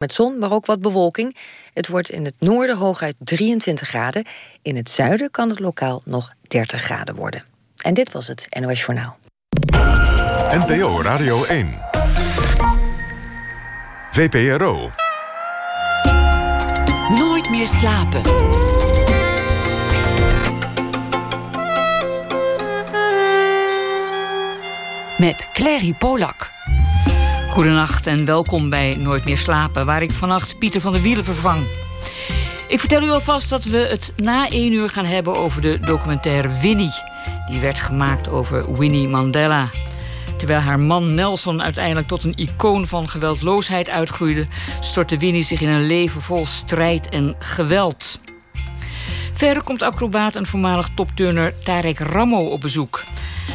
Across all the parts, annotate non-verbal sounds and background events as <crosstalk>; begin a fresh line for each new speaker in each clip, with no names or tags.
Met zon, maar ook wat bewolking. Het wordt in het noorden hooguit 23 graden. In het zuiden kan het lokaal nog 30 graden worden. En dit was het NOS Journaal.
NPO Radio 1. VPRO.
Nooit meer slapen. Met Clary Polak.
Goedenacht en welkom bij Nooit meer slapen, waar ik vannacht Pieter van der Wielen vervang. Ik vertel u alvast dat we het na één uur gaan hebben over de documentaire Winnie. Die werd gemaakt over Winnie Mandela. Terwijl haar man Nelson uiteindelijk tot een icoon van geweldloosheid uitgroeide, stortte Winnie zich in een leven vol strijd en geweld. Verder komt acrobaat en voormalig topturner Tarek Ramo op bezoek.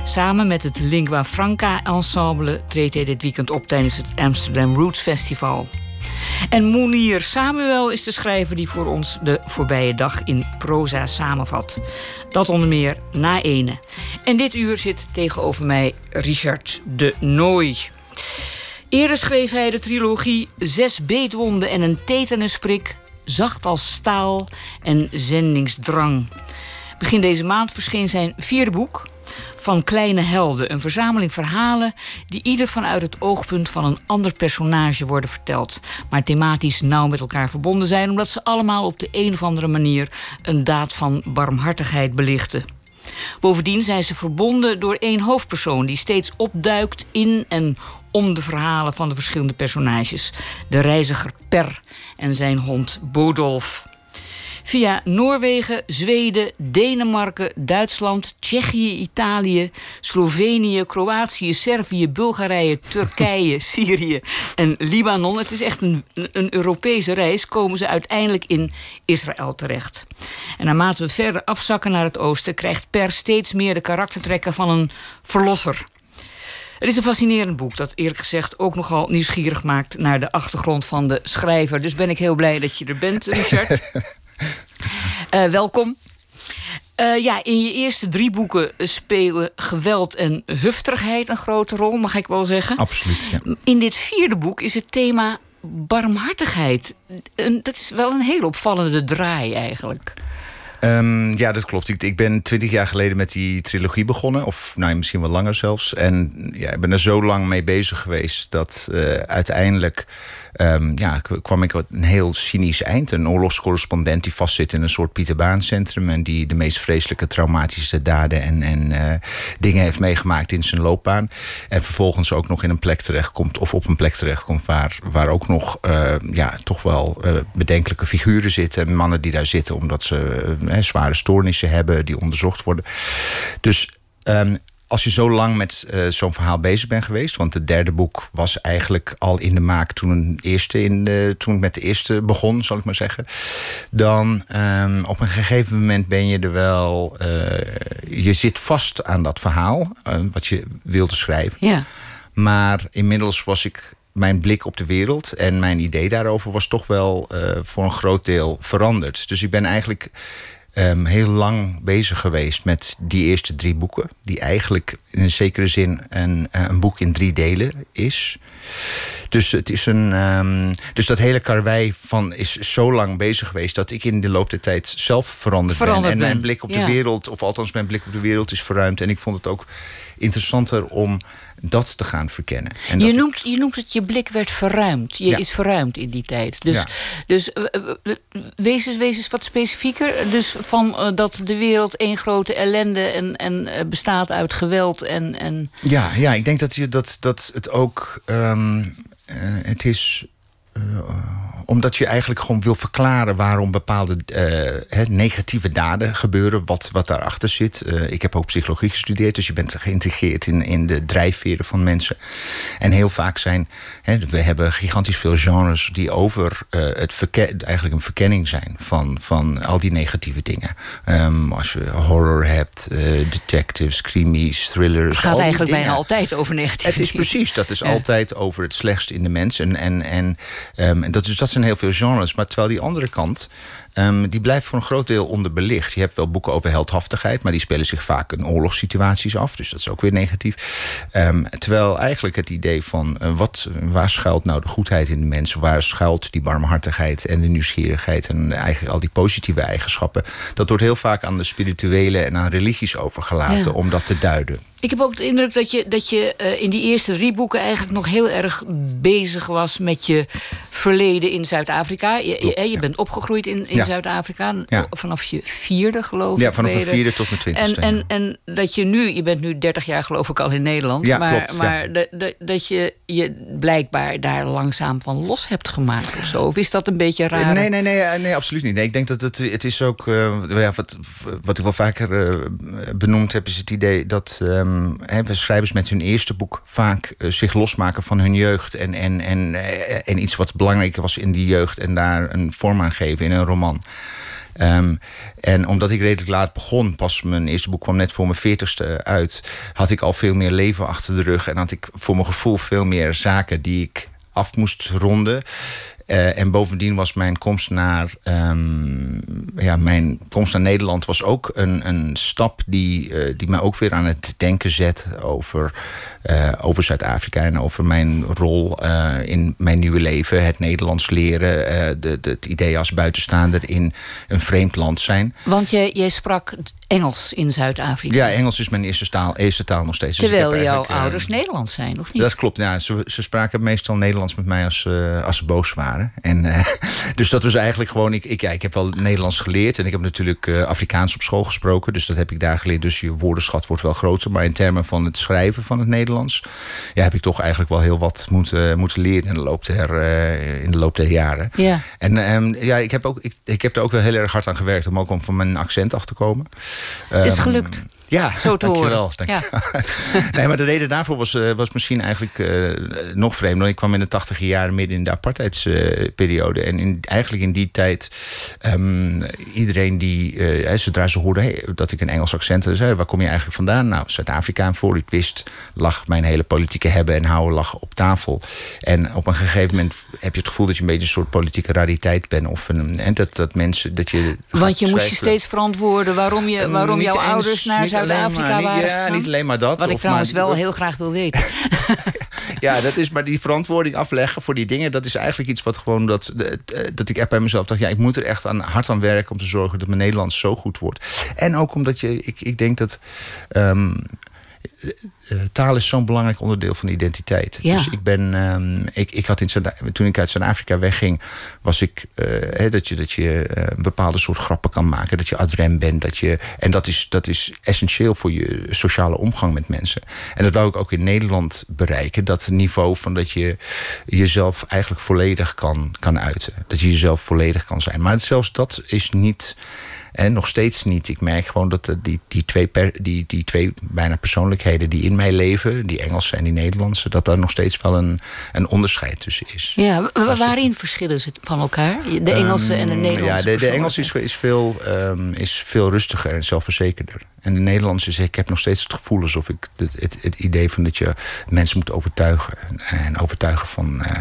Samen met het Lingua Franca Ensemble treedt hij dit weekend op tijdens het Amsterdam Roots Festival. En Mounir Samuel is de schrijver die voor ons de voorbije dag in proza samenvat. Dat onder meer na ene. En dit uur zit tegenover mij Richard de Nooy. Eerder schreef hij de trilogie Zes beetwonden en een tetanusprik, Zacht als staal en Zendingsdrang. Begin deze maand verscheen zijn vierde boek, van Kleine Helden. Een verzameling verhalen die ieder vanuit het oogpunt van een ander personage worden verteld. Maar thematisch nauw met elkaar verbonden zijn, omdat ze allemaal op de een of andere manier een daad van barmhartigheid belichten. Bovendien zijn ze verbonden door één hoofdpersoon die steeds opduikt in en om de verhalen van de verschillende personages. De reiziger Per en zijn hond Bodolf. Via Noorwegen, Zweden, Denemarken, Duitsland, Tsjechië, Italië, Slovenië, Kroatië, Servië, Bulgarije, <laughs> Turkije, Syrië en Libanon. Het is echt een, een Europese reis. Komen ze uiteindelijk in Israël terecht. En naarmate we verder afzakken naar het oosten, krijgt Per steeds meer de karaktertrekken van een verlosser. Het is een fascinerend boek dat eerlijk gezegd ook nogal nieuwsgierig maakt naar de achtergrond van de schrijver. Dus ben ik heel blij dat je er bent, Richard. <laughs> Uh, welkom. Uh, ja, in je eerste drie boeken spelen geweld en hufterigheid een grote rol, mag ik wel zeggen.
Absoluut. Ja.
In dit vierde boek is het thema barmhartigheid. En dat is wel een heel opvallende draai eigenlijk.
Um, ja, dat klopt. Ik, ik ben twintig jaar geleden met die trilogie begonnen. Of nou, misschien wel langer zelfs. En ja, ik ben er zo lang mee bezig geweest dat uh, uiteindelijk um, ja, kwam ik een heel cynisch eind. Een oorlogscorrespondent die vastzit in een soort Pieterbaancentrum... en die de meest vreselijke traumatische daden en, en uh, dingen heeft meegemaakt in zijn loopbaan. En vervolgens ook nog in een plek terechtkomt... of op een plek terechtkomt waar, waar ook nog uh, ja, toch wel bedenkelijke figuren zitten. Mannen die daar zitten omdat ze zware stoornissen hebben... die onderzocht worden. Dus... Um, als je zo lang met uh, zo'n verhaal bezig bent geweest... want het derde boek was eigenlijk al in de maak toen, een eerste in de, toen ik met de eerste begon, zal ik maar zeggen... dan um, op een gegeven moment ben je er wel... Uh, je zit vast aan dat verhaal, uh, wat je wilde schrijven.
Ja.
Maar inmiddels was ik mijn blik op de wereld en mijn idee daarover was toch wel uh, voor een groot deel veranderd. Dus ik ben eigenlijk um, heel lang bezig geweest met die eerste drie boeken. Die eigenlijk in een zekere zin een, eh, een boek in drie delen is. Dus, het is een, um, dus dat hele karwei van is zo lang bezig geweest... dat ik in de loop der tijd zelf veranderd,
veranderd
ben. En mijn blik op
Ja.
de wereld, of althans mijn blik op de wereld is verruimd. En ik vond het ook interessanter om dat te gaan verkennen. En
Je noemt, je noemt het je blik werd verruimd. Je
Ja.
is verruimd in die tijd. Dus,
Ja.
dus eh, eh, wees, eens, wees eens wat specifieker. Dus van eh, dat de wereld één grote ellende en, en eh, bestaat uit geweld en. en
Ja, ja, ik denk dat, je, dat, dat het ook. ehm, eh, het is. Omdat je eigenlijk gewoon wil verklaren waarom bepaalde eh, negatieve daden gebeuren, wat, wat daarachter zit. Eh, ik heb ook psychologie gestudeerd, dus je bent geïntegreerd in, in de drijfveren van mensen. En heel vaak zijn, we hebben gigantisch veel genres die over eh, het eigenlijk een verkenning zijn van, van al die negatieve dingen. Ehm, als je horror hebt, detectives, crimies, thrillers.
het gaat eigenlijk bijna
dingen.
altijd over negatieve
Het is
dingen.
precies, dat is
Ja.
altijd over het slechtst in de mens. En, en, en, ehm, en dat, is, dat zijn heel veel genres. Maar terwijl die andere kant, um, die blijft voor een groot deel onderbelicht. Je hebt wel boeken over heldhaftigheid, maar die spelen zich vaak in oorlogssituaties af. Dus dat is ook weer negatief. Um, terwijl eigenlijk het idee van uh, wat, waar schuilt nou de goedheid in de mensen? Waar schuilt die barmhartigheid en de nieuwsgierigheid en eigenlijk al die positieve eigenschappen? Dat wordt heel vaak aan de spirituele en aan religies overgelaten om dat te duiden.
Ik heb ook de indruk dat je, dat je uh, in die eerste drie boeken eigenlijk nog heel erg bezig was met je verleden in Zuid-Afrika. Je, je, je, bent opgegroeid in, in Zuid-Afrika ja. vanaf je vierde, geloof ik.
Ja, vanaf mijn vierde tot mijn twintigste.
En, en, en dat je nu, je bent nu 30 jaar geloof ik al in Nederland.
Ja,
maar
klopt,
maar de, de, dat je je blijkbaar daar langzaam van los hebt gemaakt of zo. Of is dat een beetje raar?
Nee, nee, nee, nee, absoluut niet. Nee, ik denk dat het, het is ook, uh, ja, wat, wat ik wel vaker uh, benoemd heb, is het idee dat. Um, schrijvers met hun eerste boek vaak uh, zich losmaken van hun jeugd. En, en, en, en iets wat belangrijk was in die jeugd. En daar een vorm aan geven in een roman. Um, en omdat ik redelijk laat begon, pas mijn eerste boek kwam net voor mijn veertigste uit, had ik al veel meer leven achter de rug. En had ik voor mijn gevoel veel meer zaken die ik af moest ronden. Uh, en bovendien was mijn komst naar, um, ja, mijn komst naar Nederland was ook een, een stap die, uh, die mij ook weer aan het denken zet over, uh, over Zuid-Afrika en over mijn rol in mijn nieuwe leven. Het Nederlands leren, de, het idee als buitenstaander in een vreemd land zijn.
Want jij, jij sprak Engels in Zuid-Afrika.
Ja, Engels is mijn eerste taal, eerste taal nog steeds.
Dus Terwijl dus jouw ouders Nederlands zijn, of niet?
Dat klopt, ja. Ze, ze spraken meestal Nederlands met mij als, als ze boos waren. En, uh, <laughs> dus dat was eigenlijk gewoon... Ik, ik, ja, ik heb wel Nederlands geleerd. En ik heb natuurlijk uh, Afrikaans op school gesproken. Dus dat heb ik daar geleerd. Dus je woordenschat wordt wel groter. Maar in termen van het schrijven van het Nederlands... Ja, heb ik toch eigenlijk wel heel wat moeten, moeten leren in de loop der, uh, in de loop der jaren.
Ja.
En um, ja, ik heb, ook, ik, ik heb er ook wel heel erg hard aan gewerkt... om ook om van mijn accent af te komen.
Um, Is gelukt?
Ja,
zo te
dankjewel.
Dank ja. <laughs>
nee, maar de reden daarvoor was, uh, was misschien eigenlijk uh, nog vreemd. Ik kwam in de tachtige jaren midden in de apartheidsperiode. en in, eigenlijk in die tijd, um, iedereen die, uh, zodra ze hoorden hey, dat ik een Engels accent had, zei: waar kom je eigenlijk vandaan? Nou, Zuid-Afrika. En voor ik wist, lag mijn hele politieke hebben en houden lag op tafel. En op een gegeven moment heb je het gevoel dat je een beetje een soort politieke rariteit bent. Of een, en dat, dat mensen. Dat je
Want je moest je steeds verantwoorden waarom, je, waarom jouw ouders naar Zuid-Afrika waren.
Ja, niet alleen maar dat.
Wat ik trouwens
maar,
wel heel graag wil weten. <laughs>
ja, dat is maar die verantwoording afleggen voor die dingen. Dat is eigenlijk iets wat gewoon dat, dat ik echt bij mezelf dacht. Ja, ik moet er echt aan, hard aan werken om te zorgen dat mijn Nederlands zo goed wordt. En ook omdat je, ik, ik denk dat. Um, taal is zo'n belangrijk onderdeel van de identiteit.
Ja.
Dus ik ben, um, ik, ik had in toen ik uit Zuid-Afrika wegging, was ik uh, he, dat je, dat je uh, een bepaalde soort grappen kan maken, dat je ad rem bent, dat je, en dat is, dat is essentieel voor je sociale omgang met mensen. En dat wou ik ook in Nederland bereiken, dat niveau van dat je jezelf eigenlijk volledig kan, kan uiten. Dat je jezelf volledig kan zijn. Maar zelfs dat is niet. En nog steeds niet. Ik merk gewoon dat die, die, twee per, die, die twee bijna persoonlijkheden die in mij leven, die Engelse en die Nederlandse, dat daar nog steeds wel een, een onderscheid tussen is.
Ja, waarin verschillen ze van elkaar? De Engelse um, en de Nederlandse?
Ja, de, de Engelse is, is, veel, um, is veel rustiger en zelfverzekerder. En de Nederlandse is, ik heb nog steeds het gevoel alsof ik het, het, idee van dat je mensen moet overtuigen. En overtuigen van, uh,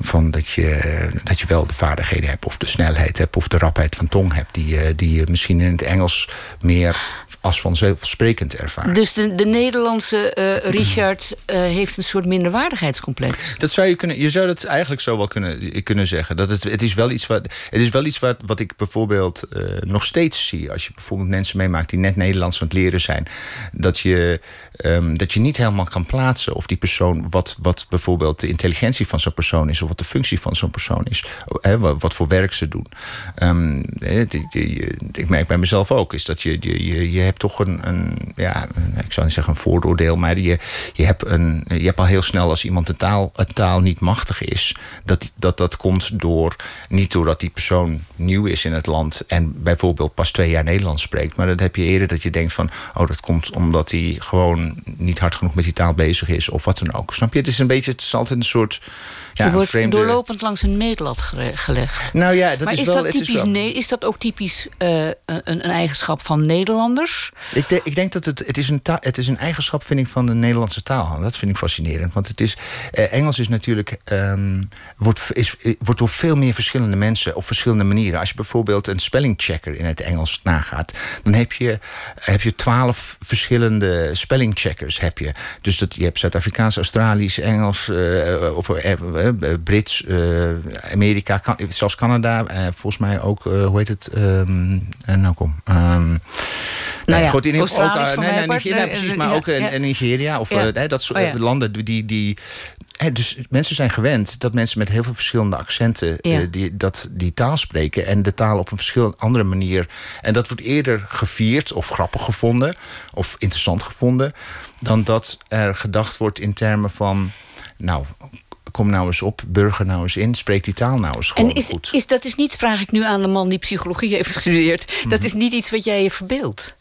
van dat, je, dat je wel de vaardigheden hebt, of de snelheid hebt, of de rapheid van tong hebt, die, die je misschien in het Engels meer als vanzelfsprekend ervaren.
Dus de, de Nederlandse uh, Richard uh, heeft een soort minderwaardigheidscomplex.
Dat zou je kunnen. Je zou het eigenlijk zo wel kunnen, kunnen zeggen. Dat het, het is wel iets wat. Het is wel iets wat, wat ik bijvoorbeeld uh, nog steeds zie. Als je bijvoorbeeld mensen meemaakt die net Nederlands aan het leren zijn. Dat je, um, dat je niet helemaal kan plaatsen of die persoon. Wat, wat bijvoorbeeld de intelligentie van zo'n persoon is. Of wat de functie van zo'n persoon is. Hè, wat, voor werk ze doen. Um, die, ik merk bij mezelf ook. Is dat je, je, je, je toch een, een, ja, ik zou niet zeggen een vooroordeel, maar je, je, hebt een, je hebt al heel snel als iemand een taal, taal niet machtig is, dat, dat dat komt door, niet doordat die persoon nieuw is in het land en bijvoorbeeld pas twee jaar Nederlands spreekt, maar dat heb je eerder dat je denkt van, oh dat komt omdat hij gewoon niet hard genoeg met die taal bezig is of wat dan ook. Snap je? Het is een beetje, het is altijd een soort
Ja, je wordt vreemde... doorlopend langs een meetlat gelegd.
Nou ja, dat
maar
is,
is
wel...
Dat typisch, is, wel... Nee, is dat ook typisch uh, een, een, eigenschap van Nederlanders?
Ik, de, ik denk dat het, het, is een het is een eigenschap vind ik, van de Nederlandse taal. Dat vind ik fascinerend. Want het is, uh, Engels is natuurlijk... Um, wordt, is, wordt door veel meer verschillende mensen op verschillende manieren. Als je bijvoorbeeld een spellingchecker in het Engels nagaat... dan heb je, heb je twaalf verschillende spellingcheckers. Heb je. Dus dat, je hebt Zuid-Afrikaans, Australisch, Engels... Uh, of Brits, Amerika, kan, zelfs Canada. volgens mij ook, hoe heet het? Um, nou kom... Um,
nou ja,
goed, in
ieder geval ook,
nee, nee, Nigeria, precies, maar ook in Nigeria of ja. dat soort oh, landen die, die dus mensen zijn gewend dat mensen met heel veel verschillende accenten die, dat, die taal spreken. En de taal op een verschillende andere manier. En dat wordt eerder gevierd of grappig gevonden. Of interessant gevonden. Dan dat er gedacht wordt in termen van. Nou, kom nou eens op, burger nou eens in, spreek die taal nou eens gewoon
en is,
goed.
Is, dat is niet, vraag ik nu aan de man die psychologie heeft gestudeerd... Mm -hmm. dat is niet iets wat jij je verbeeldt.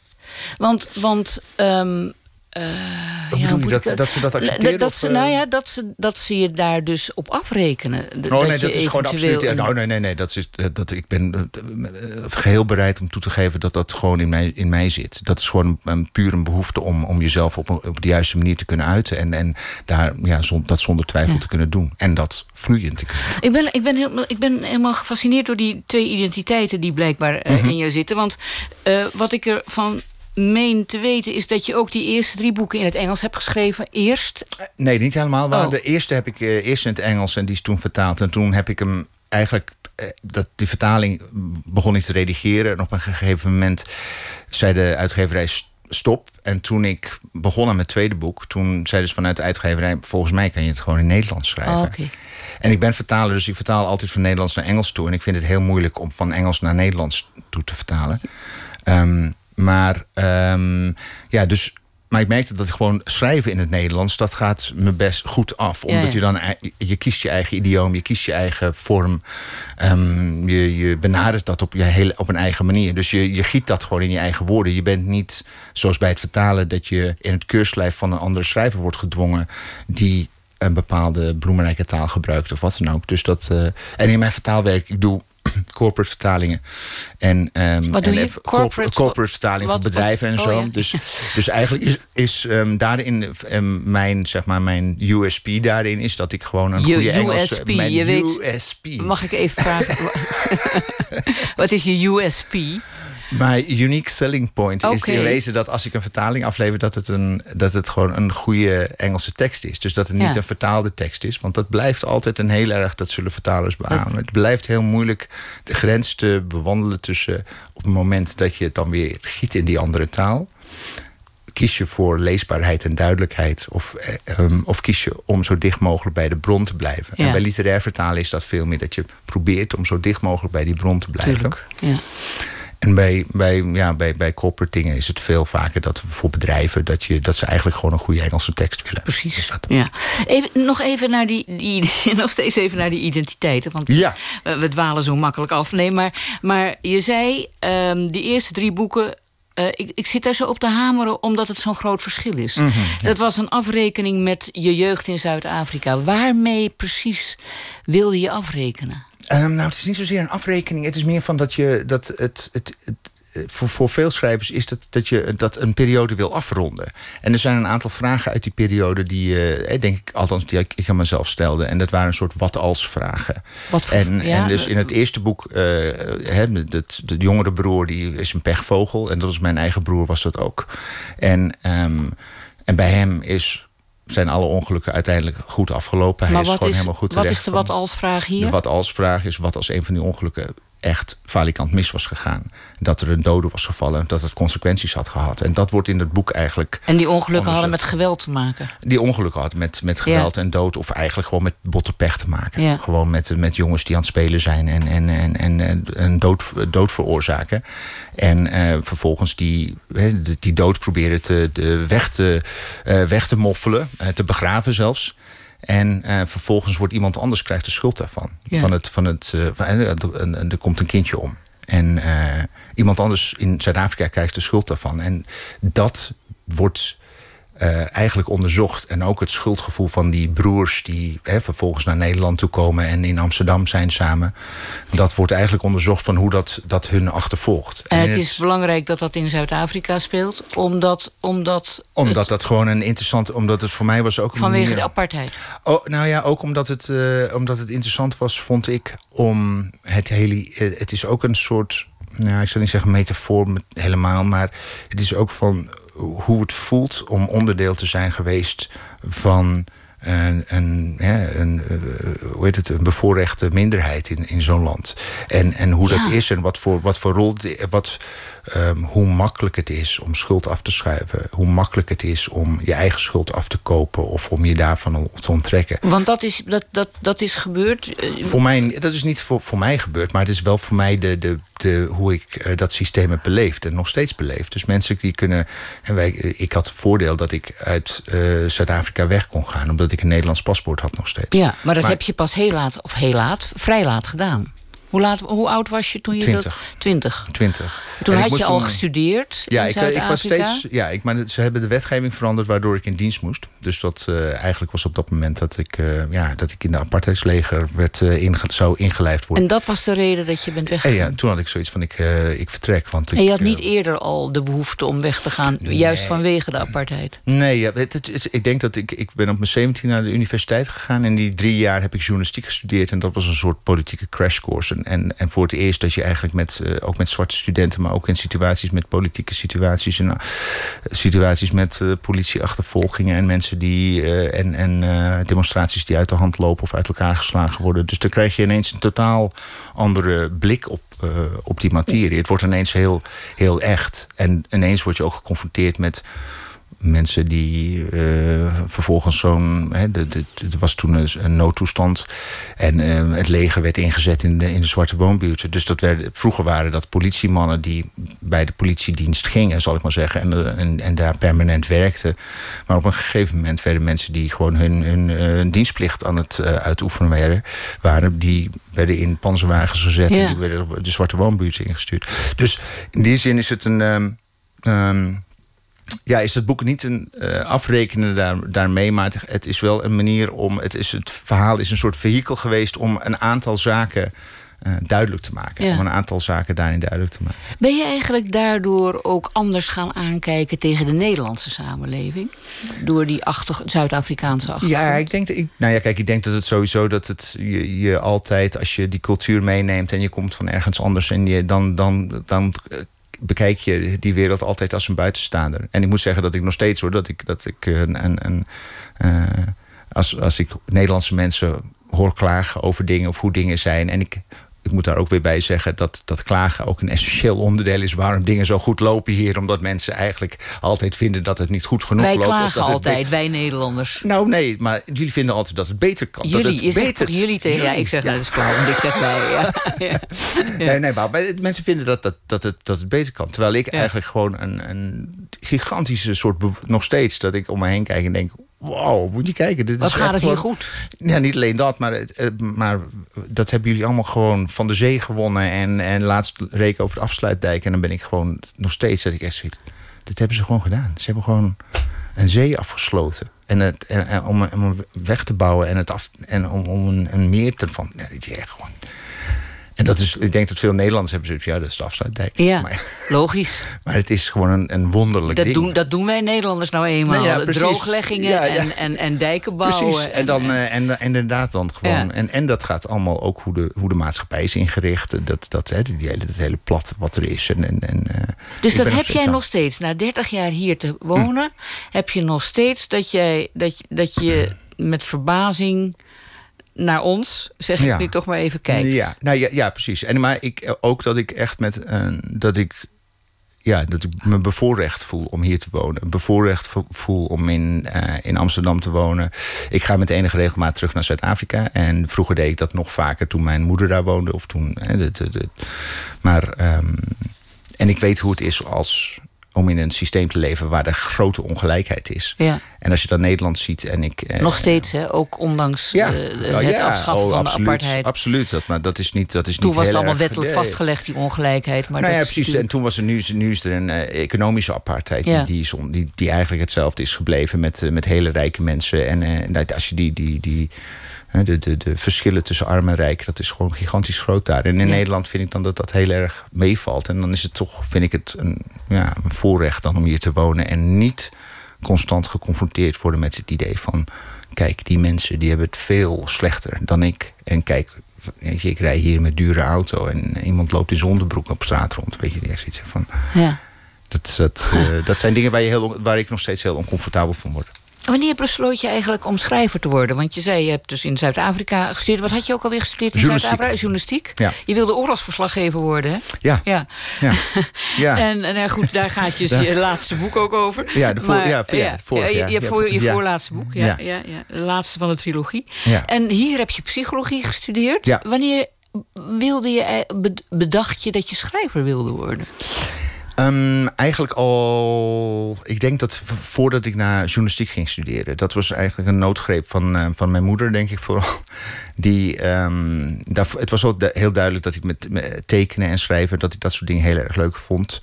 Want, want um,
uh, ja, bedoel je dat, dat, ze dat accepteren?
Dat, ze, nou ja, dat ze, dat ze je daar dus op afrekenen.
Oh dat nee, dat is gewoon absoluut. Nou, nee, nee, nee. Dat is, dat, ik ben geheel bereid om toe te geven dat dat gewoon in mij, in mij zit. Dat is gewoon een, puur een behoefte om, om jezelf op, op de juiste manier te kunnen uiten. En, en daar, ja, zon, dat zonder twijfel ja. te kunnen doen. En dat vloeiend te kunnen
Ik ben, ik ben, heel, ik ben helemaal gefascineerd door die twee identiteiten die blijkbaar uh, mm -hmm. in je zitten. Want uh, wat ik ervan meen te weten is dat je ook die eerste drie boeken in het Engels hebt geschreven. Eerst?
Nee, niet helemaal. Oh. De eerste heb ik uh, eerst in het Engels en die is toen vertaald. En toen heb ik hem eigenlijk... Uh, dat, die vertaling begon ik te redigeren. En op een gegeven moment zei de uitgeverij stop. En toen ik begon aan mijn tweede boek... toen zei dus vanuit de uitgeverij... volgens mij kan je het gewoon in Nederlands schrijven.
Oh, okay.
En ik ben vertaler, dus ik vertaal altijd van Nederlands naar Engels toe. En ik vind het heel moeilijk om van Engels naar Nederlands toe te vertalen. Um, maar um, ja, dus. Maar ik merkte dat gewoon schrijven in het Nederlands, dat gaat me best goed af. Omdat ja, ja. je dan, je kiest je eigen idioom, je kiest je eigen vorm. Um, je, je benadert dat op, je hele, op een eigen manier. Dus je, je giet dat gewoon in je eigen woorden. Je bent niet, zoals bij het vertalen, dat je in het keurslijf van een andere schrijver wordt gedwongen. die een bepaalde bloemrijke taal gebruikt of wat dan ook. Dus dat, uh, en in mijn vertaalwerk, ik doe <clears throat> corporate vertalingen. En, um,
wat doe
en
je? Corporate,
corporate vertaling van bedrijven wat, en zo. Oh, ja. dus, <laughs> dus eigenlijk is, is um, daarin um, mijn, zeg maar, mijn USP daarin is dat ik gewoon een
je
goede
Engelse...
USP, mijn
je
USP.
Weet, mag ik even vragen? <laughs> <laughs> wat is je USP?
Mijn unique selling point okay. is in wezen dat als ik een vertaling aflever, dat het, een, dat het gewoon een goede Engelse tekst is. Dus dat het niet ja. een vertaalde tekst is. Want dat blijft altijd een heel erg, dat zullen vertalers beamen. Het blijft heel moeilijk de grens te bewandelen tussen op het moment dat je het dan weer giet in die andere taal. Kies je voor leesbaarheid en duidelijkheid? Of, eh, um, of kies je om zo dicht mogelijk bij de bron te blijven? Ja. En bij literair vertalen is dat veel meer dat je probeert om zo dicht mogelijk bij die bron te blijven.
Tuurlijk. Ja.
En bij, bij, ja, bij, bij corporate dingen is het veel vaker dat voor bedrijven dat, je, dat ze eigenlijk gewoon een goede Engelse tekst willen.
Precies. Dus dat... ja. even, nog even naar die, die, <laughs> nog steeds even naar die identiteiten. Want
ja.
we, we dwalen zo makkelijk af. Nee, maar, maar je zei, um, die eerste drie boeken uh, ik, ik, zit daar zo op te hameren omdat het zo'n groot verschil is. Mm -hmm, ja. Dat was een afrekening met je jeugd in Zuid-Afrika. Waarmee precies wilde je afrekenen?
Um, nou, het is niet zozeer een afrekening. Het is meer van dat je dat het, het, het voor, voor veel schrijvers is dat, dat je dat een periode wil afronden. En er zijn een aantal vragen uit die periode die, uh, denk ik, althans die ik, ik aan mezelf stelde. En dat waren een soort wat als vragen.
Wat voor,
en,
ja,
en dus in het eerste boek, uh, hè, dat, de jongere broer die is een pechvogel. En dat was mijn eigen broer, was dat ook. En, um, en bij hem is zijn alle ongelukken uiteindelijk goed afgelopen. Hij
maar
is
wat
gewoon
is,
helemaal goed
Wat
terecht
is de wat als vraag hier?
De wat als vraag is wat als een van die ongelukken echt falikant mis was gegaan. Dat er een dode was gevallen, dat het consequenties had gehad. En dat wordt in het boek eigenlijk...
En die ongelukken hadden met geweld te maken?
Die ongelukken hadden met, met geweld ja. en dood... of eigenlijk gewoon met botte pech te maken.
Ja.
Gewoon met, met jongens die aan het spelen zijn en, en, en, en een dood, dood veroorzaken. En uh, vervolgens die, die dood proberen te, de weg, te, uh, weg te moffelen, uh, te begraven zelfs... En uh, vervolgens wordt iemand anders krijgt de schuld daarvan.
Ja.
Van het, van het, uh, er komt een kindje om. En iemand anders in Zuid-Afrika krijgt de schuld daarvan. En dat wordt uh, eigenlijk onderzocht. En ook het schuldgevoel van die broers die hè, vervolgens naar Nederland toe komen en in Amsterdam zijn samen. Dat wordt eigenlijk onderzocht van hoe dat, dat hun achtervolgt.
En, het is belangrijk dat dat in Zuid-Afrika speelt, omdat. Omdat,
omdat het, dat gewoon een interessant. Omdat het voor mij was ook.
Vanwege de apartheid.
Oh, nou ja, ook omdat het, uh, omdat het interessant was, vond ik om het hele. Het is ook een soort nou, ik zou niet zeggen metafoor helemaal, maar het is ook van hoe het voelt om onderdeel te zijn geweest van een, een, een, eh, hoe heet het, een bevoorrechte minderheid in, in zo'n land. En, en hoe dat is en wat voor, wat voor rol. Wat, um, hoe makkelijk het is om schuld af te schuiven. Hoe makkelijk het is om je eigen schuld af te kopen of om je daarvan te onttrekken.
Want dat is, dat, dat, dat is gebeurd?
Eh, voor mij, dat is niet voor, voor mij gebeurd, maar het is wel voor mij de, de, de, hoe ik uh, dat systeem heb beleefd en nog steeds beleefd. Dus mensen die kunnen. En wij, ik had het voordeel dat ik uit uh, Zuid-Afrika weg kon gaan, omdat ik een Nederlands paspoort had nog steeds.
Ja, maar dat maar, heb je pas heel laat, of heel laat, vrij laat gedaan. Hoe, laat, hoe oud was je toen je
Twintig.
dat... Twintig.
Twintig.
Toen had je al gestudeerd
Ja, ik, ik was steeds... Ja, ik, maar ze hebben de wetgeving veranderd waardoor ik in dienst moest. Dus dat uh, eigenlijk was op dat moment dat ik, uh, ja, dat ik in de apartheidsleger werd, uh, inge zou ingelijfd worden.
En dat was de reden dat je bent weggegaan?
En ja, toen had ik zoiets van ik, ik vertrek. Want
en je had niet eerder al de behoefte om weg te gaan, nee. juist vanwege de apartheid?
Nee, ja, het, het, het, ik denk dat ik, ik ben op mijn 17 naar de universiteit gegaan. En die drie jaar heb ik journalistiek gestudeerd. En dat was een soort politieke crashcourse. En, en, en voor het eerst dat je eigenlijk met, ook met zwarte studenten, maar ook in situaties met politieke situaties en uh, situaties met uh, politieachtervolgingen en mensen die en, en demonstraties die uit de hand lopen of uit elkaar geslagen worden. Dus dan krijg je ineens een totaal andere blik op, op die materie. Het wordt ineens heel, heel echt. En ineens word je ook geconfronteerd met mensen die uh, vervolgens zo'n. Er was toen een, een noodtoestand. En uh, het leger werd ingezet in de, in de zwarte woonbuurten. Dus dat werd, vroeger waren dat politiemannen die bij de politiedienst gingen, zal ik maar zeggen. En, en, en daar permanent werkten. Maar op een gegeven moment werden mensen die gewoon hun, hun, hun dienstplicht aan het uh, uitoefenen waren, waren, die werden in panzerwagens gezet ja. en die werden de zwarte woonbuurten ingestuurd. Dus in die zin is het een. Um, um, ja, is het boek niet een uh, afrekenen daar, daarmee, maar het, is wel een manier om. Het, is, het verhaal is een soort vehikel geweest om een aantal zaken uh, duidelijk te maken. Ja. Om een aantal zaken daarin duidelijk te maken.
Ben je eigenlijk daardoor ook anders gaan aankijken tegen de Nederlandse samenleving? Door die Zuid-Afrikaanse achtergrond?
Ja, ik denk, ik, nou ja, kijk, ik denk dat het sowieso dat het je, je altijd, als je die cultuur meeneemt en je komt van ergens anders en je dan, dan, dan bekijk je die wereld altijd als een buitenstaander. En ik moet zeggen dat ik nog steeds hoor, dat ik, dat ik een. een, een uh, als, als ik Nederlandse mensen hoor klagen over dingen of hoe dingen zijn. En ik ik moet daar ook weer bij zeggen dat, dat klagen ook een essentieel onderdeel is waarom dingen zo goed lopen hier. Omdat mensen eigenlijk altijd vinden dat het niet goed genoeg
wij
loopt.
Wij klagen altijd, wij Nederlanders.
Nou nee, maar jullie vinden altijd dat het beter kan.
Jullie,
dat het
je
beter...
jullie tegen jullie. Ja, ik zeg ja. dat is flauw, want ik zeg wij. Ja. <laughs> ja.
Nee, nee, maar mensen vinden dat, dat, dat, het, dat het beter kan. Terwijl ik eigenlijk gewoon een, een gigantische soort, nog steeds, dat ik om me heen kijk en denk wow, moet je kijken. Dit
Wat
is
gaat het hier goed?
Ja, niet alleen dat, maar, maar dat hebben jullie allemaal gewoon van de zee gewonnen. En, en laatst reken over de afsluitdijk. En dan ben ik gewoon nog steeds dat ik echt zoiets. Dit hebben ze gewoon gedaan. Ze hebben gewoon een zee afgesloten. En, het, en, en om, om een weg te bouwen en, het af, en om, om een, een meer te van. Ja, dit is echt gewoon. En dat is, ik denk dat veel Nederlanders hebben zoiets, ja, dat is de afsluitdijk.
Ja,
maar,
logisch. <laughs>
Maar het is gewoon een, een wonderlijk
dat
ding.
Doen, dat doen wij Nederlanders nou eenmaal.
Ja,
Droogleggingen
ja, ja.
En, en, en dijken bouwen.
Precies, en, dan, en, en, en inderdaad dan gewoon... En, en dat gaat allemaal ook hoe de, hoe de maatschappij is ingericht. Dat, dat, hè, die hele, dat hele plat wat er is. En, en, en,
dus dat heb jij nog steeds, na 30 jaar hier te wonen... Hm. heb je nog steeds dat, jij, dat, dat je met verbazing naar ons, zeg ik
Ja.
nu toch maar even kijkt.
Ja, nou ja, ja precies. En maar ik ook dat ik echt met een dat ik ja, dat ik me bevoorrecht voel om hier te wonen. Bevoorrecht vo- voel om in, eh, in Amsterdam te wonen. Ik ga met enige regelmaat terug naar Zuid-Afrika. En vroeger deed ik dat nog vaker toen mijn moeder daar woonde. Of toen, hè, maar, ehm, en ik weet hoe het is als om in een systeem te leven waar er grote ongelijkheid is.
Ja.
En als je dan Nederland ziet en ik. eh,
Nog steeds, hè? ook ondanks
ja,
eh, het
Oh, ja,
afschaffen
oh,
van
absoluut,
de apartheid.
Absoluut, dat, maar dat is niet. Dat is
Toen
niet
was het allemaal
erg-
wettelijk
nee.
vastgelegd, die ongelijkheid. Maar
nou ja, precies. En toen was er nu, is- nu is er een eh, economische apartheid die, die, is on- die, die eigenlijk hetzelfde is gebleven met, met hele rijke mensen. En nou, als je die, die, die, de, de, de verschillen tussen arm en rijk, dat is gewoon gigantisch groot daar. En in
Ja.
Nederland vind ik dan dat dat heel erg meevalt. En dan is het toch, vind ik het een, ja, een voorrecht dan om hier te wonen en niet constant geconfronteerd worden met het idee van kijk, die mensen die hebben het veel slechter dan ik. En kijk, ik rij hier met dure auto en iemand loopt in zijn onderbroek op straat rond. Weet je, er is iets van.
ja.
Dat, dat, eh, dat zijn dingen waar, je heel, waar ik nog steeds heel oncomfortabel van word.
Wanneer besloot je eigenlijk om schrijver te worden? Want je zei, je hebt dus in Zuid-Afrika gestudeerd. Wat had je ook alweer gestudeerd in. Zuid-Afrika? Journalistiek.
Ja.
Je wilde oorlogsverslaggever worden, hè?
Ja,
Ja.
ja, ja. <laughs>
En, en nou goed, daar gaat je, je laatste boek ook over.
Ja, de voor-
Maar,
ja, voor- ja,
je,
ja.
je,
Ja,
voor, je voorlaatste boek, ja, ja.
Ja.
Ja, De laatste van de trilogie.
Ja.
En hier heb je psychologie gestudeerd.
Ja.
Wanneer wilde je, eh, bed- bedacht je dat je schrijver wilde worden?
Ehm, eigenlijk al, ik denk dat voordat ik naar journalistiek ging studeren, dat was eigenlijk een noodgreep van, eh, van mijn moeder, denk ik vooral. <laughs> Die, ehm, het was du- heel duidelijk dat ik met, met tekenen en schrijven, dat ik dat soort dingen heel erg leuk vond.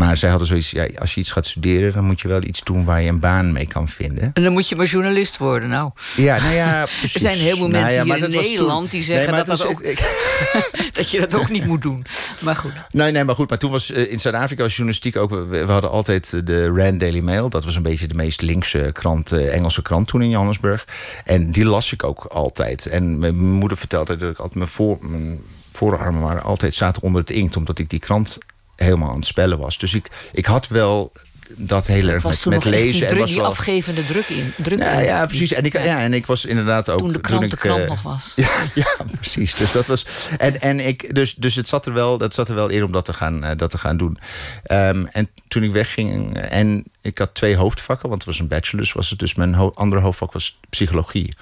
Maar zij hadden zoiets, ja, als je iets gaat studeren, dan moet je wel iets doen waar je een baan mee kan vinden.
En dan moet je maar journalist worden, nou.
Ja, nou ja, <laughs> precies.
Er zijn heel veel
Nou
mensen
ja,
hier in
toen-
Nederland die zeggen
Nee,
dat dat ook-
ik- <laughs>
Dat je dat ook niet moet doen. Maar goed.
Nee, nee, maar goed. Maar toen was eh, in Zuid-Afrika was journalistiek ook. We, we hadden altijd eh, de Rand Daily Mail. Dat was een beetje de meest linkse krant, eh, Engelse krant toen in Johannesburg. En die las ik ook altijd. En mijn moeder vertelde dat ik altijd mijn, voor, mijn voorarmen waren altijd zaten onder het inkt, omdat ik die krant helemaal aan het spellen was. Dus ik, ik had wel dat heel erg met,
toen
lezen. en was
die
wel,
afgevende druk in. Druk
ja,
in.
ja, precies. En ik,
Ja.
ja, en ik was inderdaad ook.
Toen de krant
ik,
de krant
eh,
nog was. <laughs>
ja, ja, precies. Dus dat was. En, en ik, dus, dus het zat er wel, dat zat er wel in om dat te gaan, eh, dat te gaan doen. Ehm, en toen ik wegging, en ik had twee hoofdvakken, want het was een bachelor, dus was het dus mijn ho- andere hoofdvak was psychologie.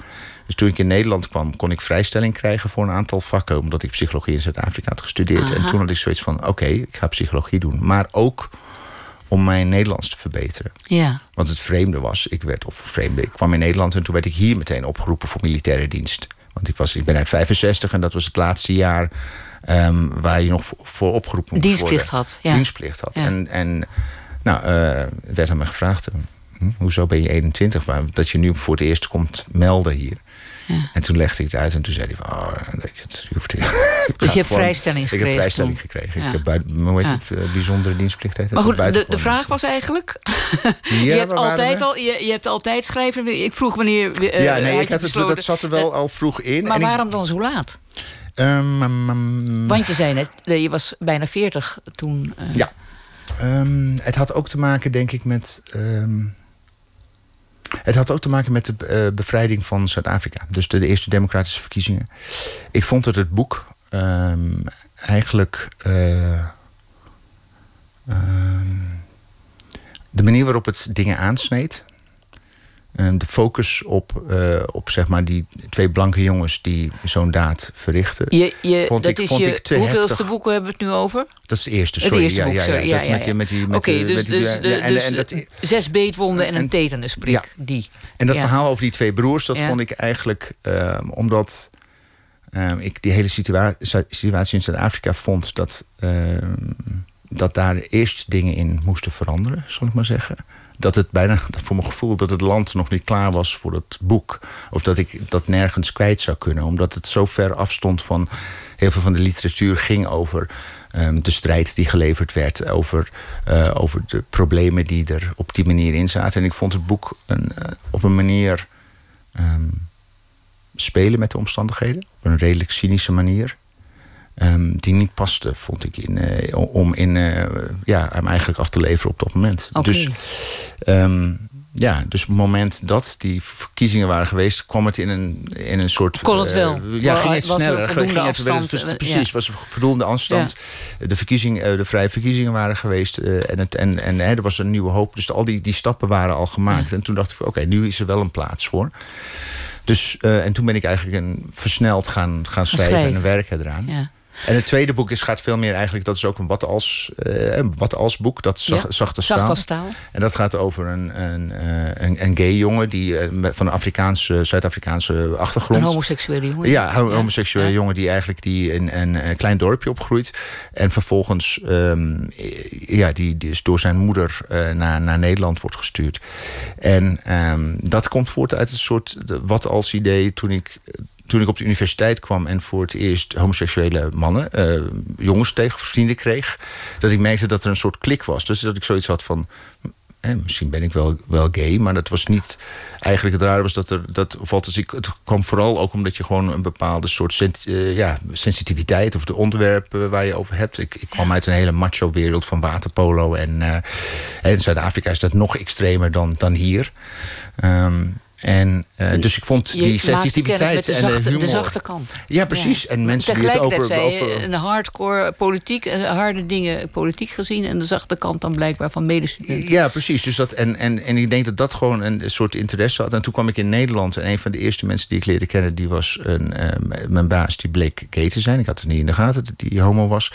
Dus toen ik in Nederland kwam, kon ik vrijstelling krijgen voor een aantal vakken, omdat ik psychologie in Zuid-Afrika had gestudeerd. En toen had ik zoiets van: oké, ik ga psychologie doen, maar ook om mijn Nederlands te verbeteren.
Ja.
Want het vreemde was, ik werd of vreemde, ik kwam in Nederland en toen werd ik hier meteen opgeroepen voor militaire dienst. Want ik, was, ik ben uit 65 en dat was het laatste jaar ehm, waar je nog voor, voor opgeroepen moest
Dienstplicht
worden.
had, ja.
Dienstplicht had.
Ja.
En, en nou, eh, werd aan me gevraagd, hm, hoezo ben je 21? Waar- Dat je nu voor het eerst komt melden hier. En toen legde ik het uit en toen zei hij van... Oh, dat je, het, je hoeft, <laughs>
Dus je hebt vrijstelling
Ik heb
gekregen
vrijstelling
toen.
gekregen.
Ja.
Ik heb buiten, hoe heet
Ja.
het, eh, bijzondere dienstplicht.
Maar goed, de, de vraag was eigenlijk... <laughs> je, hebt altijd al, je, je hebt altijd schrijven. Ik vroeg wanneer... eh,
ja, nee, ik had het, dat zat er wel
Eh,
al vroeg in.
Maar
en ik-
waarom dan zo laat?
Ehm,
Want je zei net, je was bijna 40 toen.
Ja. Ehm, het had ook te maken, denk ik, met. ehm, het had ook te maken met de eh, bevrijding van Zuid-Afrika. Dus de, eerste democratische verkiezingen. Ik vond dat het boek ehm, eigenlijk. eh, ehm, de manier waarop het dingen aansneed. Ehm, de focus op, eh, op zeg maar die twee blanke jongens die zo'n daad verrichten.
Je, je,
Vond
dat
ik-
is
vond
je,
ik te
hoeveelste
heftig.
boek hebben we het nu over?
Dat is het eerste,
Het
sorry.
eerste
ja,
boek,
ja, ja, met die, met die, met die-
dus,
met die-
dus,
en-
de-
en- en dat-
eh, zes beetwonden en,
en-
een tetanusprik.
Ja.
Die.
En dat verhaal over die twee broers, dat vond ik eigenlijk ehm, omdat ehm, ik die hele situa situatie in Zuid-Afrika vond dat, ehm, dat daar eerst dingen in moesten veranderen, zal ik maar zeggen. Dat het bijna, <laughs> voor mijn gevoel, dat het land nog niet klaar was voor het boek. Of dat ik dat nergens kwijt zou kunnen. Omdat het zo ver afstond van. Heel veel van de literatuur ging over ehm, de strijd die geleverd werd. Over, eh, over de problemen die er op die manier in zaten. En ik vond het boek een, eh, op een manier ehm, spelen met de omstandigheden. Op een redelijk cynische manier. Ehm, die niet paste, vond ik, in, eh, om in, eh, ja, hem eigenlijk af te leveren op dat moment. Dus, ehm, ja, dus op het moment dat die verkiezingen waren geweest, kwam het in een, in een soort.
Kon het
eh,
wel?
ja,
Was
ging
er
het sneller.
voldoende
ging
afstand? Eh,
precies,
ja.
was er voldoende afstand. De, verkiezing, de vrije verkiezingen waren geweest en, het, en, en hè, er was een nieuwe hoop. Dus al die, die stappen waren al gemaakt. En toen dacht ik, oké, nu is er wel een plaats voor. Dus, en toen ben ik eigenlijk een, versneld gaan, gaan schrijven
schrijven.
en werken eraan.
Ja.
En het tweede boek is, gaat veel meer eigenlijk... dat is ook een wat als, uh, wat als boek, dat zag,
Ja,
zachte staal.
Zacht als staal.
En dat gaat over een, een, eh, een, een gay jongen... die eh, van een Afrikaanse, Zuid-Afrikaanse achtergrond...
Een homoseksuele jongen.
Ja, ho- homoseksuele
Ja.
jongen die eigenlijk die in een, eh, klein dorpje opgroeit. En vervolgens ehm, ja, die, die is door zijn moeder eh, naar, naar Nederland wordt gestuurd. En ehm, dat komt voort uit een soort wat als idee toen ik. Toen ik op de universiteit kwam en voor het eerst homoseksuele mannen, eh, jongens tegen vrienden kreeg, dat ik merkte dat er een soort klik was. Dus dat ik zoiets had van, eh, misschien ben ik wel, wel gay, maar dat was niet. Eigenlijk het rare was dat er. Dat, of althans, ik, het kwam vooral ook omdat je gewoon een bepaalde soort eh, ja, sensitiviteit. of de onderwerpen waar je over hebt. Ik, kwam uit een hele macho-wereld van waterpolo. En eh, in Zuid-Afrika is dat nog extremer dan, dan hier. Ehm, en, eh, dus ik vond
Je
die sensitiviteit
de
en
zachte,
de humor.
de zachte kant.
Ja, precies. En mensen die het over.
zei
over
een hardcore politiek, eh, harde dingen politiek gezien... en de zachte kant dan blijkbaar van medestudenten.
Ja, precies. Dus dat, en, en, en ik denk dat dat gewoon een soort interesse had. En toen kwam ik in Nederland. En een van de eerste mensen die ik leerde kennen... die was een, eh, mijn baas, die bleek gay te zijn. Ik had het niet in de gaten dat die homo was.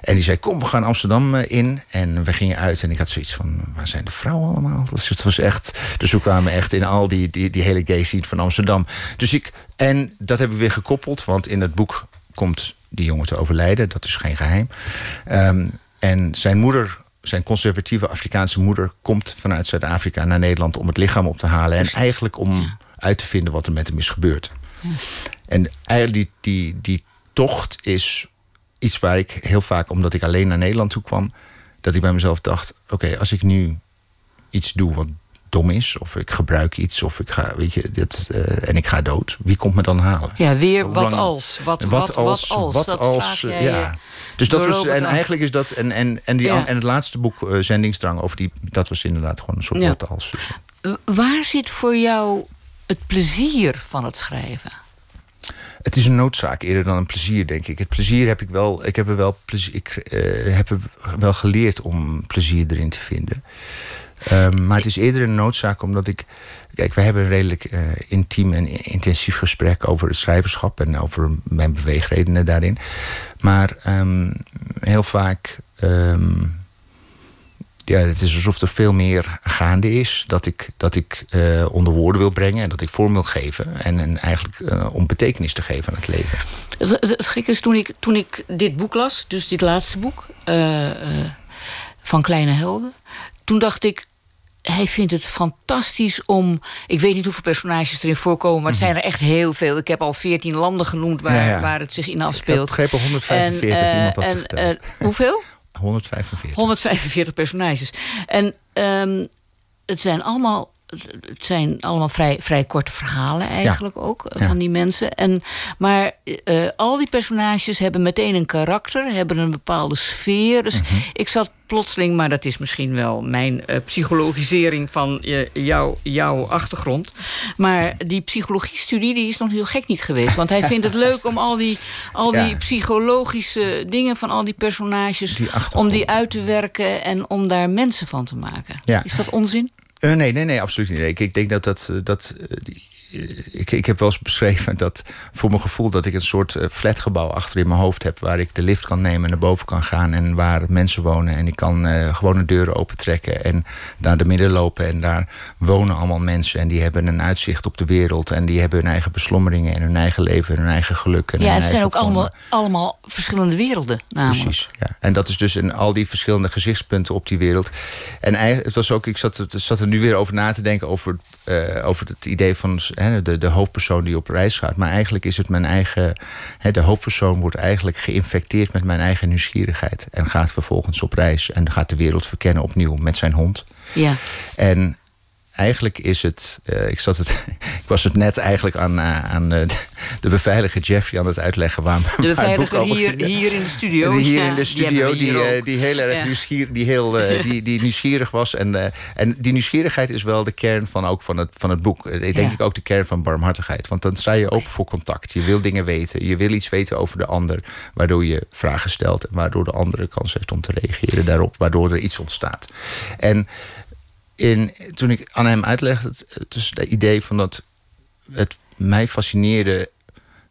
En die zei, kom, we gaan Amsterdam eh, in. En we gingen uit. En ik had zoiets van, waar zijn de vrouwen allemaal? Dus het was echt... Dus we kwamen echt in al die, die, die hele gay scene van Amsterdam. Dus ik... En dat hebben we weer gekoppeld. Want in het boek komt die jongen te overlijden. Dat is geen geheim. Ehm, en zijn moeder, zijn conservatieve Afrikaanse moeder... komt vanuit Zuid-Afrika naar Nederland om het lichaam op te halen. En eigenlijk om uit te vinden wat er met hem is gebeurd. En eigenlijk die, die, die tocht is iets waar ik heel vaak... omdat ik alleen naar Nederland toe kwam... dat ik bij mezelf dacht... oké, als ik nu iets doe wat dom is... of ik gebruik iets, of ik ga, weet je, dit, eh, en ik ga dood... wie komt me dan halen?
Ja, weer
Hoe
wat
lang-
als. Wat, wat, wat als.
wat
dat
als,
jij
ja. Dus dat was, en eigenlijk is dat, en, en, en, die,
Ja.
en het laatste boek, eh, Zendingsdrang, over die, dat was inderdaad gewoon een soort
Ja.
wat als. Dus,
Waar zit voor jou het plezier van het schrijven?
Het is een noodzaak eerder dan een plezier, denk ik. Het plezier heb ik wel, ik heb er wel plezier, ik eh, heb er wel geleerd om plezier erin te vinden. Ehm, maar het is eerder een noodzaak omdat ik. Kijk, we hebben een redelijk eh, intiem en intensief gesprek over het schrijverschap en over mijn beweegredenen daarin. Maar ehm, heel vaak. ehm, ja, het is alsof er veel meer gaande is. Dat ik, dat ik eh, onder woorden wil brengen en dat ik vorm wil geven. En, en eigenlijk eh, om betekenis te geven aan het leven.
Het, is, toen ik, toen ik dit boek las, dus dit laatste boek... van Kleine Helden... toen dacht ik, hij vindt het fantastisch om... Ik weet niet hoeveel personages erin voorkomen... maar het zijn er echt heel veel. Ik heb al veertien landen genoemd waar.
Ja, ja.
waar het zich in
Ik heb
afspeelt.
begrepen 145,
En, eh,
iemand
en, eh, hoeveel? <laughs>
145.
145 personages. En ehm, het zijn allemaal. Het zijn allemaal vrij, vrij korte verhalen eigenlijk ook eh,
Ja.
van die mensen. En, maar eh, al die personages hebben meteen een karakter, hebben een bepaalde sfeer. Dus
Mhm.
ik zat plotseling, maar dat is misschien wel mijn eh, psychologisering van jou, jouw achtergrond. Maar die psychologiestudie die is nog heel gek niet geweest. Want hij vindt het <laughs> leuk om al die, al die psychologische dingen van al die personages
Die
om die uit te werken en om daar mensen van te maken. Is dat onzin?
Eh, nee, nee, nee, absoluut niet. Ik, ik denk dat dat. eh, dat eh, die- ik, ik heb wel eens beschreven dat voor mijn gevoel dat ik een soort eh, flatgebouw achter in mijn hoofd heb. Waar ik de lift kan nemen en naar boven kan gaan. En waar mensen wonen. En ik kan eh, gewoon de deuren opentrekken. En naar de midden lopen. En daar wonen allemaal mensen. En die hebben een uitzicht op de wereld. En die hebben hun eigen beslommeringen. En hun eigen leven. En hun eigen geluk. En
Ja, het zijn ook allemaal,
vormen.
allemaal verschillende werelden namelijk.
Precies, ja. En dat is dus in al die verschillende gezichtspunten op die wereld. En het was ook, ik zat, er- zat er nu weer over na te denken over, eh, over het idee van hè, de, de hoofdpersoon die op reis gaat. Maar eigenlijk is het mijn eigen. Hè, de hoofdpersoon wordt eigenlijk geïnfecteerd met mijn eigen nieuwsgierigheid. En gaat vervolgens op reis en gaat de wereld verkennen opnieuw met zijn hond.
Ja.
En eigenlijk is het. eh, ik, zat het <laughs> ik was het net eigenlijk aan, eh, aan eh, de beveiliger Jeffrey aan het uitleggen waar, waar
De beveiliger hier, hier in de studio. <laughs>
Die hier
Ja,
in de
die
studio, die,
ook.
die heel erg
Ja.
nieuwsgierig, die heel, <laughs> die, die nieuwsgierig was. En, en die nieuwsgierigheid is wel de kern van, ook van, het, van het boek. Ik denk
Ja.
ik ook de kern van barmhartigheid. Want dan sta je open voor contact. Je wil dingen weten. Je wil iets weten over de ander. Waardoor je vragen stelt. En waardoor de andere kans heeft om te reageren daarop. Waardoor er iets ontstaat. En toen ik aan hem uitlegde, is het idee van dat het mij fascineerde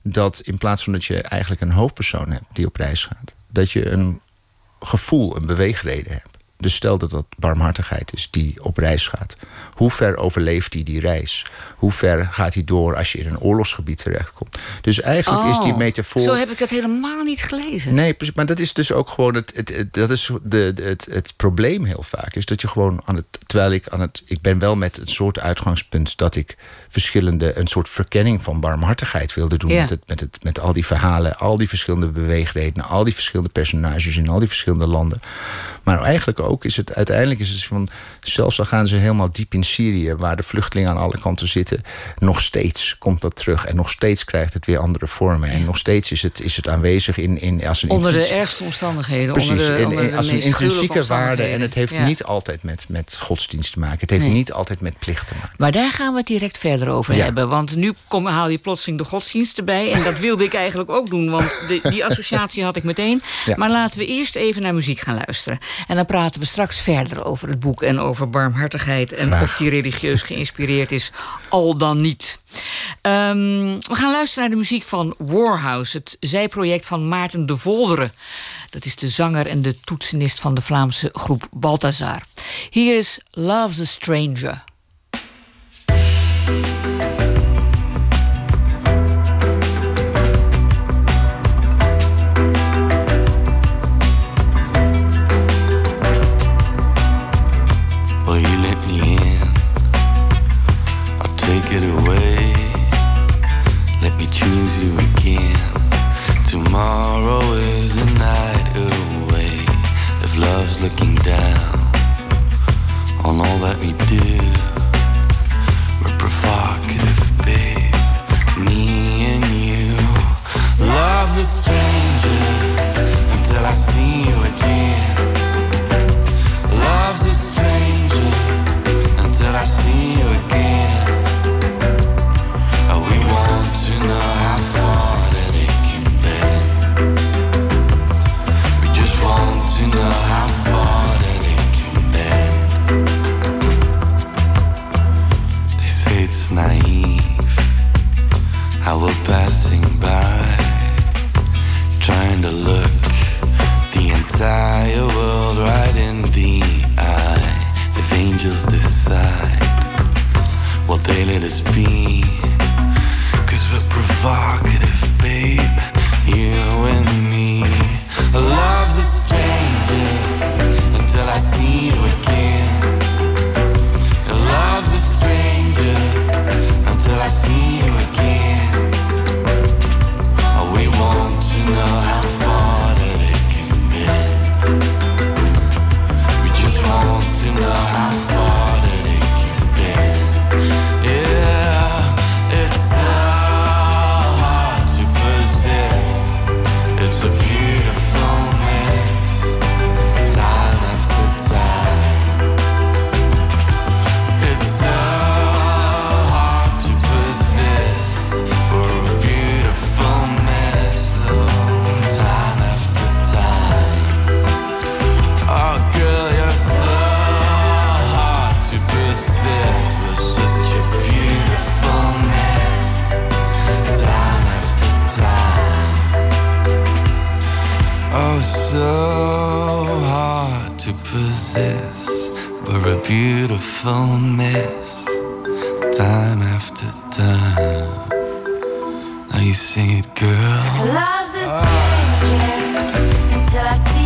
dat in plaats van dat je eigenlijk een hoofdpersoon hebt die op reis gaat, dat je een gevoel, een beweegreden hebt. Dus stel dat dat barmhartigheid is die op reis gaat. Hoe ver overleeft hij die reis? Hoe ver gaat hij door als je in een oorlogsgebied terechtkomt? Dus eigenlijk is die
Oh,
metafoor.
Zo heb ik het helemaal niet gelezen.
Nee, maar dat is dus ook gewoon het, het, het- dat is de, de- het, het probleem heel vaak. Is dat je gewoon aan het. Terwijl ik aan het. Ik ben wel met een soort uitgangspunt dat ik verschillende. een soort verkenning van barmhartigheid wilde doen.
Ja.
Met, het, met, het, met al die verhalen, al die verschillende beweegredenen, al die verschillende personages in al die verschillende landen. Maar eigenlijk ook is het uiteindelijk is het van. Zelfs al gaan ze helemaal diep in Syrië, waar de vluchtelingen aan alle kanten zitten, nog steeds komt dat terug. En nog steeds krijgt het weer andere vormen. En nog steeds is het, is het aanwezig in, in als een
Onder de ergste omstandigheden.
Precies,
onder de,
en als een intrinsieke waarde. En het heeft
Ja.
niet altijd met, met godsdienst te maken. Het heeft
Nee.
niet altijd met plicht te maken.
Maar daar gaan we het direct verder over
Ja.
hebben. Want nu kom, haal je plotseling de godsdienst erbij. En dat wilde ik eigenlijk ook doen, want de, die associatie had ik meteen.
Ja.
Maar laten we eerst even naar muziek gaan luisteren. En dan praten we straks verder over het boek en over barmhartigheid. En
Graag.
of die religieus geïnspireerd is, al dan niet. Ehm, we gaan luisteren naar de muziek van Warhouse, het zijproject van Maarten de Volderen. Dat is de zanger en de toetsenist van de Vlaamse groep Balthazar. Hier is Love's a Stranger.
Looking down on all that we how we're passing by, trying to look the entire world right in the eye. If angels decide what they let us be, cause we're provocative, babe, you and me. Love's a stranger until I see you again. Love's a stranger until I see you again. Know how beautiful mess. Time after time. Now you sing it, girl.
Love's a stranger until I see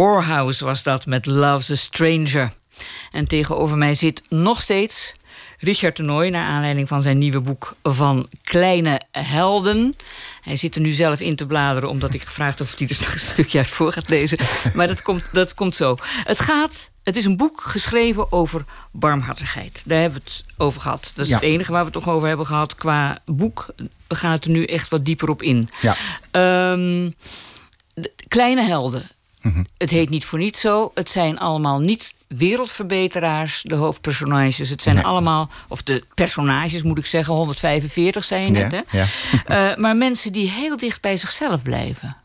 Warhouse was dat met Love's a Stranger. En tegenover mij zit nog steeds Richard Toernooi... naar aanleiding van zijn nieuwe boek Van Kleine Helden. Hij zit er nu zelf in te bladeren... omdat ik gevraagd heb of hij er een stukje uit voor gaat lezen. Maar dat komt, dat komt zo. Het gaat... Het is een boek geschreven over barmhartigheid. Daar hebben we het over gehad. Dat is
Ja.
het enige waar we het toch over hebben gehad qua boek. We gaan het er nu echt wat dieper op in.
Ja.
Ehm, de kleine helden.
Mhm.
Het heet niet voor niets zo. Het zijn allemaal niet wereldverbeteraars, de hoofdpersonages. Het zijn
Nee.
allemaal, of de personages moet ik zeggen, 145 zijn.
Ja,
Hè?
ja. <laughs>
Eh, maar mensen die heel dicht bij zichzelf blijven.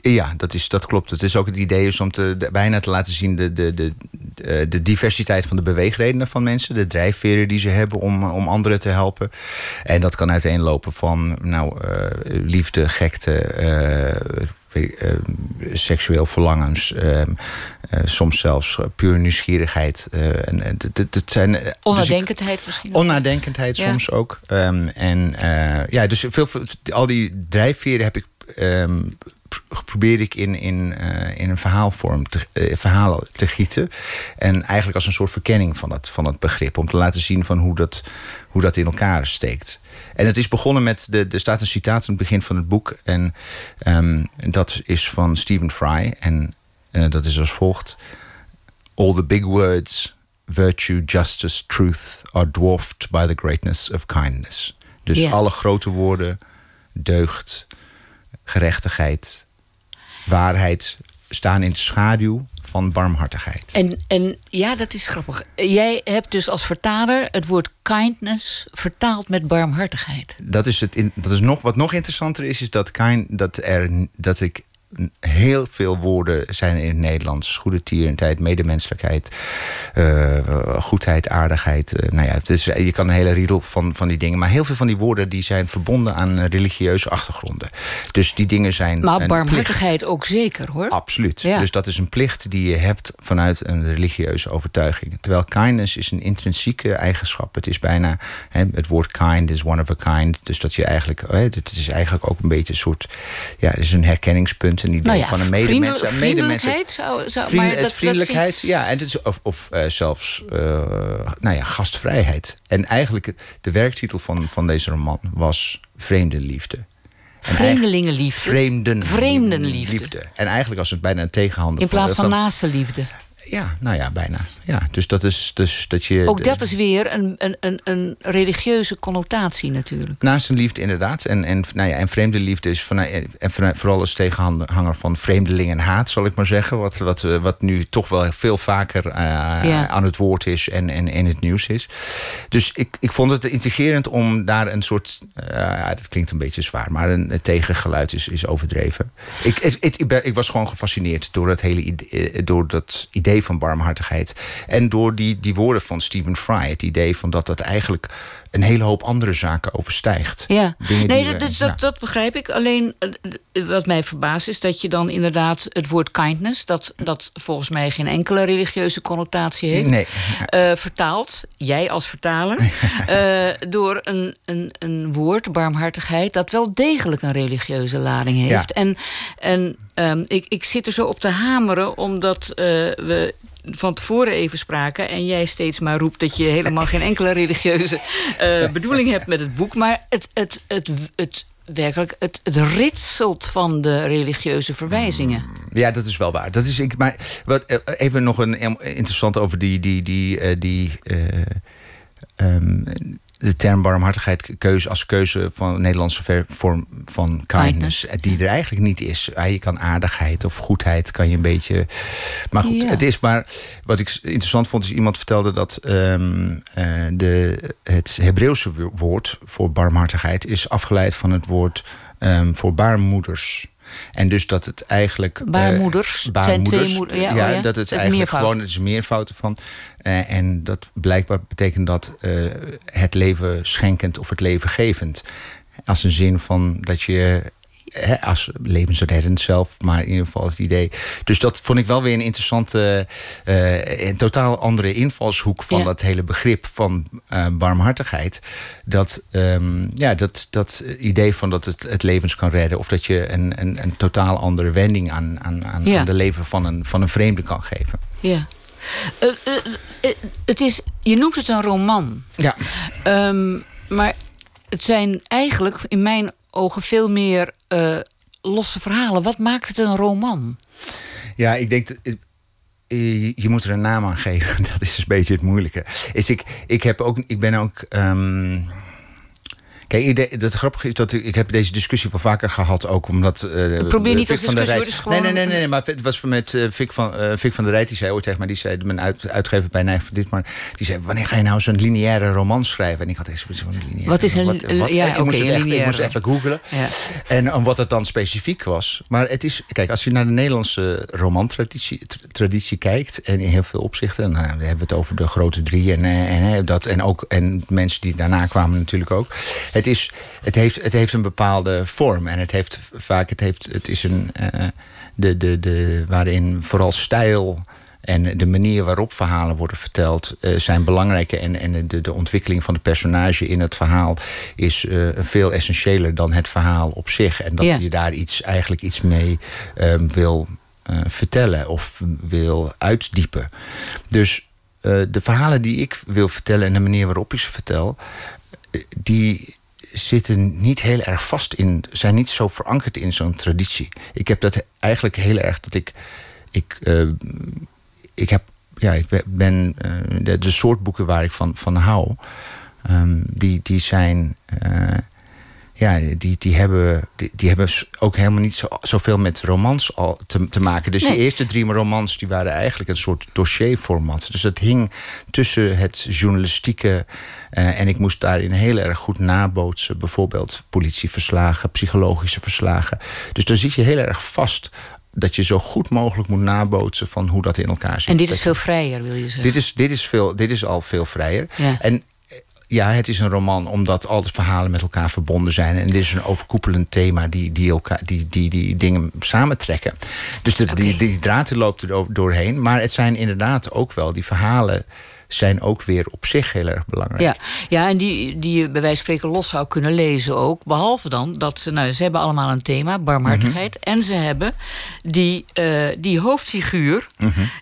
Ja, dat, is, dat klopt. Het is ook het idee is om te, de- bijna te laten zien de, de, de, de, de diversiteit van de beweegredenen van mensen. De drijfveren die ze hebben om, om anderen te helpen. En dat kan uiteenlopen van nou, eh, liefde, gekte, eh, eh, seksueel verlangens. eh, eh, soms zelfs puur nieuwsgierigheid. eh, en, het zijn, eh, dus
Onnadenkendheid misschien.
Onnadenkendheid
Ja.
soms ook. Ehm, en eh, ja, dus veel, al die drijfveren heb ik. ehm, p- probeerde ik in, in, eh, in een verhaalvorm te, eh, verhalen te gieten. En eigenlijk als een soort verkenning van het, van het begrip. Om te laten zien van hoe dat, hoe dat in elkaar steekt. En het is begonnen met. De, er staat een citaat aan het begin van het boek. En ehm, dat is van Stephen Fry. En eh, dat is als volgt. All the big words, virtue, justice, truth, are dwarfed by the greatness of kindness. Dus alle grote woorden, deugd, gerechtigheid, waarheid, staan in de schaduw van barmhartigheid.
En, en ja, dat is grappig. Jij hebt dus als vertaler het woord kindness vertaald met barmhartigheid.
dat is, het in, dat is nog, wat nog interessanter is, is dat, kind, dat, er, dat ik heel veel woorden zijn in het Nederlands. Goede tierendheid, medemenselijkheid, eh, goedheid, aardigheid. eh, nou ja, is, je kan een hele riedel van, van die dingen. Maar heel veel van die woorden die zijn verbonden aan religieuze achtergronden. Dus die dingen zijn
Maar barmhartigheid ook zeker hoor.
Absoluut.
Ja.
Dus dat is een plicht die je hebt vanuit een religieuze overtuiging. Terwijl kindness is een intrinsieke eigenschap. Het is bijna, hè, het woord kind is one of a kind. Dus dat je eigenlijk, hè, het is eigenlijk ook een beetje een soort, ja, het is een herkenningspunt. Een idee
Nou ja,
van een
vriendel-
medemens. medemens-
vriendelijkheid zou... zou
Vriend-
maar dat-
het
dat
vriendelijkheid, ja, en het is, of, of eh, zelfs eh, nou ja, gastvrijheid. En eigenlijk de werktitel van, van deze roman was Vreemdenliefde.
Vreemdelingenliefde.
Vreemden,
Vreemdenliefde.
En eigenlijk als het bijna een tegenhander
In plaats van
van
naaste liefde.
Ja, nou ja, bijna. Ja, dus dat is dus dat je.
Ook dat is weer een, een, een, een religieuze connotatie natuurlijk.
Naast een liefde, inderdaad. En, en, nou ja, en vreemde liefde is van, en van- vooral als tegenhanger van vreemdelingenhaat, zal ik maar zeggen. Wat, wat, eh, wat nu toch wel veel vaker eh,
Ja.
aan het woord is en, en in het nieuws is. Dus ik, ik vond het intrigerend om daar een soort. eh, ja, dat klinkt een beetje zwaar, maar een, een tegengeluid is, is overdreven. Ik, ik, ben- ik was gewoon gefascineerd door, het hele idee, eh, door dat idee van barmhartigheid. En door die, die woorden van Stephen Fry. Het idee van dat dat eigenlijk een hele hoop andere zaken overstijgt.
Ja,
Dingen
nee, dat, dat, dat, begrijp ik. Alleen eh, wat mij verbaast is dat je dan inderdaad het woord kindness, dat, dat volgens mij geen enkele religieuze connotatie heeft,
Nee.
eh, vertaalt, jij als vertaler, <laughs> eh, door een, een, een woord, barmhartigheid, dat wel degelijk een religieuze lading heeft.
Ja.
En, en ehm, ik, ik zit er zo op te hameren, omdat we van tevoren even spraken en jij steeds maar roept dat je helemaal geen enkele religieuze eh, bedoeling hebt met het boek, maar het, het, het, het, werkelijk het, het ritselt van de religieuze verwijzingen.
Ja, dat is wel waar. Dat is, ik, maar wat, eh, even nog een em- interessant over die, die, die, eh, die eh, ehm, de term barmhartigheid keuze als keuze van een Nederlandse vorm van kindness,
Kindness,
die er eigenlijk niet is. Je kan aardigheid of goedheid kan je een beetje. Maar goed,
Ja.
het is maar wat ik interessant vond is iemand vertelde dat ehm, eh, de, het Hebreeuwse wo- woord voor barmhartigheid is afgeleid van het woord ehm, voor baarmoeders. En dus dat het eigenlijk. eh,
Baarmoeders zijn
baarmoeders,
twee moeder- ja, oh ja,
dat het
dat is
eigenlijk
meervoud.
gewoon het is meervoud van. Eh, en dat blijkbaar betekent dat eh, het leven schenkend of het leven gevend. Als een zin van dat je. Hè, als levensreddend zelf, maar in ieder geval het idee. Dus dat vond ik wel weer een interessante, eh, een totaal andere invalshoek van
Ja.
dat hele begrip van eh, barmhartigheid. Dat, ehm, ja, dat, dat idee van dat het, het levens kan redden, of dat je een, een, een totaal andere wending aan, aan, aan,
Ja.
aan de leven van een, van een vreemde kan geven.
Ja. Eh, het is, je noemt het een roman.
Ja.
Ehm, maar het zijn eigenlijk in mijn ogen veel meer eh, losse verhalen. Wat maakt het een roman?
Ja, ik denk dat. eh, Je moet er een naam aan geven. <laughs> Dat is dus een beetje het moeilijke. Is ik, ik, heb ook, ik ben ook. ehm, Kijk, het grappige is dat ik, ik heb deze discussie wel vaker gehad, ook omdat. eh,
Probeer niet
Vic
als
van
discussie, is gewoon-
Nee, nee, nee, nee, maar het was met eh Vic, van, Vic van der Rijt, die zei ooit tegen mij, die zei, mijn uit, uitgever bij Nijg van dit, maar die zei, wanneer ga je nou zo'n lineaire roman schrijven? En ik had eens zo'n lineaire.
Wat is een-
wat, wat-
ja,
ik, moest echt, ik moest
lineaire.
even googelen.
Ja.
En om wat het dan specifiek was. Maar het is, kijk, als je naar de Nederlandse romantraditie tra- traditie kijkt, en in heel veel opzichten, nou, we hebben het over de grote drie en, en, eh, dat, en ook en mensen die daarna kwamen natuurlijk ook. Het, is, het, heeft, het heeft een bepaalde vorm en het heeft vaak, het, heeft, het is een, eh, de, de, de, waarin vooral stijl. En de manier waarop verhalen worden verteld eh, zijn belangrijke. En, en de, de ontwikkeling van de personage in het verhaal is eh, veel essentiëler dan het verhaal op zich. En dat
Ja.
je daar iets, eigenlijk iets mee ehm, wil vertellen of wil uitdiepen. Dus de verhalen die ik wil vertellen en de manier waarop ik ze vertel, die zitten niet heel erg vast in, zijn niet zo verankerd in zo'n traditie. Ik heb dat eigenlijk heel erg dat ik. ik eh, ik heb, ja, ik be- ben eh, de, de soort boeken waar ik van, van hou, ehm, die, die zijn. eh, ja, die, die, hebben, die, die hebben ook helemaal niet zo, zoveel met romans al te, te maken. Dus
Nee.
die eerste drie romans die waren eigenlijk een soort dossierformat. Dus het hing tussen het journalistieke. eh, en ik moest daarin heel erg goed nabootsen. Bijvoorbeeld politieverslagen, psychologische verslagen. Dus dan zit je heel erg vast dat je zo goed mogelijk moet nabootsen van hoe dat in elkaar zit.
En dit is
Dat-
veel vrijer, wil je zeggen?
dit is, dit, is veel, dit is al veel vrijer.
Ja.
En ja, het is een roman omdat al de verhalen met elkaar verbonden zijn. En dit is een overkoepelend thema die, die, elkaar, die, die, die dingen samentrekken. Dus de, die, die draad loopt er door- doorheen. Maar het zijn inderdaad ook wel, die verhalen zijn ook weer op zich heel erg belangrijk.
Ja, ja en die, die je bij wijze van spreken los zou kunnen lezen ook. Behalve dan dat ze, nou, ze hebben allemaal een thema, barmhartigheid.
Mhm.
En ze hebben die, eh, die hoofdfiguur,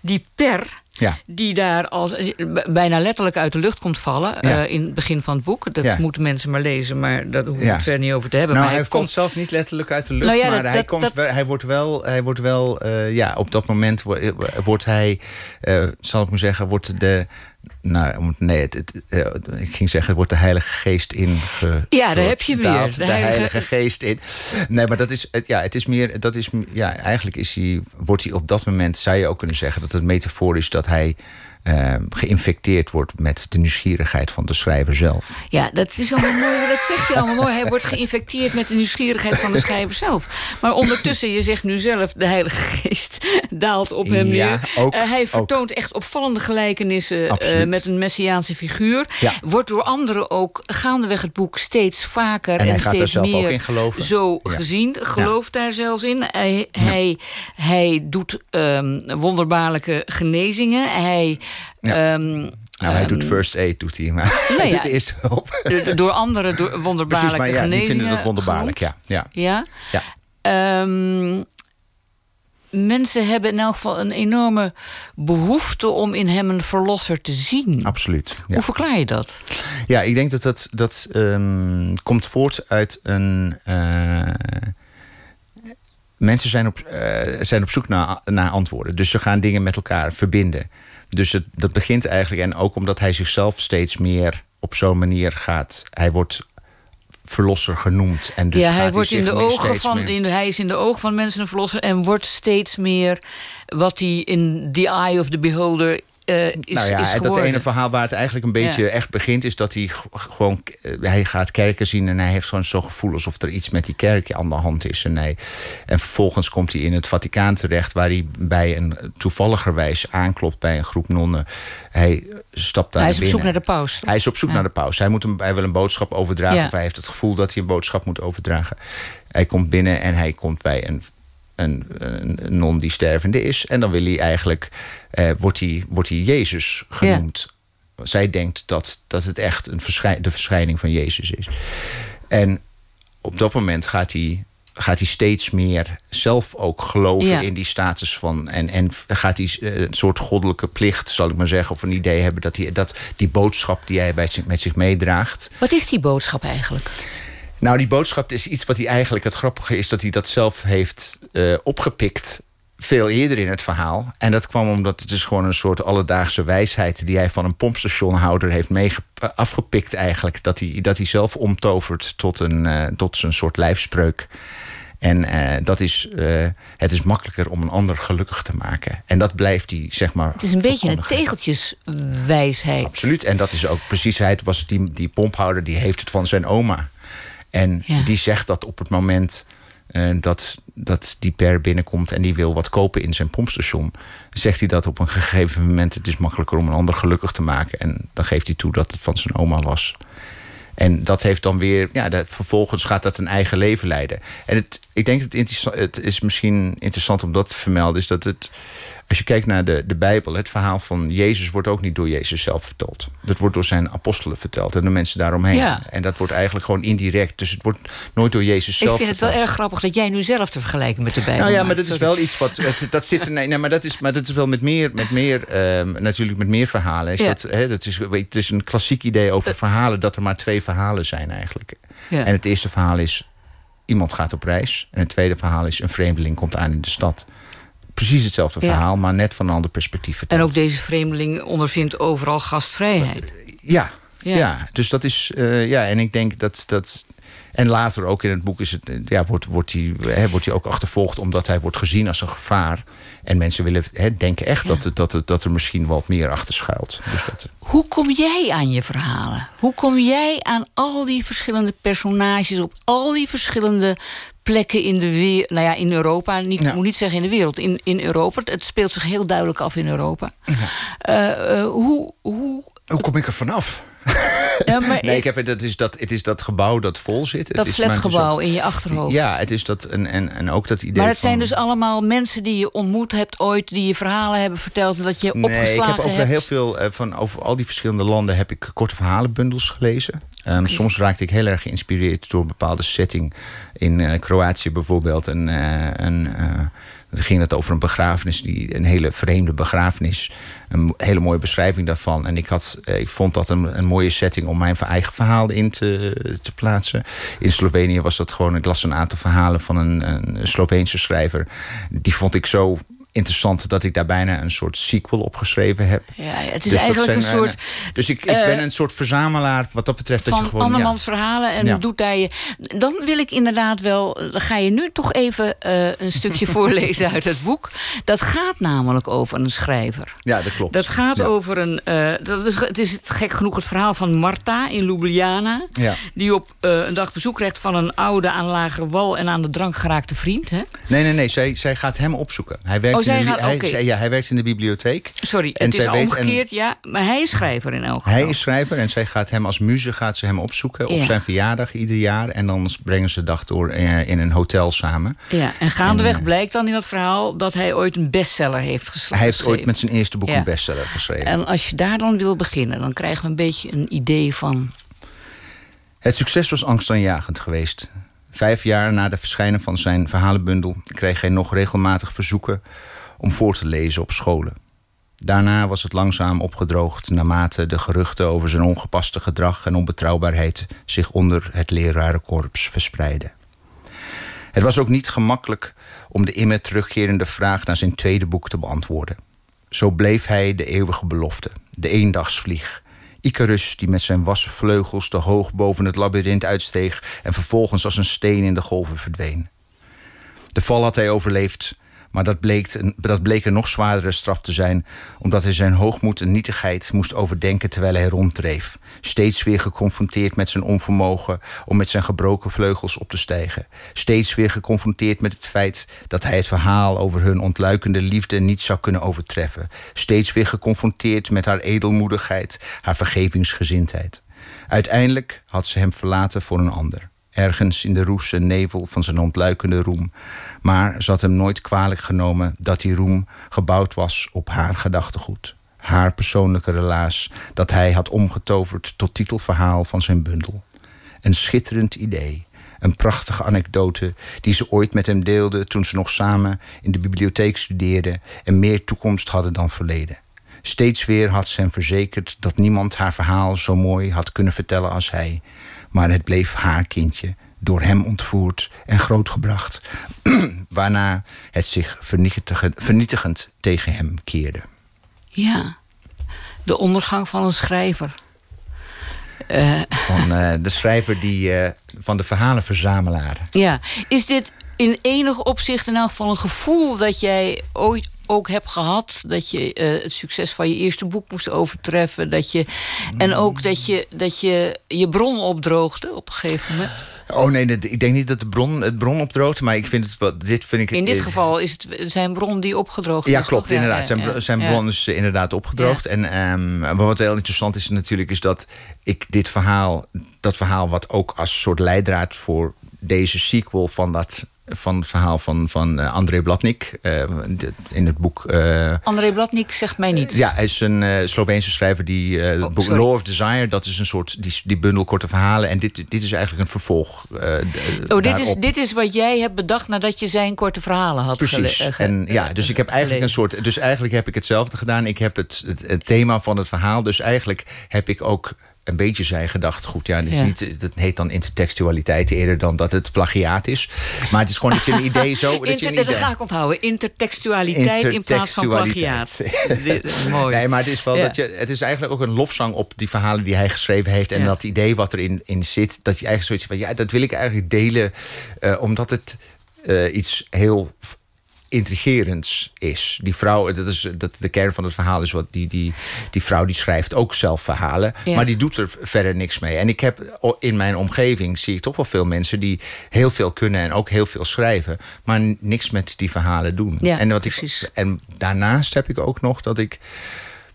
die per.
Ja.
Die daar als eh, bijna letterlijk uit de lucht komt vallen
Ja.
eh, in het begin van het boek. Dat
Ja.
moeten mensen maar lezen, maar daar hoeven we
Ja.
het verder niet over te hebben.
Nou,
maar
hij, komt zelf niet letterlijk uit de lucht,
Nou
maar
dat-
hij,
dat-
komt,
dat-
hij wordt wel, hij wordt wel eh, ja, op dat moment wo- wordt hij, zal ik maar zeggen, wordt de, nou, nee, het, het, eh, ik ging zeggen, wordt de Heilige Geest in.
Ja, daar heb je weer.
De,
De
heilige... Geest in. Nee, maar dat is, het- ja, het is meer, dat is, ja, eigenlijk is hij, wordt hij op dat moment, zou je ook kunnen zeggen, dat het metafoor is dat hij eh, geïnfecteerd wordt met de nieuwsgierigheid van de schrijver zelf.
Ja, dat is allemaal mooi. Dat zeg je allemaal mooi. Hij wordt geïnfecteerd met de nieuwsgierigheid van de schrijver zelf. Maar ondertussen, je zegt nu zelf, de Heilige Geest daalt op hem
Ja,
neer.
ook,
Eh, hij
ook.
vertoont echt opvallende gelijkenissen eh, met een messiaanse figuur.
Ja.
Wordt door anderen ook gaandeweg het boek steeds vaker
En
en, steeds meer
in geloven.
zo
Ja.
gezien. Gelooft daar zelfs in. Hij, hij, hij doet ehm, wonderbaarlijke genezingen. Hij...
Ja.
ehm,
Nou, hij
ehm,
doet first aid, doet hij, maar <laughs> hij
ja.
doet de eerste hulp. <laughs>
door- door anderen door
Precies,
wonderbaarlijke
maar ja, die vinden dat wonderbaarlijk, ja. ja.
Ja.
ja.
Ehm, mensen hebben in elk geval een enorme behoefte om in hem een verlosser te zien.
Absoluut. Ja.
Hoe verklaar je dat?
Ja, ik denk dat dat, dat ehm, komt voort uit een. eh, mensen zijn op, eh, zijn op zoek naar, naar antwoorden. Dus ze gaan dingen met elkaar verbinden. Dus het, dat begint eigenlijk. En ook omdat hij zichzelf steeds meer op zo'n manier gaat. Hij wordt verlosser genoemd. En dus
ja, hij, wordt in de ogen van,
meer-
in de, hij is in de ogen van mensen een verlosser en wordt steeds meer wat hij in the eye of the beholder eh, is,
nou ja,
is
dat ene verhaal waar het eigenlijk een beetje
Ja.
echt begint, is dat hij gewoon eh, hij gaat kerken zien en hij heeft gewoon zo'n gevoel alsof er iets met die kerk aan de hand is. En, hij, en vervolgens komt hij in het Vaticaan terecht, waar hij bij een toevalligerwijs aanklopt bij een groep nonnen. Hij stapt daar
hij is op zoek naar de paus.
Hij is op zoek
Ja.
naar de paus. Hij, moet hem, hij wil een boodschap overdragen.
Ja.
Of hij heeft het gevoel dat hij een boodschap moet overdragen. Hij komt binnen en hij komt bij een, een, een non die stervende is. En dan wil hij eigenlijk, eh, wordt, hij, wordt hij Jezus genoemd. Zij denkt dat, dat het echt een verschij, de verschijning van Jezus is. En op dat moment gaat hij gaat hij steeds meer zelf ook geloven
Ja.
in die status van. En, en gaat hij eh, een soort goddelijke plicht, zal ik maar zeggen, of een idee hebben dat, hij, dat die boodschap die hij bij zich, met zich meedraagt.
Wat is die boodschap eigenlijk?
Nou, die boodschap is iets wat hij eigenlijk. Het grappige is dat hij dat zelf heeft eh, opgepikt. Veel eerder in het verhaal. En dat kwam omdat het is gewoon een soort alledaagse wijsheid. die hij van een pompstationhouder heeft afgepikt, eigenlijk. Dat hij, dat hij zelf omtovert tot een, eh, tot een soort lijfspreuk. En eh, dat is, het is makkelijker om een ander gelukkig te maken. En dat blijft hij, zeg maar.
Het is een beetje een tegeltjeswijsheid.
Absoluut. En dat is ook precies, hij was die, die pomphouder, die heeft het van zijn oma. En
Ja.
die zegt dat op het moment eh, dat, dat die per binnenkomt en die wil wat kopen in zijn pompstation, zegt hij dat op een gegeven moment het is makkelijker om een ander gelukkig te maken. En dan geeft hij toe dat het van zijn oma was. En dat heeft dan weer, ja, dat, vervolgens gaat dat een eigen leven leiden. En het, ik denk dat het, het is misschien interessant om dat te vermelden, is dat het, als je kijkt naar de, de Bijbel, het verhaal van Jezus wordt ook niet door Jezus zelf verteld. Dat wordt door zijn apostelen verteld en de mensen daaromheen.
Ja.
En dat wordt eigenlijk gewoon indirect. Dus het wordt nooit door Jezus
Ik
zelf
vind het wel erg grappig dat jij nu zelf te vergelijken met de Bijbel
Nou ja, maar dat is wel iets wat. Het, dat zit. Nee, nee, maar dat is, maar dat is wel met meer. Met meer ehm, natuurlijk met meer verhalen. Is
Ja.
dat, hè, dat is, het is een klassiek idee over verhalen. dat er maar twee verhalen zijn eigenlijk.
Ja.
En het eerste verhaal is. iemand gaat op reis. En het tweede verhaal is. een vreemdeling komt aan in de stad. Precies hetzelfde
Ja.
verhaal, maar net van een ander perspectief verteld.
En ook deze vreemdeling ondervindt overal gastvrijheid.
Ja,
Ja.
ja. dus dat is. eh, ja, en ik denk dat. dat en later ook in het boek is het, eh, ja, wordt, wordt, hij, hè, wordt hij ook achtervolgd omdat hij wordt gezien als een gevaar. En mensen willen, hè, denken echt dat, dat, dat er misschien wat meer achter schuilt. Dus dat,
Hoe kom jij aan je verhalen? Hoe kom jij aan al die verschillende personages op al die verschillende plekken in de wereld? Nou ja, in Europa. Niet,
Ja.
Ik moet niet zeggen in de wereld. In, in Europa. Het speelt zich heel duidelijk af in Europa. Eh, eh, hoe, hoe,
Hoe kom ik er vanaf? <laughs>
ja, maar
Nee, ik heb, het, het, is dat, het is dat gebouw dat vol zit. Het
dat
het is
flatgebouw in je achterhoofd.
Ja, het is dat. En, en, en ook dat idee.
Maar het zijn dus allemaal mensen die je ontmoet hebt ooit, die je verhalen hebben verteld en dat je
Nee,
opgeslagen
ik heb ook wel
hebt.
heel veel eh, van over al die verschillende landen heb ik korte verhalenbundels gelezen. Ehm, Soms raakte ik heel erg geïnspireerd door een bepaalde setting in eh, Kroatië bijvoorbeeld. En, eh, en eh, dan ging het over een begrafenis, die, een hele vreemde begrafenis. Een hele mooie beschrijving daarvan. En ik, had, eh, ik vond dat een, een mooie setting om mijn eigen verhaal in te, te plaatsen. In Slovenië was dat gewoon, ik las een aantal verhalen van een, een Sloveense schrijver. Die vond ik zo interessant dat ik daar bijna een soort sequel op geschreven heb.
Ja, het is
Dus
eigenlijk
zijn,
een
eh,
soort
Dus ik, ik
eh,
ben een soort verzamelaar wat dat betreft. dat je
van
gewoon,
andermans verhalen en
Ja.
doet daar je. Dan wil ik inderdaad wel. Dan ga je nu toch even eh, een stukje <laughs> voorlezen uit het boek. Dat gaat namelijk over een schrijver.
Ja, dat klopt.
Dat gaat
Ja.
over een. eh, dat is, het is gek genoeg het verhaal van Marta in Ljubljana.
Ja.
Die op eh, een dag bezoek krijgt van een oude aan lagere wal en aan de drank geraakte vriend. Hè?
Nee, nee, nee. Zij, zij gaat hem opzoeken. Hij werkt,
Oh, zij
in, de,
gaat-
hij, zij- ja, hij werkt in de bibliotheek.
Sorry,
En
het is
en-
omgekeerd, ja. Maar hij is schrijver in elk geval.
Hij is schrijver en zij gaat hem als muze gaat ze hem opzoeken op
Ja.
zijn verjaardag ieder jaar. En dan brengen ze de dag door eh, in een hotel samen.
Ja, en gaandeweg
En, eh,
blijkt dan in dat verhaal dat hij ooit een bestseller heeft geschreven.
Hij heeft ooit met zijn eerste boek
Ja.
een bestseller geschreven.
En als je daar dan wil beginnen, dan krijgen we een beetje een idee van.
Het succes was angstaanjagend geweest. Vijf jaar na de verschijnen van zijn verhalenbundel kreeg hij nog regelmatig verzoeken om voor te lezen op scholen. Daarna was het langzaam opgedroogd naarmate de geruchten over zijn ongepaste gedrag en onbetrouwbaarheid zich onder het lerarenkorps verspreidden. Het was ook niet gemakkelijk om de immer terugkerende vraag naar zijn tweede boek te beantwoorden. Zo bleef hij de eeuwige belofte, de eendagsvlieg. Icarus die met zijn wassen vleugels te hoog boven het labyrint uitsteeg en vervolgens als een steen in de golven verdween. De val had hij overleefd, maar dat bleek, een, dat bleek een nog zwaardere straf te zijn, omdat hij zijn hoogmoed en nietigheid moest overdenken terwijl hij ronddreef. Steeds weer geconfronteerd met zijn onvermogen om met zijn gebroken vleugels op te stijgen. Steeds weer geconfronteerd met het feit dat hij het verhaal over hun ontluikende liefde niet zou kunnen overtreffen. Steeds weer geconfronteerd met haar edelmoedigheid, haar vergevingsgezindheid. Uiteindelijk had ze hem verlaten voor een ander ergens in de roes en nevel van zijn ontluikende roem. Maar ze had hem nooit kwalijk genomen dat die roem gebouwd was op haar gedachtegoed. Haar persoonlijke relaas dat hij had omgetoverd tot titelverhaal van zijn bundel. Een schitterend idee. Een prachtige anekdote die ze ooit met hem deelde toen ze nog samen in de bibliotheek studeerden en meer toekomst hadden dan verleden. Steeds weer had ze hem verzekerd dat niemand haar verhaal zo mooi had kunnen vertellen als hij. Maar het bleef haar kindje, door hem ontvoerd en grootgebracht, <clears throat> waarna het zich vernietigend, vernietigend tegen hem keerde.
Ja. De ondergang van een schrijver. Eh,
Van eh, de schrijver die, eh, van de verhalenverzamelaar.
ja. Is dit in enig opzicht in elk geval een gevoel dat jij ooit ook hebt gehad? Dat je eh, het succes van je eerste boek moest overtreffen. Dat je, en ook dat je, dat je je bron opdroogde op een gegeven moment.
Oh nee, ik denk niet dat de bron, het bron opdroogt, maar ik vind het wat. Dit vind ik.
In dit geval is het zijn bron die opgedroogd
Ja,
is.
klopt, inderdaad.
ja,
zijn,
ja,
bron is inderdaad opgedroogd. En ehm, wat heel interessant is natuurlijk, is dat ik dit verhaal, dat verhaal wat ook als soort leidraad voor deze sequel van dat van het verhaal van, van eh, André Blatnik eh, in het boek. eh,
André Blatnik zegt mij niets.
ja, hij is een eh Sloveense schrijver die het
Oh,
boek
sorry.
Law of Desire, dat is een soort die, die bundel korte verhalen. En dit, dit is eigenlijk een vervolg.
Oh, dit is, dit is wat jij hebt bedacht nadat je zijn korte verhalen had
Precies. en ja, dus ik heb eigenlijk een soort. Dus eigenlijk heb ik hetzelfde gedaan. Ik heb het, het, het thema van het verhaal. Dus eigenlijk heb ik ook een beetje zij gedacht. Goed, ja, is
Ja.
niet, dat heet dan intertextualiteit eerder dan dat het plagiaat is. Maar het is gewoon dat je een idee zo. <laughs> dat je een
dat
idee,
ga ik onthouden. Intertextualiteit in plaats van plagiaat. <laughs> Mooi.
Nee, maar het is wel
Ja.
dat je. Het is eigenlijk ook een lofzang op die verhalen die hij geschreven heeft. En
Ja.
dat idee wat erin in zit. Dat je eigenlijk zoiets van ja, dat wil ik eigenlijk delen. eh, omdat het eh, iets heel intrigerends is. Die vrouw, dat is dat de kern van het verhaal is wat die, die, die vrouw die schrijft ook zelf verhalen.
Ja.
Maar die doet er verder niks mee. En ik heb in mijn omgeving zie ik toch wel veel mensen die heel veel kunnen en ook heel veel schrijven, maar niks met die verhalen doen.
Ja,
en, wat
precies.
Ik, en daarnaast heb ik ook nog dat ik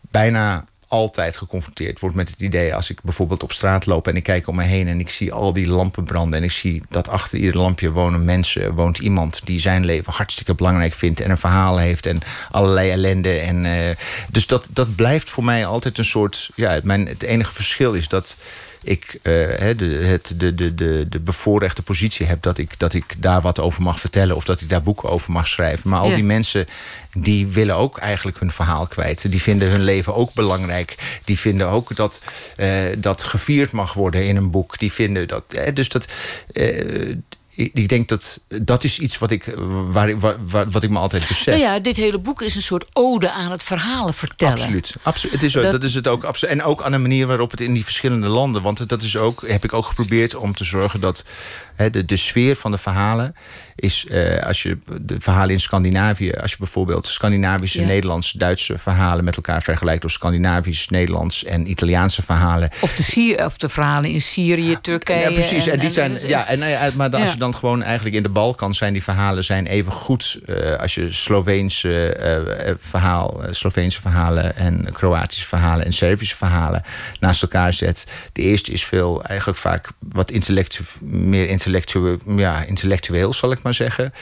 bijna altijd geconfronteerd word met het idee als ik bijvoorbeeld op straat loop en ik kijk om me heen en ik zie al die lampen branden en ik zie dat achter ieder lampje wonen mensen, woont iemand die zijn leven hartstikke belangrijk vindt en een verhaal heeft en allerlei ellende. En, eh, dus dat, dat blijft voor mij altijd een soort, ja, mijn, het enige verschil is dat ik eh, hè, de, het, de, de, de, de bevoorrechte positie heb dat ik, dat ik daar wat over mag vertellen of dat ik daar boeken over mag schrijven. Maar al
Ja.
die mensen die willen ook eigenlijk hun verhaal kwijt. Die vinden hun leven ook belangrijk. Die vinden ook dat eh, dat gevierd mag worden in een boek. Die vinden dat. eh, dus dat. Eh, ik ik denk dat dat is iets wat ik, waar, ik- waar, waar- wat ik me altijd besef.
Nou ja, dit hele boek is een soort ode aan het verhalen vertellen.
Absoluut. Absoluut. Het is,
Dat-
dat... is het ook. absoluut. En ook aan de manier waarop het in die verschillende landen. Want dat is ook, heb ik ook geprobeerd om te zorgen dat hè, de, de sfeer van de verhalen is. eh, als je de verhalen in Scandinavië, als je bijvoorbeeld Scandinavische,
Ja.
Nederlandse, Duitse verhalen met elkaar vergelijkt. Of Scandinavisch, Nederlands en Italiaanse verhalen.
Of de, of de verhalen in Syrië, Turkije.
Ja, precies. En, die zijn, ja, en, nou maar dan- als je dan gewoon eigenlijk in de Balkan zijn die verhalen zijn even goed eh, als je Sloveense eh, verhaal, Sloveense verhalen en Kroatische verhalen en Servische verhalen naast elkaar zet. De eerste is veel eigenlijk vaak wat intellectu meer intellectueel, ja, intellectueel zal ik maar zeggen.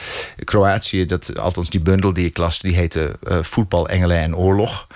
Kroatië, dat, althans die bundel die ik las, die heette Voetbal, Engelen en Oorlog.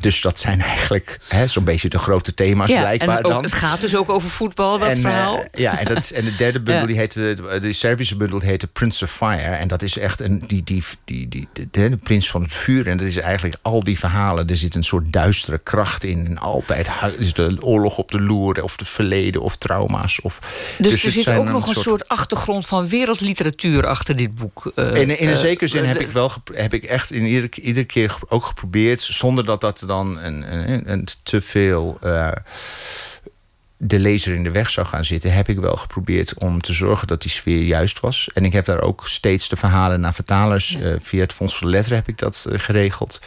Dus dat zijn eigenlijk hè, zo'n beetje de grote thema's
ja,
blijkbaar
en ook,
dan.
het gaat dus ook over voetbal, dat
En, eh,
verhaal.
ja, en, dat, en de derde <laughs> bundel,
Ja.
die heette, de Servische bundel, heette Prince of Fire. En dat is echt een, die, die, die, die, de, de prins van het vuur. En dat is eigenlijk al die verhalen. Er zit een soort duistere kracht in. En altijd is de oorlog op de loer, of het verleden, of trauma's. Of,
Dus,
het
er zit ook nog een soort achtergrond van wereldliteratuur achter dit boek. eh,
in, in een
eh,
zekere zin
eh,
heb
de-
ik wel heb ik echt in ieder, iedere keer ge- ook geprobeerd, zonder dat dat dan een, een, een te veel eh, de lezer in de weg zou gaan zitten, heb ik wel geprobeerd om te zorgen dat die sfeer juist was. En ik heb daar ook steeds de verhalen naar vertalers. eh, via het Fonds voor de Letteren heb ik dat eh, geregeld.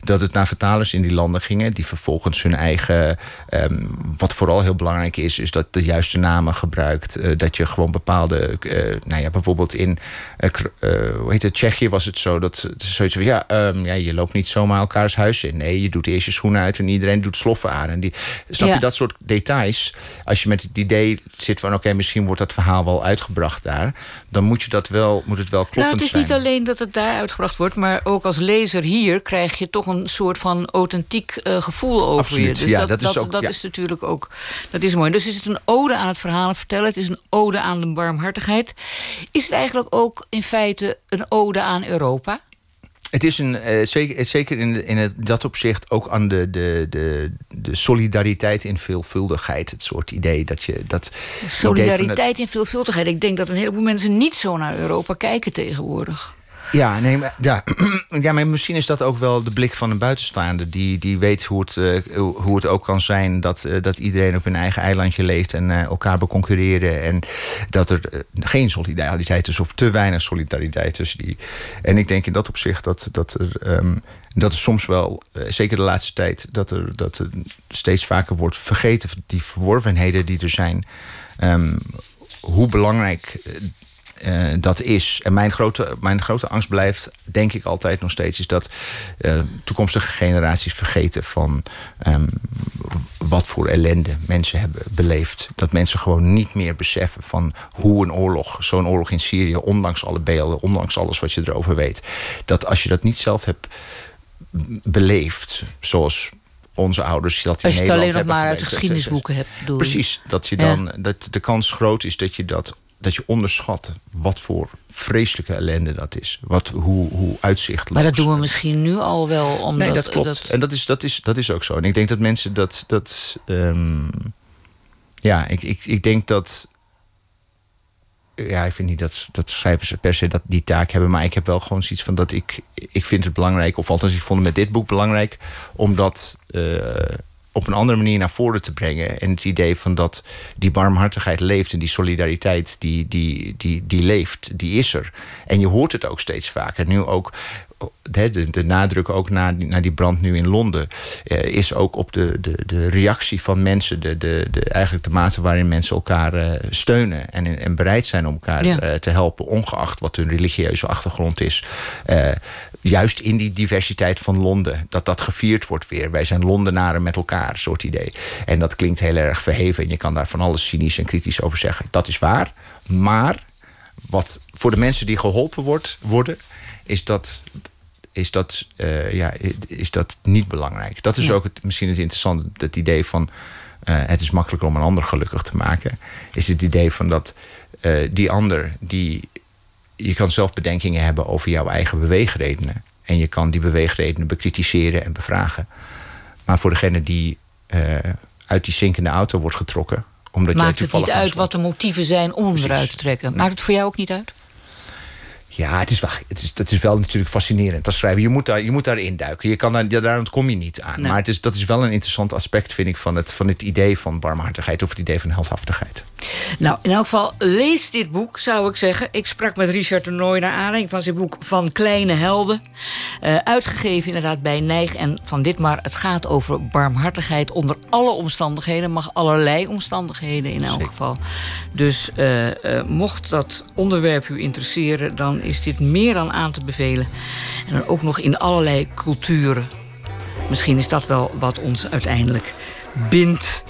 Dat het naar vertalers in die landen gingen, die vervolgens hun eigen. ehm, wat vooral heel belangrijk is, is dat de juiste namen gebruikt. eh, dat je gewoon bepaalde. nou ja, bijvoorbeeld in. hoe heet het? Tsjechië was het zo dat. Zoiets van ja, ehm, ja, je loopt niet zomaar elkaars huis in. Nee, je doet eerst je schoenen uit en iedereen doet sloffen aan. En die, snap
Ja.
je dat soort details? Dus als je met het idee zit van oké, misschien wordt dat verhaal wel uitgebracht daar, dan moet je dat wel, moet het wel kloppend
Nou, het is
zijn.
niet alleen dat het daar uitgebracht wordt, maar ook als lezer hier krijg je toch een soort van authentiek eh, gevoel over
Absoluut,
je. Dus
ja,
dat,
dat is
dat,
ook-
dat
ja.
is natuurlijk ook dat is mooi. Dus is het een ode aan het verhalen vertellen, het is een ode aan de barmhartigheid. Is het eigenlijk ook in feite een ode aan Europa?
Het is een, eh, zeker, zeker in, in het, dat opzicht ook aan de, de, de, de solidariteit in veelvuldigheid. Het soort idee dat je dat.
Solidariteit
het-
in veelvuldigheid. Ik denk dat een heleboel mensen niet zo naar Europa kijken tegenwoordig.
Ja, nee, maar, ja, <clears throat> ja, maar misschien is dat ook wel de blik van een buitenstaander. Die, die weet hoe het, eh, hoe het ook kan zijn dat, eh, dat iedereen op hun eigen eilandje leeft en eh, elkaar beconcurreren. En dat er geen solidariteit is of te weinig solidariteit tussen die. En ik denk in dat opzicht dat, dat er. ehm, dat er soms wel, zeker de laatste tijd, dat er, dat er steeds vaker wordt vergeten, die verworvenheden die er zijn. ehm, hoe belangrijk eh, dat is. En mijn grote, mijn grote angst blijft, denk ik altijd nog steeds, is dat eh, toekomstige generaties vergeten van ehm, wat voor ellende mensen hebben beleefd. Dat mensen gewoon niet meer beseffen van hoe een oorlog, zo'n oorlog in Syrië, ondanks alle beelden, ondanks alles wat je erover weet, dat als je dat niet zelf hebt beleefd, zoals onze ouders dat in
Als je het
Nederland
alleen nog
hebben
maar uit de geschiedenisboeken hebt.
Precies, dat je
Ja.
dan dat de kans groot is dat je dat dat je onderschat wat voor vreselijke ellende dat is. Wat, hoe, hoe uitzichtloos.
Maar dat doen we misschien nu al wel. Omdat,
Nee, dat klopt. En dat is, dat, is, dat is ook zo. En ik denk dat mensen dat. dat ehm, ja, ik, ik, ik denk dat. Ja, ik vind niet dat, dat schrijvers per se dat, die taak hebben. Maar ik heb wel gewoon zoiets van dat ik. Ik vind het belangrijk, of althans, ik vond het met dit boek belangrijk. om dat eh, op een andere manier naar voren te brengen. En het idee van dat die barmhartigheid leeft en die solidariteit die, die, die, die leeft, die is er. En je hoort het ook steeds vaker. Nu ook de, de, de nadruk ook na, die- na die brand nu in Londen eh, is ook op de, de, de reactie van mensen, de, de, de, eigenlijk de mate waarin mensen elkaar eh, steunen en, en bereid zijn om elkaar
Ja.
eh, te helpen, ongeacht wat hun religieuze achtergrond is. Juist in die diversiteit van Londen, dat dat gevierd wordt weer. Wij zijn Londenaren met elkaar, soort idee. En dat klinkt heel erg verheven en je kan daar van alles cynisch en kritisch over zeggen. Dat is waar, maar wat voor de mensen die geholpen wordt, worden, is dat, is, dat, eh, ja, is dat niet belangrijk. Dat is
Ja.
ook het, misschien het interessante, het idee van eh, het is makkelijker om een ander gelukkig te maken. Is het idee van dat eh, die ander, die, je kan zelf bedenkingen hebben over jouw eigen beweegredenen. En je kan die beweegredenen bekritiseren en bevragen. Maar voor degene die uit die zinkende auto wordt getrokken, omdat jij
Maakt het niet uit wat de motieven zijn om hem eruit te trekken? Maakt het voor jou ook niet uit?
Ja, het is, wel, het is, dat is wel natuurlijk fascinerend als schrijver. Je moet, daar, je moet daarin duiken. Je kan daar, ja, daar ontkom je niet aan.
Nee.
Maar het is, dat is wel een interessant aspect, vind ik, van het, van het idee van barmhartigheid of het idee van heldhaftigheid.
Nou, in elk geval, lees dit boek, zou ik zeggen. Ik sprak met Richard de Nooy naar aanleiding van zijn boek Van Kleine Helden. Eh, uitgegeven inderdaad bij Nijg. En van dit maar, het gaat over barmhartigheid onder alle omstandigheden. Mag allerlei omstandigheden in elk geval. Dus eh, eh, mocht dat onderwerp u interesseren... dan is dit meer dan aan te bevelen. En dan ook nog in allerlei culturen. Misschien is dat wel wat ons uiteindelijk bindt.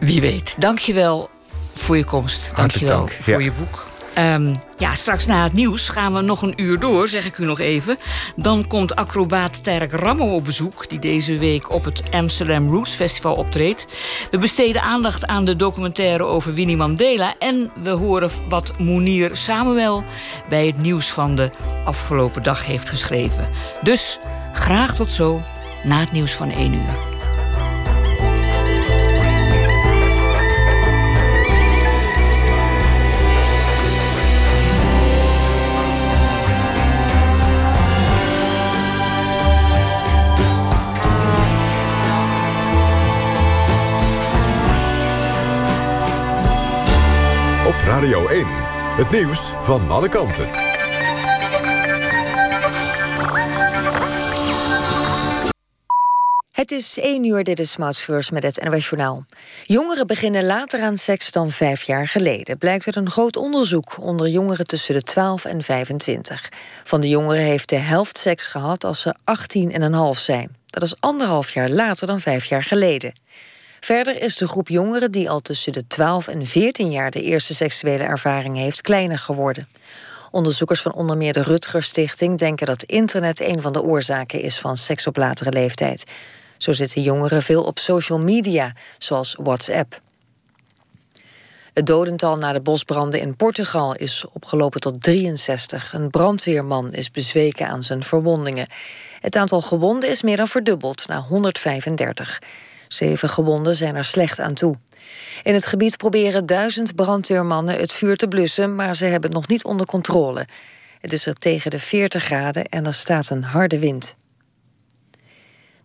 Wie weet. Dankjewel voor je komst. Dankjewel
dank,
voor
ja.
je boek. Ehm, ja, straks na het nieuws gaan we nog een uur door, zeg ik u nog even. Dan komt acrobaat Terk Rammo op bezoek... die deze week op het Amsterdam Roots Festival optreedt. We besteden aandacht aan de documentaire over Winnie Mandela... en we horen wat Mounir Samuel bij het nieuws van de afgelopen dag heeft geschreven. Dus graag tot zo na het nieuws van 1 uur.
Radio 1. Het nieuws van alle kanten.
Het is 1 uur, dit is Mautschreurs met het NOS Journaal. Jongeren beginnen later aan seks dan vijf jaar geleden... blijkt uit een groot onderzoek onder jongeren tussen de 12 en 25. Van de jongeren heeft de helft seks gehad als ze 18 en een half zijn. Dat is anderhalf jaar later dan vijf jaar geleden. Verder is de groep jongeren die al tussen de 12 en 14 jaar de eerste seksuele ervaring heeft kleiner geworden. Onderzoekers van onder meer de Rutgers Stichting denken dat internet een van de oorzaken is van seks op latere leeftijd. Zo zitten jongeren veel op social media, zoals WhatsApp. Het dodental na de bosbranden in Portugal is opgelopen tot 63. Een brandweerman is bezweken aan zijn verwondingen. Het aantal gewonden is meer dan verdubbeld, naar 135. Zeven gewonden zijn er slecht aan toe. In het gebied proberen duizend brandweermannen het vuur te blussen, maar ze hebben het nog niet onder controle. Het is er tegen de 40 graden en er staat een harde wind.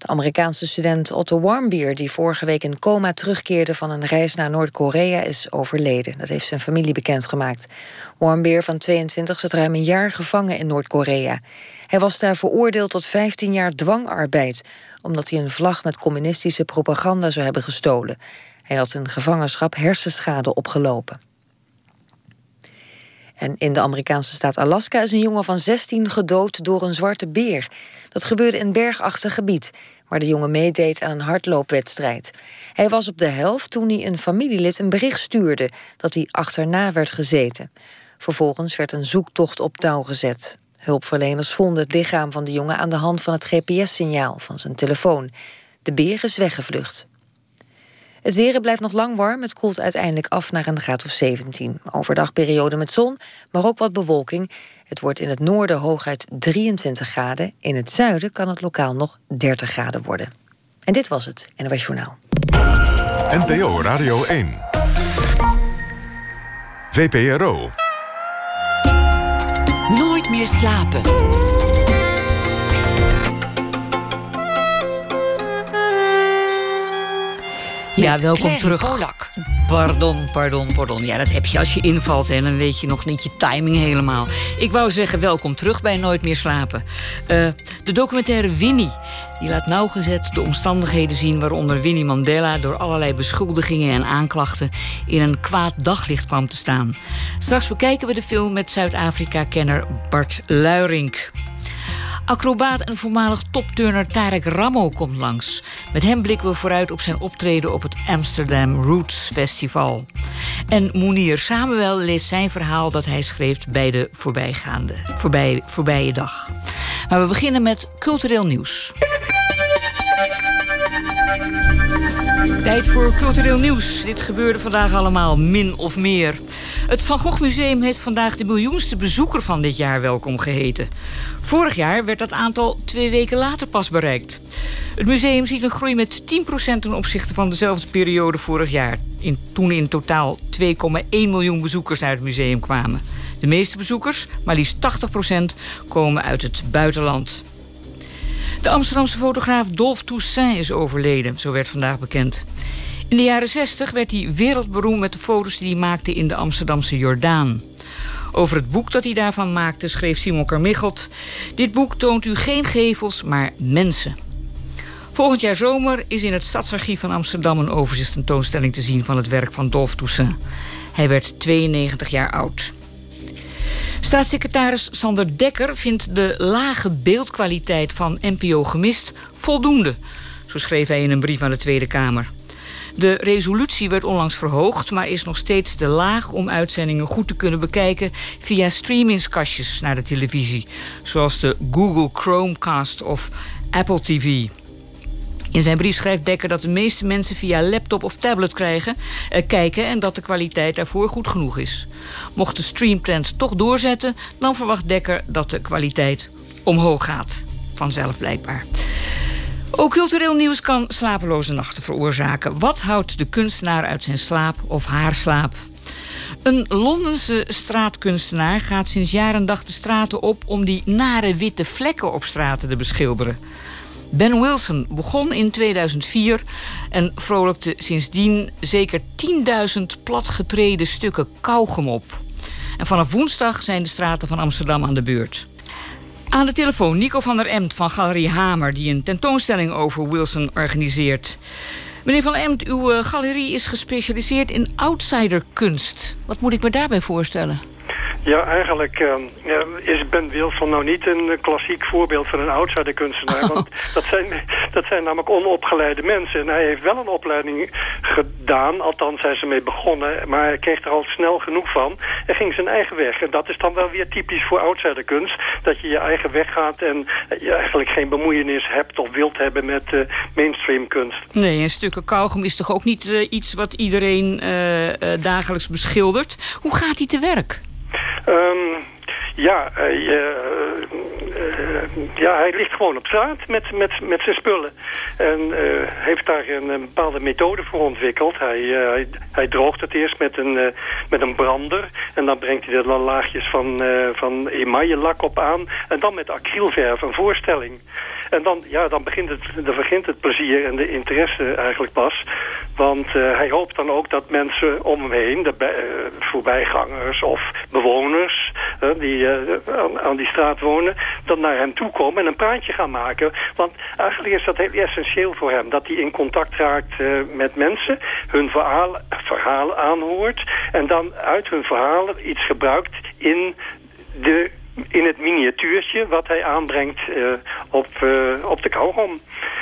Amerikaanse student Otto Warmbier, die vorige week in coma terugkeerde van een reis naar Noord-Korea, is overleden. Dat heeft zijn familie bekendgemaakt. Warmbier van 22 zat ruim een jaar gevangen in Noord-Korea. Hij was daar veroordeeld tot 15 jaar dwangarbeid, omdat hij een vlag met communistische propaganda zou hebben gestolen. Hij had in gevangenschap hersenschade opgelopen. En in de Amerikaanse staat Alaska is een jongen van 16 gedood door een zwarte beer. Dat gebeurde in bergachtig gebied, waar de jongen meedeed aan een hardloopwedstrijd. Hij was op de helft toen hij een familielid een bericht stuurde dat hij achterna werd gezeten. Vervolgens werd een zoektocht op touw gezet. Hulpverleners vonden het lichaam van de jongen aan de hand van het GPS-signaal van zijn telefoon. De beer is weggevlucht. Het weer blijft nog lang warm. Het koelt uiteindelijk af naar een graad of 17. Overdag periode met zon, maar ook wat bewolking. Het wordt in het noorden hooguit 23 graden. In het zuiden kan het lokaal nog 30 graden worden. En dit was het NOS Journaal.
NPO Radio 1. VPRO.
Nooit meer slapen.
Ja, welkom terug.
Polak.
Pardon, pardon, pardon. Ja, dat heb je als je invalt en dan weet je nog niet je timing helemaal. Ik wou zeggen, welkom terug bij Nooit meer slapen. Eh, de documentaire Winnie, die laat nauwgezet de omstandigheden zien... waaronder Winnie Mandela door allerlei beschuldigingen en aanklachten... in een kwaad daglicht kwam te staan. Straks bekijken we de film met Zuid-Afrika-kenner Bart Luirink. Acrobaat en voormalig topturner Tarek Ramo komt langs. Met hem blikken we vooruit op zijn optreden op het Amsterdam Roots Festival. En Mounir Samuel leest zijn verhaal dat hij schreef bij de voorbijgaande, voorbij, voorbije dag. Maar we beginnen met cultureel nieuws. Tijd voor cultureel nieuws. Dit gebeurde vandaag allemaal, min of meer. Het Van Gogh Museum heeft vandaag de miljoenste bezoeker van dit jaar welkom geheten. Vorig jaar werd dat aantal twee weken later pas bereikt. Het museum ziet een groei met 10% ten opzichte van dezelfde periode vorig jaar. In, toen in totaal 2,1 miljoen bezoekers naar het museum kwamen. De meeste bezoekers, maar liefst 80%, komen uit het buitenland. De Amsterdamse fotograaf Dolf Toussaint is overleden, zo werd vandaag bekend. In de jaren 60 werd hij wereldberoemd met de foto's die hij maakte in de Amsterdamse Jordaan. Over het boek dat hij daarvan maakte schreef Simon Carmichelt... Dit boek toont u geen gevels, maar mensen. Volgend jaar zomer is in het Stadsarchief van Amsterdam... een overzichtstentoonstelling te zien van het werk van Dolf Toussaint. Hij werd 92 jaar oud. Staatssecretaris Sander Dekker vindt de lage beeldkwaliteit van NPO Gemist voldoende. Zo schreef hij in een brief aan de Tweede Kamer. De resolutie werd onlangs verhoogd, maar is nog steeds te laag om uitzendingen goed te kunnen bekijken via streamingskastjes naar de televisie, zoals de Google Chromecast of Apple TV. In zijn brief schrijft Dekker dat de meeste mensen via laptop of tablet eh, kijken en dat de kwaliteit daarvoor goed genoeg is. Mocht de streamtrend toch doorzetten, dan verwacht Dekker dat de kwaliteit omhoog gaat. Vanzelf blijkbaar. Ook cultureel nieuws kan slapeloze nachten veroorzaken. Wat houdt de kunstenaar uit zijn slaap of haar slaap? Een Londense straatkunstenaar gaat sinds jaar en dag de straten op om die nare witte vlekken op straten te beschilderen. Ben Wilson begon in 2004 en vrolijkte sindsdien zeker 10.000 platgetreden stukken kauwgom op. En vanaf woensdag zijn de straten van Amsterdam aan de beurt. Aan de telefoon Nico van der Emt van Galerie Hamer, die een tentoonstelling over Wilson organiseert. Meneer van Emt, uw eh, galerie is gespecialiseerd in outsiderkunst. Wat moet ik me daarbij voorstellen?
Ja, eigenlijk eh, ja, is Ben Wilson nou niet een klassiek voorbeeld van een outsider-kunstenaar. <laughs> Want dat zijn, dat zijn namelijk onopgeleide mensen. En hij heeft wel een opleiding gedaan, althans hij is ermee begonnen. Maar hij kreeg er al snel genoeg van en ging zijn eigen weg. En dat is dan wel weer typisch voor outsider-kunst. Dat je je eigen weg gaat en je eigenlijk geen bemoeienis hebt of wilt hebben met eh, mainstream kunst.
Nee, en stukken kauwgom is toch ook niet eh, iets wat iedereen eh, dagelijks beschildert? Hoe gaat hij te werk?
Ehm, ja, eh, ja, hij ligt gewoon op straat met, met, met zijn spullen. En eh, heeft daar een, bepaalde methode voor ontwikkeld. Hij, eh, hij, hij droogt het eerst met een, eh, met een brander. En dan brengt hij er dan laagjes van, eh van emaille lak op aan. En dan met acrylverf, een voorstelling. En dan, ja, dan, begint het, dan begint het plezier en de interesse eigenlijk pas. Want eh, hij hoopt dan ook dat mensen om hem heen, de bij- eh, voorbijgangers of bewoners eh, die eh, aan, aan die straat wonen, dan naar hem toe en een praatje gaan maken. Want eigenlijk is dat heel essentieel voor hem, dat hij in contact raakt eh, met mensen, hun verhalen, verhalen aanhoort en dan uit hun verhalen iets gebruikt in de in het miniatuurtje wat hij aanbrengt eh, op, eh, op de kauwgom.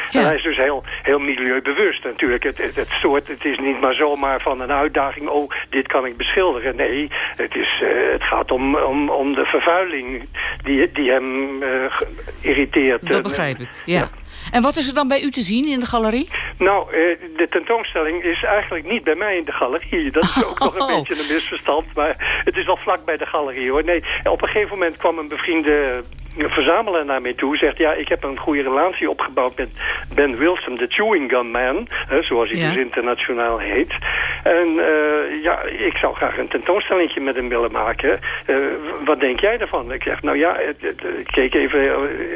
Ja.
En hij is dus heel, heel milieubewust natuurlijk. Het, het, het, soort, het is niet maar zomaar van een uitdaging, oh, dit kan ik beschilderen. Nee, het, is, eh, het gaat om, om, om de vervuiling die, die hem irriteert.
Dat begrijp ik, ja. En wat is er dan bij u te zien in de galerie?
nou, eh, de tentoonstelling is eigenlijk niet bij mij in de galerie. Dat is ook nog een
Oh.
beetje een misverstand. Maar het is wel vlak bij de galerie hoor. Nee, op een gegeven moment kwam een bevriende verzamelaar naar mij toe. Zegt, ja, ik heb een goede relatie opgebouwd met Ben Wilson, de Chewing Gun Man. Hè, zoals hij
Ja.
dus internationaal heet. En eh, ja, ik zou graag een tentoonstelling met hem willen maken. Eh, wat denk jij daarvan? Ik zeg, nou ja, het, het- ik keek even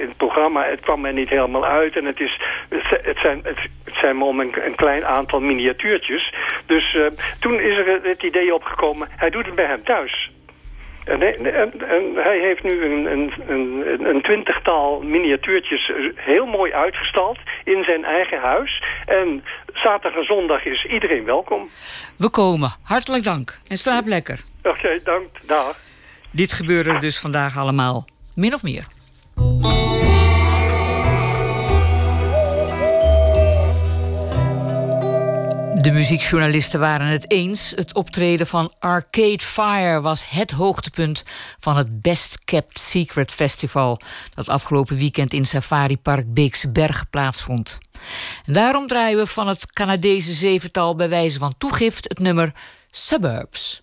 in het programma. Het kwam er niet helemaal uit. En het, is, het zi- het zijn, het, het zijn maar om een, een klein aantal miniatuurtjes. Dus eh, toen is er het idee opgekomen, hij doet het bij hem thuis. En, hij- en, en hij heeft nu een, een, een, een twintigtal miniatuurtjes heel mooi uitgestald in zijn eigen huis. En zaterdag en zondag is iedereen welkom.
We komen. Hartelijk dank. En slaap lekker.
Oké, dank. Dag.
Dit gebeurde dus vandaag allemaal. Min of meer. De muziekjournalisten waren het eens. Het optreden van Arcade Fire was het hoogtepunt van het Best Kept Secret Festival. Dat afgelopen weekend in Safari Park Beekse Berg plaatsvond. Daarom draaien we van het Canadese zevental bij wijze van toegift het nummer suburbs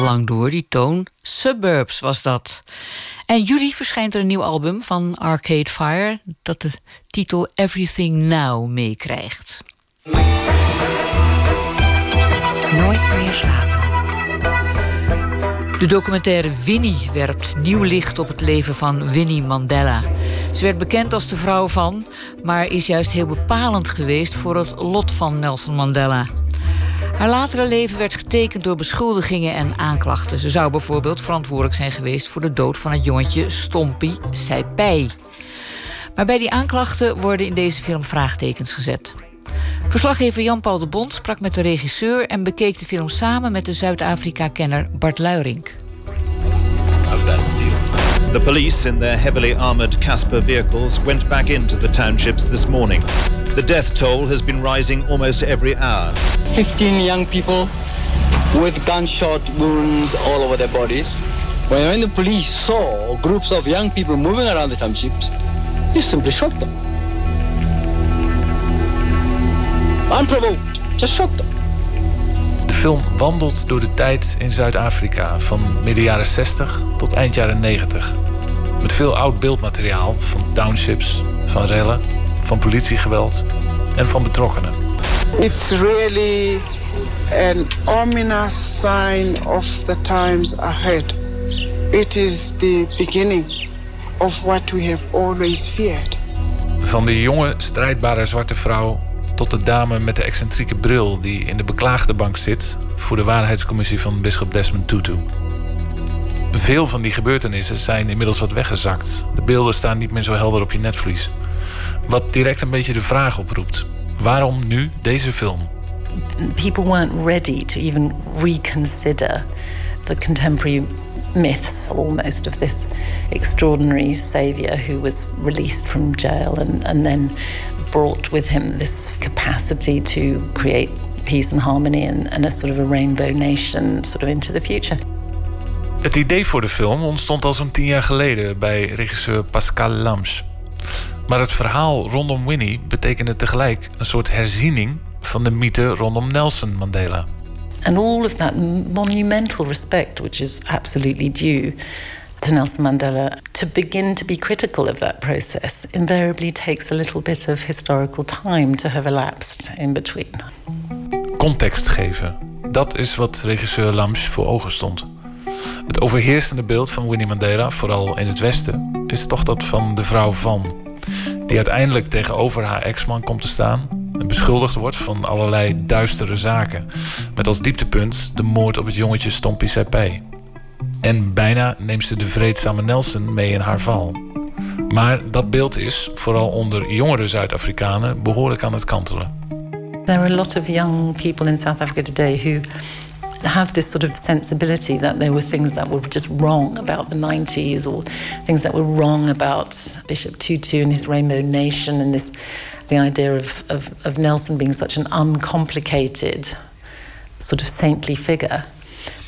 lang door, die toon. Suburbs was dat. En juli verschijnt er een nieuw album van Arcade Fire... dat de titel Everything Now meekrijgt.
Nooit meer slapen.
De documentaire Winnie werpt nieuw licht op het leven van Winnie Mandela. Ze werd bekend als de vrouw van, maar is juist heel bepalend geweest voor het lot van Nelson Mandela. Haar latere leven werd getekend door beschuldigingen en aanklachten. Ze zou bijvoorbeeld verantwoordelijk zijn geweest voor de dood van het jongetje Stompie Saipai. Maar bij die aanklachten worden in deze film vraagtekens gezet. Verslaggever Jan-Paul de Bond sprak met de regisseur en bekeek de film samen met de Zuid-Afrika-kenner Bart Luirink.
The police, in their heavily armored Casper vehicles, went back into the townships this morning. The death toll has been rising almost every hour.
15 young people with gunshot wounds all over their bodies. When, when the police saw groups of young people moving around the townships, they simply shot them. Unprovoked, just shot them.
De film wandelt door de tijd in Zuid-Afrika van midden jaren 60 tot eind jaren 90. Met veel oud beeldmateriaal van townships, van rellen, van politiegeweld en van betrokkenen.
It's really an ominous sign of the times ahead. It is the beginning of what we have always feared.
Van de jonge, strijdbare zwarte vrouw tot de dame met de excentrieke bril die in de beklaagde bank zit voor de waarheidscommissie van bisschop Desmond Tutu. Veel van die gebeurtenissen zijn inmiddels wat weggezakt. De beelden staan niet meer zo helder op je netvlies. Wat direct een beetje de vraag oproept: waarom nu deze film?
people weren't ready to even reconsider the contemporary myths almost of this extraordinary savior who was released from jail and, and then brought with him this capacity to create peace and harmony and, and a sort of a rainbow nation sort of into the future.
Het idee voor de film ontstond al zo'n tien jaar geleden bij regisseur Pascal Lams. Maar het verhaal rondom Winnie betekende tegelijk een soort herziening van de mythe rondom Nelson Mandela.
And all of that monumental respect, which is absolutely due to Nelson Mandela, to begin to be critical of that process invariably takes a little bit of historical time to have elapsed in between.
Context geven, dat is wat regisseur Lams voor ogen stond. Het overheersende beeld van Winnie Mandela, vooral in het Westen, is toch dat van de vrouw van. Die uiteindelijk tegenover haar ex-man komt te staan en beschuldigd wordt van allerlei duistere zaken. Met als dieptepunt de moord op het jongetje Stompie Sepai. En bijna neemt ze de vreedzame Nelson mee in haar val. Maar dat beeld is, vooral onder jongere Zuid-Afrikanen, behoorlijk aan het kantelen.
There are a lot of young people in South Africa today who have this sort of sensibility that there were things that were just wrong about the 90s or things that were wrong about Bishop Tutu and his Rainbow Nation and this the idea of, of, of Nelson being such an uncomplicated sort of saintly figure.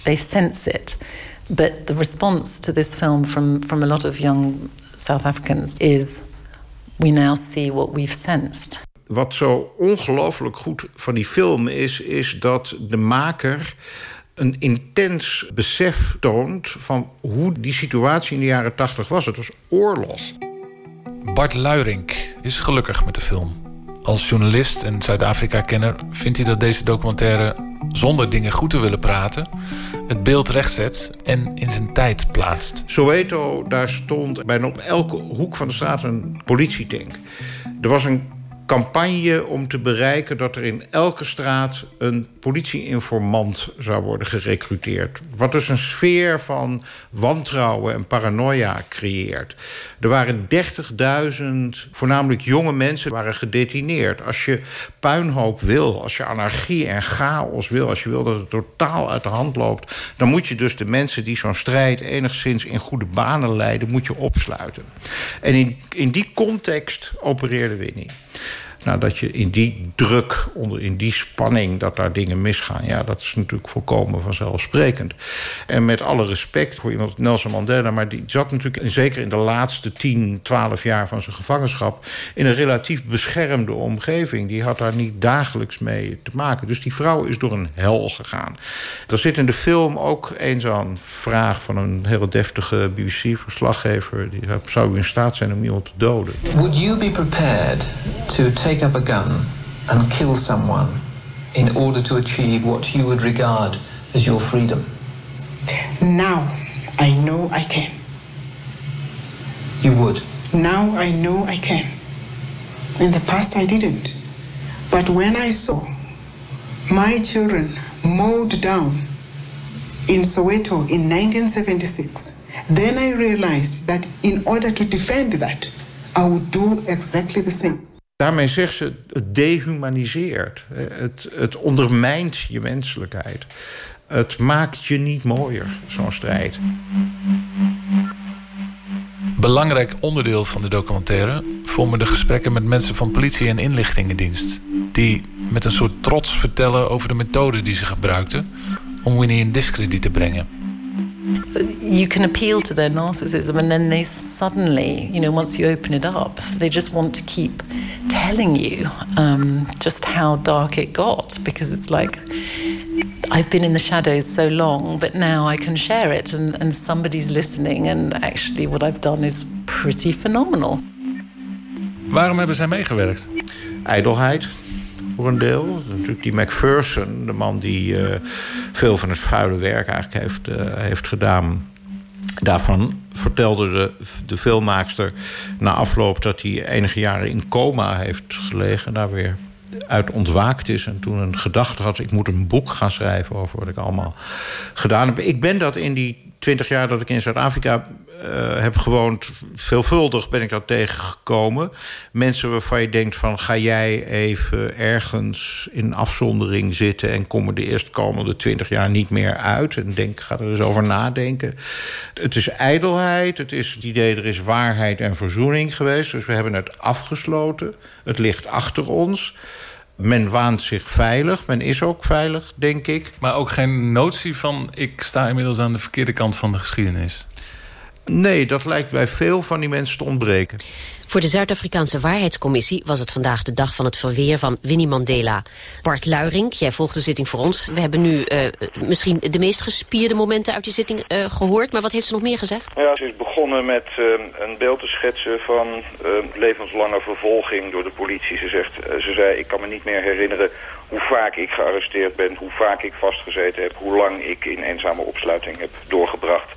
They sense it. But the response to this film from, from a lot of young South Africans is we now see what we've sensed.
Wat zo ongelooflijk goed van die film is, is dat de maker een intens besef toont van hoe die situatie in de jaren tachtig was. Het was oorlog.
Bart Luirink is gelukkig met de film. Als journalist en Zuid-Afrika-kenner vindt hij dat deze documentaire, zonder dingen goed te willen praten, het beeld rechtzet en in zijn tijd plaatst.
Soweto, daar stond bijna op elke hoek van de straat een politietank. Er was een campagne om te bereiken dat er in elke straat een politieinformant zou worden gerecruiteerd. Wat dus een sfeer van wantrouwen en paranoia creëert. Er waren 30.000, voornamelijk jonge mensen, waren gedetineerd. Als je puinhoop wil, als je anarchie en chaos wil, als je wil dat het totaal uit de hand loopt, dan moet je dus de mensen die zo'n strijd enigszins in goede banen leiden, moet je opsluiten. En in, in die context opereerde Winnie. Nou, dat je in die druk, onder, in die spanning, dat daar dingen misgaan... ja, dat is natuurlijk volkomen vanzelfsprekend. En met alle respect voor iemand, Nelson Mandela... maar die zat natuurlijk, zeker in de laatste 10, 12 jaar van zijn gevangenschap... in een relatief beschermde omgeving. Die had daar niet dagelijks mee te maken. Dus die vrouw is door een hel gegaan. Er zit in de film ook een zo'n vraag van een heel deftige BBC-verslaggever... die zou u in staat zijn om iemand te doden?
Would you be prepared to up a gun and kill someone in order to achieve what you would regard as your freedom?
Now I know I can.
You would.
Now I know I can. In the past, I didn't. But when I saw my children mowed down in Soweto in 1976, then I realized that in order to defend that, I would do exactly the same.
Daarmee zegt ze, het dehumaniseert. Het, het ondermijnt je menselijkheid. Het maakt je niet mooier, zo'n strijd.
Belangrijk onderdeel van de documentaire vormen de gesprekken met mensen van politie en inlichtingendienst. Die met een soort trots vertellen over de methode die ze gebruikten om Winnie in discrediet te brengen.
you can appeal to their narcissism and then they suddenly you know once you open it up they just want to keep telling you um, just how dark it got because it's like i've been in the shadows so long but now i can share it and, and somebody's listening and actually what i've done is pretty phenomenal
Waarom hebben zij meegewerkt?
Ijdelheid, voor een deel. Natuurlijk die Macpherson, de man die eh, veel van het vuile werk eigenlijk heeft, eh, heeft gedaan. Daarvan vertelde de, de filmmaakster na afloop dat hij enige jaren in coma heeft gelegen. Daar weer uit ontwaakt is en toen een gedachte had... ik moet een boek gaan schrijven over wat ik allemaal gedaan heb. Ik ben dat in die twintig jaar dat ik in Zuid-Afrika eh, heb gewoond... veelvuldig ben ik dat tegengekomen. Mensen waarvan je denkt van... ga jij even ergens in afzondering zitten... en kom er de eerstkomende twintig jaar niet meer uit. En denk, ga er eens over nadenken. Het is ijdelheid, het is het idee... er is waarheid en verzoening geweest. Dus we hebben het afgesloten. Het ligt achter ons. Men waant zich veilig. Men is ook veilig, denk ik.
Maar ook geen notie van ik sta inmiddels aan de verkeerde kant van de geschiedenis.
Nee, dat lijkt bij veel van die mensen te ontbreken.
Voor de Zuid-Afrikaanse Waarheidscommissie was het vandaag de dag van het verweer van Winnie Mandela. Bart Luiring, jij volgt de zitting voor ons. We hebben nu uh, misschien de meest gespierde momenten uit die zitting uh, gehoord. Maar wat heeft ze nog meer gezegd?
Ja, ze is begonnen met uh, een beeld te schetsen van levenslange vervolging door de politie. Ze, zegt, ze zei, ik kan me niet meer herinneren hoe vaak ik gearresteerd ben, hoe vaak ik vastgezeten heb, hoe lang ik in eenzame opsluiting heb doorgebracht.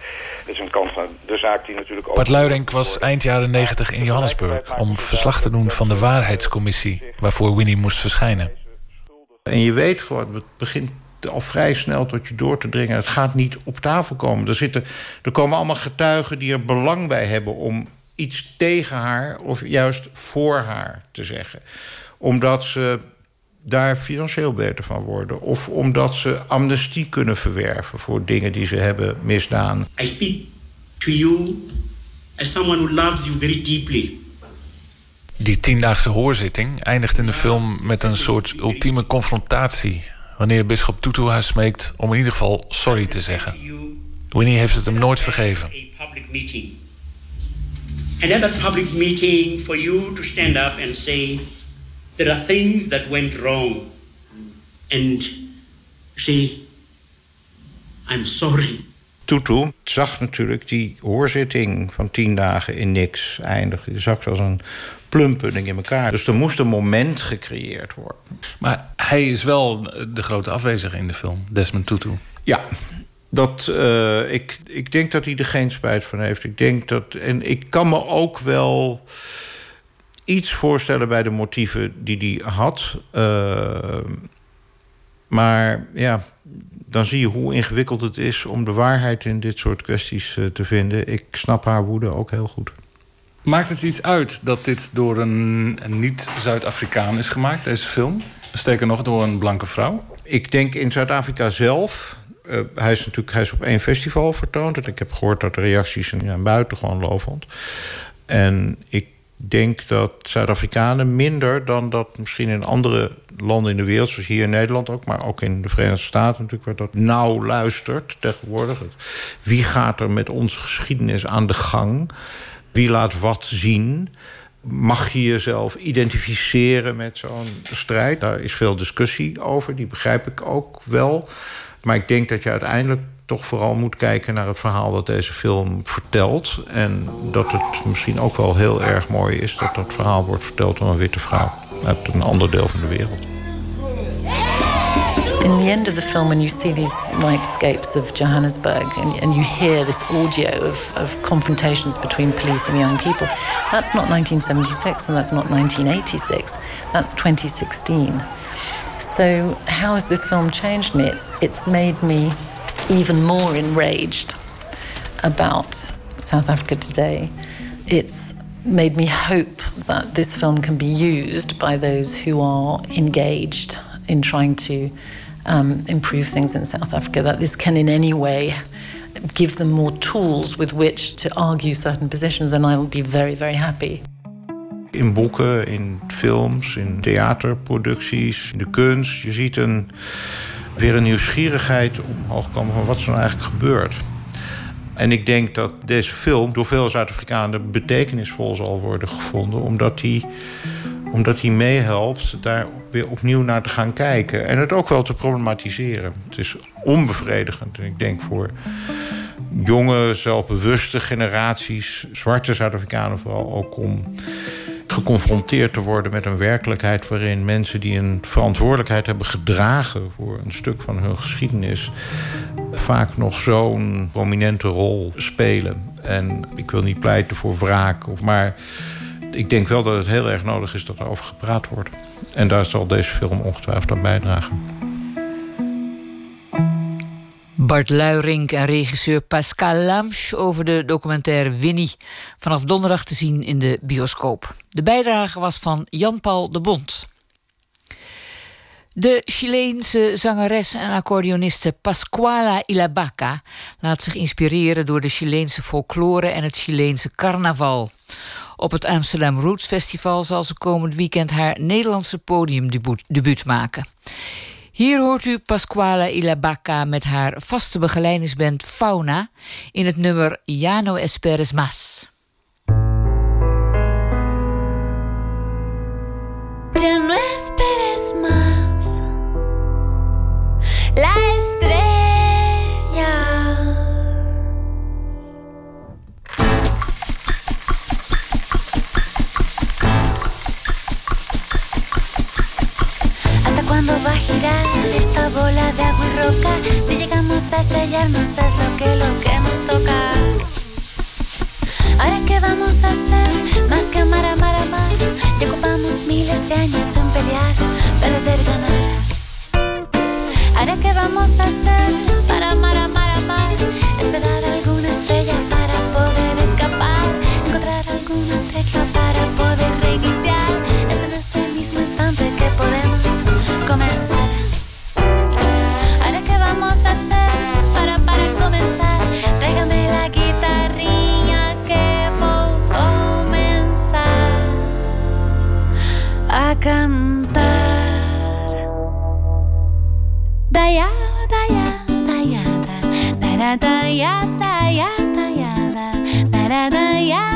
Dat is een kant van de zaak die natuurlijk ook...
Bart Luiring was eind jaren 90 in Johannesburg... om verslag te doen van de waarheidscommissie... waarvoor Winnie moest verschijnen.
En je weet gewoon, het begint al vrij snel tot je door te dringen. Het gaat niet op tafel komen. Er, zitten, er komen allemaal getuigen die er belang bij hebben... om iets tegen haar of juist voor haar te zeggen. Omdat ze daar financieel beter van worden. Of omdat ze amnestie kunnen verwerven voor dingen die ze hebben misdaan.
I speak to you as someone who loves you very deeply.
Die tiendaagse hoorzitting eindigt in de film met een soort ultieme confrontatie. Wanneer bischop Tutu haar smeekt om in ieder geval sorry te zeggen. Winnie heeft het hem nooit vergeven.
Public meeting. And at that public meeting for you to stand up and say there are things that went wrong. And say, I'm sorry.
Tutu zag natuurlijk die hoorzitting van tien dagen in niks eindigen. Die zag als een plumpudding in elkaar. Dus er moest een moment gecreëerd worden.
Maar hij is wel de grote afwezige in de film, Desmond Tutu.
Ja, dat, uh, ik, ik denk dat hij er geen spijt van heeft. Ik denk dat. En ik kan me ook wel iets voorstellen bij de motieven die hij had. Uh, maar ja, dan zie je hoe ingewikkeld het is om de waarheid in dit soort kwesties uh, te vinden. Ik snap haar woede ook heel goed.
Maakt het iets uit dat dit door een niet-Zuid-Afrikaan is gemaakt, deze film? Sterker nog, door een blanke vrouw?
Ik denk in Zuid-Afrika zelf. Uh, hij is natuurlijk hij is op één festival vertoond. En ik heb gehoord dat de reacties zijn ja, buitengewoon lovend. En ik
denk dat Zuid-Afrikanen minder dan dat misschien in andere landen in de wereld, zoals hier in Nederland ook, maar ook in de Verenigde Staten natuurlijk, waar dat nauw luistert tegenwoordig. Wie gaat er met onze geschiedenis aan de gang? Wie laat wat zien? Mag je jezelf identificeren met zo'n strijd? Daar is veel discussie over, die begrijp ik ook wel. Maar ik denk dat je uiteindelijk toch vooral moet kijken naar het verhaal dat deze film vertelt. En dat het misschien ook wel heel erg mooi is dat dat verhaal wordt verteld door een witte vrouw uit een ander deel van de wereld.
In the end of the film, when you see these nightscapes of Johannesburg and, and you hear this audio of, of confrontations between police and young people, that's not 1976 and that's not 1986, that's 2016. So, how has this film changed me? It's, it's made me even more enraged about South Africa today. It's made me hope that this film can be used by those who are engaged in trying to um, improve things in South Africa, that this can in any way give them more tools with which to argue certain positions, and I'll be very, very happy.
In boeken, in films, in theaterproducties, in de kunst. Je ziet een, weer een nieuwsgierigheid omhoog komen van wat er nou eigenlijk gebeurt. En ik denk dat deze film door veel Zuid-Afrikanen betekenisvol zal worden gevonden, omdat hij omdat hij meehelpt daar weer opnieuw naar te gaan kijken. En het ook wel te problematiseren. Het is onbevredigend. En ik denk voor jonge, zelfbewuste generaties, zwarte Zuid-Afrikanen vooral ook om geconfronteerd te worden met een werkelijkheid waarin mensen die een verantwoordelijkheid hebben gedragen voor een stuk van hun geschiedenis vaak nog zo'n prominente rol spelen. En ik wil niet pleiten voor wraak, of maar ik denk wel dat het heel erg nodig is dat er over gepraat wordt. En daar zal deze film ongetwijfeld aan bijdragen.
Bart Luirink en regisseur Pascal Lamsch over de documentaire Winnie. Vanaf donderdag te zien in de bioscoop. De bijdrage was van Jan-Paul de Bond. De Chileense zangeres en accordeoniste Pascuala Ilabaca laat zich inspireren door de Chileense folklore en het Chileense carnaval. Op het Amsterdam Roots Festival zal ze komend weekend haar Nederlandse podiumdebuut maken. Hier hoort u Pasquale Ilabaca met haar vaste begeleidingsband Fauna in het nummer Jano Esperes Mas.
Ya no esperes más la estrella. ¿Hasta cuándo va a girar esta bola de agua y roca? Si llegamos a estrellarnos es lo que lo que nos toca. Ahora qué vamos a hacer más que amar, amar, amar. Y ocupamos miles de años en pelear, perder, ganar. Ahora qué vamos a hacer para amar, amar, amar. Esperar alguna estrella para poder escapar. Encontrar alguna tecla para poder reiniciar. da ya da ya da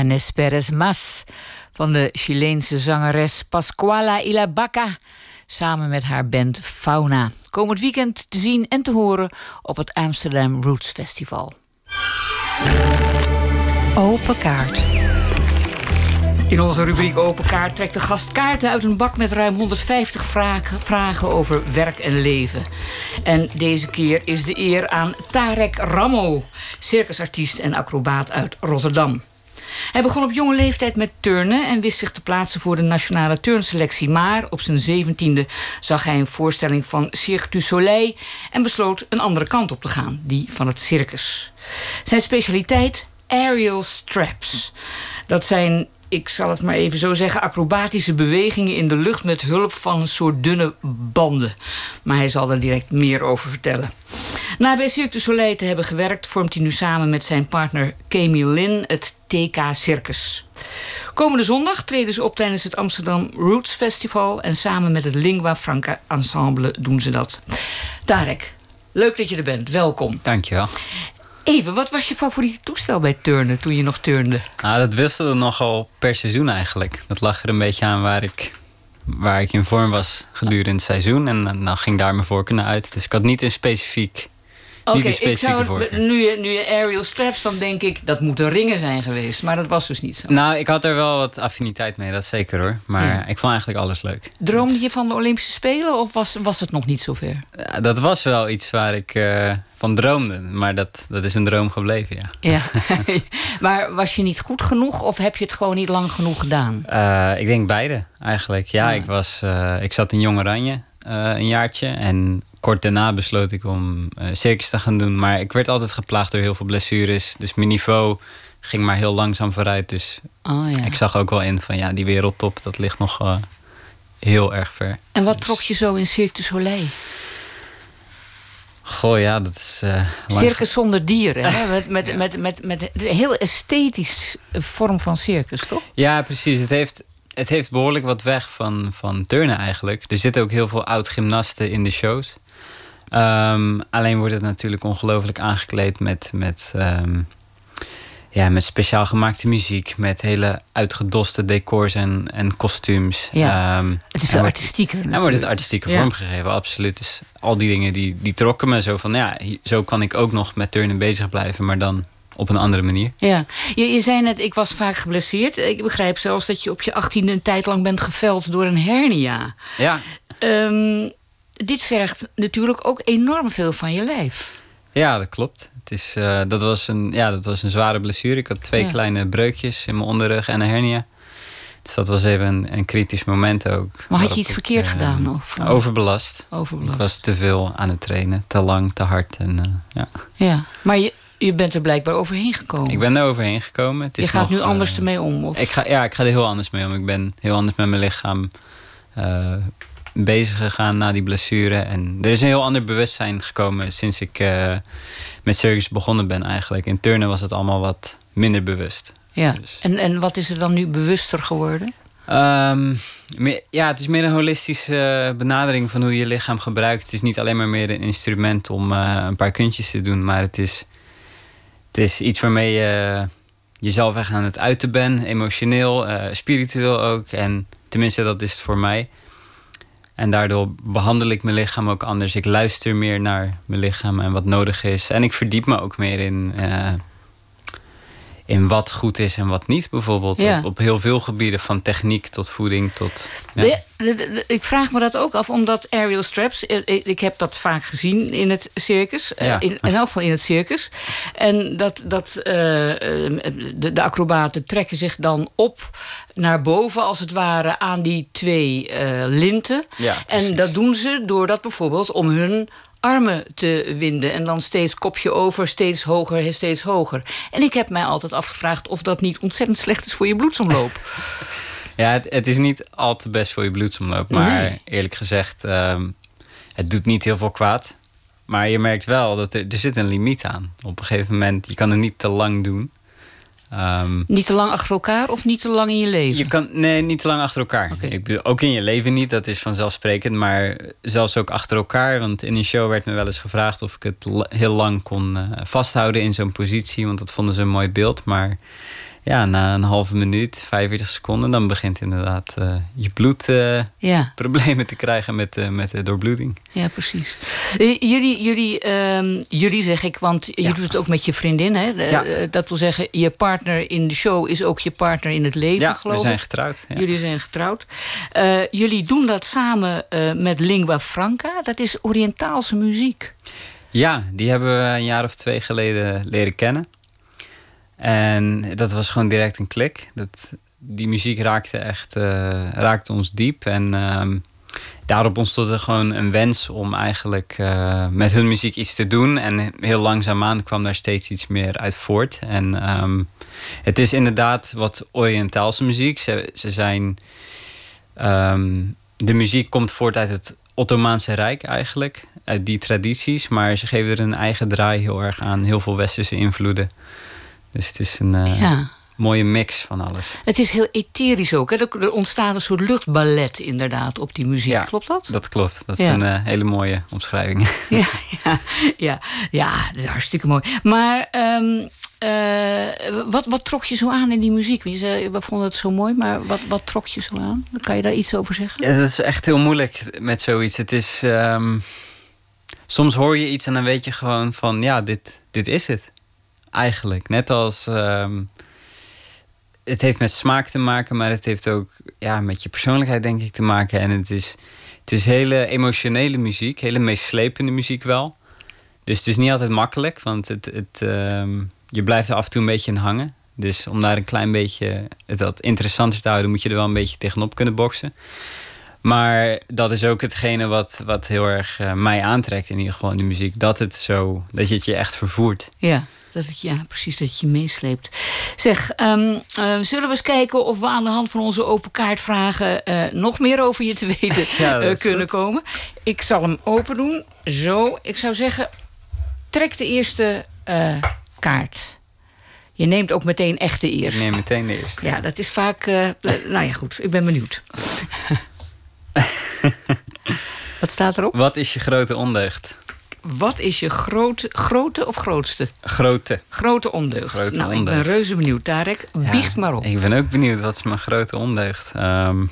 Janes Perez Mas van de Chileense zangeres Pascuala Ilabaca samen met haar band Fauna. Komend weekend te zien en te horen op het Amsterdam Roots Festival.
Open kaart.
In onze rubriek Open Kaart trekt de gast kaarten uit een bak met ruim 150 vragen, vragen over werk en leven. En deze keer is de eer aan Tarek Ramo, circusartiest en acrobaat uit Rotterdam. Hij begon op jonge leeftijd met turnen en wist zich te plaatsen voor de nationale turnselectie. Maar op zijn zeventiende zag hij een voorstelling van Cirque du Soleil en besloot een andere kant op te gaan, die van het circus. Zijn specialiteit? Aerial straps. Dat zijn, ik zal het maar even zo zeggen, acrobatische bewegingen in de lucht met hulp van een soort dunne banden. Maar hij zal er direct meer over vertellen. Na bij Cirque du Soleil te hebben gewerkt, vormt hij nu samen met zijn partner Kemi Lin het TK Circus. Komende zondag treden ze op tijdens het Amsterdam Roots Festival en samen met het Lingua Franca Ensemble doen ze dat. Tarek, leuk dat je er bent. Welkom.
Dankjewel.
Even, wat was je favoriete toestel bij turnen toen je nog turnde?
Nou, dat wisselde nogal per seizoen eigenlijk. Dat lag er een beetje aan waar ik, waar ik in vorm was gedurende het seizoen. En dan nou ging daar mijn voorkeur naar uit. Dus ik had niet een specifiek,
Oké, ik zou,
voorkeur.
nu, je, nu je aerial straps, dan denk ik dat moeten ringen zijn geweest. Maar dat was dus niet zo.
Nou, ik had er wel wat affiniteit mee, dat zeker hoor. Maar
Ja.
ik vond eigenlijk alles leuk.
Droomde je van de Olympische Spelen of was, was het nog niet zover?
Ja, dat was wel iets waar ik eh, van droomde. Maar dat, dat is een droom gebleven, ja.
Ja. <laughs> <laughs> maar was je niet goed genoeg of heb je het gewoon niet lang genoeg gedaan?
Eh, ik denk beide eigenlijk. Ja, Ik, was, eh, ik zat in Jong Oranje een jaartje. En kort daarna besloot ik om eh, circus te gaan doen. Maar ik werd altijd geplaagd door heel veel blessures. Dus mijn niveau ging maar heel langzaam vooruit. Dus
Oh, ja.
ik zag ook wel in van ja, die wereldtop, dat ligt nog eh, heel erg ver.
En wat trok je zo in Cirque du Soleil?
Goh, ja, dat is. eh,
Circus zonder dieren, hè? <laughs> Met, met, met, met, met een heel esthetisch vorm van circus, toch?
Ja, precies. Het heeft, het heeft behoorlijk wat weg van, van turnen eigenlijk. Er zitten ook heel veel oud-gymnasten in de shows. Ehm, alleen wordt het natuurlijk ongelooflijk aangekleed met, met, ehm, ja, met speciaal gemaakte muziek. Met hele uitgedoste decors en, en kostuums.
Ja.
Ehm,
Het is
en
veel
wordt-
artistieker
En wordt het
natuurlijk.
artistieke
Ja.
vormgegeven, absoluut. Dus al die dingen die, die trokken me zo van... ja, hi- zo kan ik ook nog met turnen bezig blijven, maar dan op een andere manier.
Ja, je, je zei net, ik was vaak geblesseerd. Ik begrijp zelfs dat je op je achttiende een tijd lang bent geveld door een hernia.
Ja,
Ehm, dit vergt natuurlijk ook enorm veel van je lijf.
Ja, dat klopt. Het is, eh, dat, was een, ja, dat was een zware blessure. Ik had twee
Ja.
kleine breukjes in mijn onderrug en een hernia. Dus dat was even een, een kritisch moment ook.
Maar had je iets
ik,
verkeerd
eh,
gedaan? Of, eh,
Overbelast.
Overbelast.
Ik was te veel aan het trainen. Te lang, te hard. En, ja.
Ja, maar je, je bent er blijkbaar overheen gekomen.
Ik ben er overheen gekomen. Het
je
is
gaat
nog,
nu
eh,
anders ermee om? Of?
Ik ga, ja, ik ga er heel anders mee om. Ik ben heel anders met mijn lichaam eh, bezig gegaan na die blessure. En er is een heel ander bewustzijn gekomen sinds ik eh, met circus begonnen ben eigenlijk. In turnen was het allemaal wat minder bewust.
ja.
dus-
En, en wat is er dan nu bewuster geworden?
Ehm, meer- ja, het is meer een holistische benadering van hoe je je lichaam gebruikt. Het is niet alleen maar meer een instrument om eh, een paar kuntjes te doen, maar het is, het is iets waarmee je jezelf echt aan het uiten bent, emotioneel, eh, spiritueel ook. En tenminste, dat is het voor mij. En daardoor behandel ik mijn lichaam ook anders. Ik luister meer naar mijn lichaam en wat nodig is. En ik verdiep me ook meer in, eh, in wat goed is en wat niet, bijvoorbeeld.
Ja.
Op, op heel veel gebieden, van techniek tot voeding tot. ja.
De- de- de- ik vraag me dat ook af, omdat aerial straps... eh, Ik, ik heb dat vaak gezien in het circus. eh,
Ja.
In, in elk geval in het circus. En dat, dat eh, eh, de, de acrobaten trekken zich dan op naar boven... als het ware aan die twee eh, linten.
Ja,
en dat doen ze doordat bijvoorbeeld om hun armen te winden. En dan steeds kopje over, steeds hoger, steeds hoger. En ik heb mij altijd afgevraagd of dat niet ontzettend slecht is voor je bloedsomloop. <laughs>
Ja, het, het is niet al te best voor je bloedsomloop. Maar
Nee.
eerlijk gezegd, ehm, het doet niet heel veel kwaad. Maar je merkt wel dat er, er zit een limiet aan. Op een gegeven moment, je kan het niet te lang doen. Ehm,
Niet te lang achter elkaar of niet te lang in je leven?
je kan, nee, niet te lang achter elkaar. Ik bedoel, ook in je leven niet, dat is vanzelfsprekend. Maar zelfs ook achter elkaar. Want in een show werd me wel eens gevraagd of ik het heel lang kon eh, vasthouden in zo'n positie. Want dat vonden ze een mooi beeld. Maar ja, na een halve minuut, 45 seconden, dan begint inderdaad eh, je bloed eh,
Ja.
problemen te krijgen met, eh, met de doorbloeding.
Ja, precies. Jullie, jullie, ehm, jullie zeg ik, want je doet het ook met je vriendin. Hè?
Ja.
dat wil zeggen, je partner in de show is ook je partner in het leven,
Ja,
geloof
we zijn
ik.
getrouwd.
Jullie zijn getrouwd. Jullie doen dat samen met Lingua Franca. Dat is Oriëntaalse muziek.
Ja, die hebben we een jaar of twee geleden leren kennen. En dat was gewoon direct een klik. Dat, die muziek raakte echt eh, raakte ons diep. En ehm, daarop ontstond er gewoon een wens om eigenlijk eh, met hun muziek iets te doen. En heel langzaamaan kwam daar steeds iets meer uit voort. En ehm, het is inderdaad wat Oriëntaalse muziek. Ze, ze zijn. ehm, de muziek komt voort uit het Ottomaanse Rijk eigenlijk. Uit die tradities. Maar ze geven er een eigen draai heel erg aan. Heel veel westerse invloeden. Dus het is een eh,
Ja.
mooie mix van alles.
Het is heel etherisch ook. Hè? Er, ontstaat een soort luchtballet inderdaad op die muziek. Klopt dat?
Dat klopt. Dat is
Ja.
een eh, hele mooie omschrijving. <laughs>
Ja, ja, ja, ja, dat is hartstikke mooi. Maar ehm, eh, wat, wat trok je zo aan in die muziek? We vonden het zo mooi, maar wat, wat trok je zo aan? Kan je daar iets over zeggen?
Ja, dat is echt heel moeilijk met zoiets. Het is. ehm, soms hoor je iets en dan weet je gewoon van ja, dit, dit is het. Eigenlijk. Net als. ehm, het heeft met smaak te maken, maar het heeft ook ja, met je persoonlijkheid, denk ik, te maken. En het is, het is hele emotionele muziek, hele meeslepende muziek wel. Dus het is niet altijd makkelijk, want het, het, ehm, je blijft er af en toe een beetje in hangen. Dus om daar een klein beetje het wat interessanter te houden, moet je er wel een beetje tegenop kunnen boksen. Maar dat is ook hetgene wat, wat heel erg eh, mij aantrekt in ieder geval in de muziek. Dat het zo, dat je het je echt vervoert.
Ja, dat het, ja, precies, dat je meesleept. Zeg, ehm, eh, zullen we eens kijken of we aan de hand van onze open kaartvragen... eh, nog meer over je te weten <laughs>
Ja,
eh, kunnen
goed.
komen? Ik zal hem open doen. Zo, ik zou zeggen, trek de eerste kaart. Je neemt ook meteen echt de
Ik
eerste.
neem meteen de eerste.
Ja, dat is vaak... <laughs> nou ja, goed, ik ben benieuwd. <laughs> Wat staat erop?
Wat is je grote ondeugd?
Wat is je grote, grote of grootste?
Grote.
Grote ondeugd.
Grote
nou, ik ben reuze benieuwd. Tarek,
Ja,
biecht maar op.
Ik ben ook benieuwd, wat is mijn grote ondeugd? Ehm,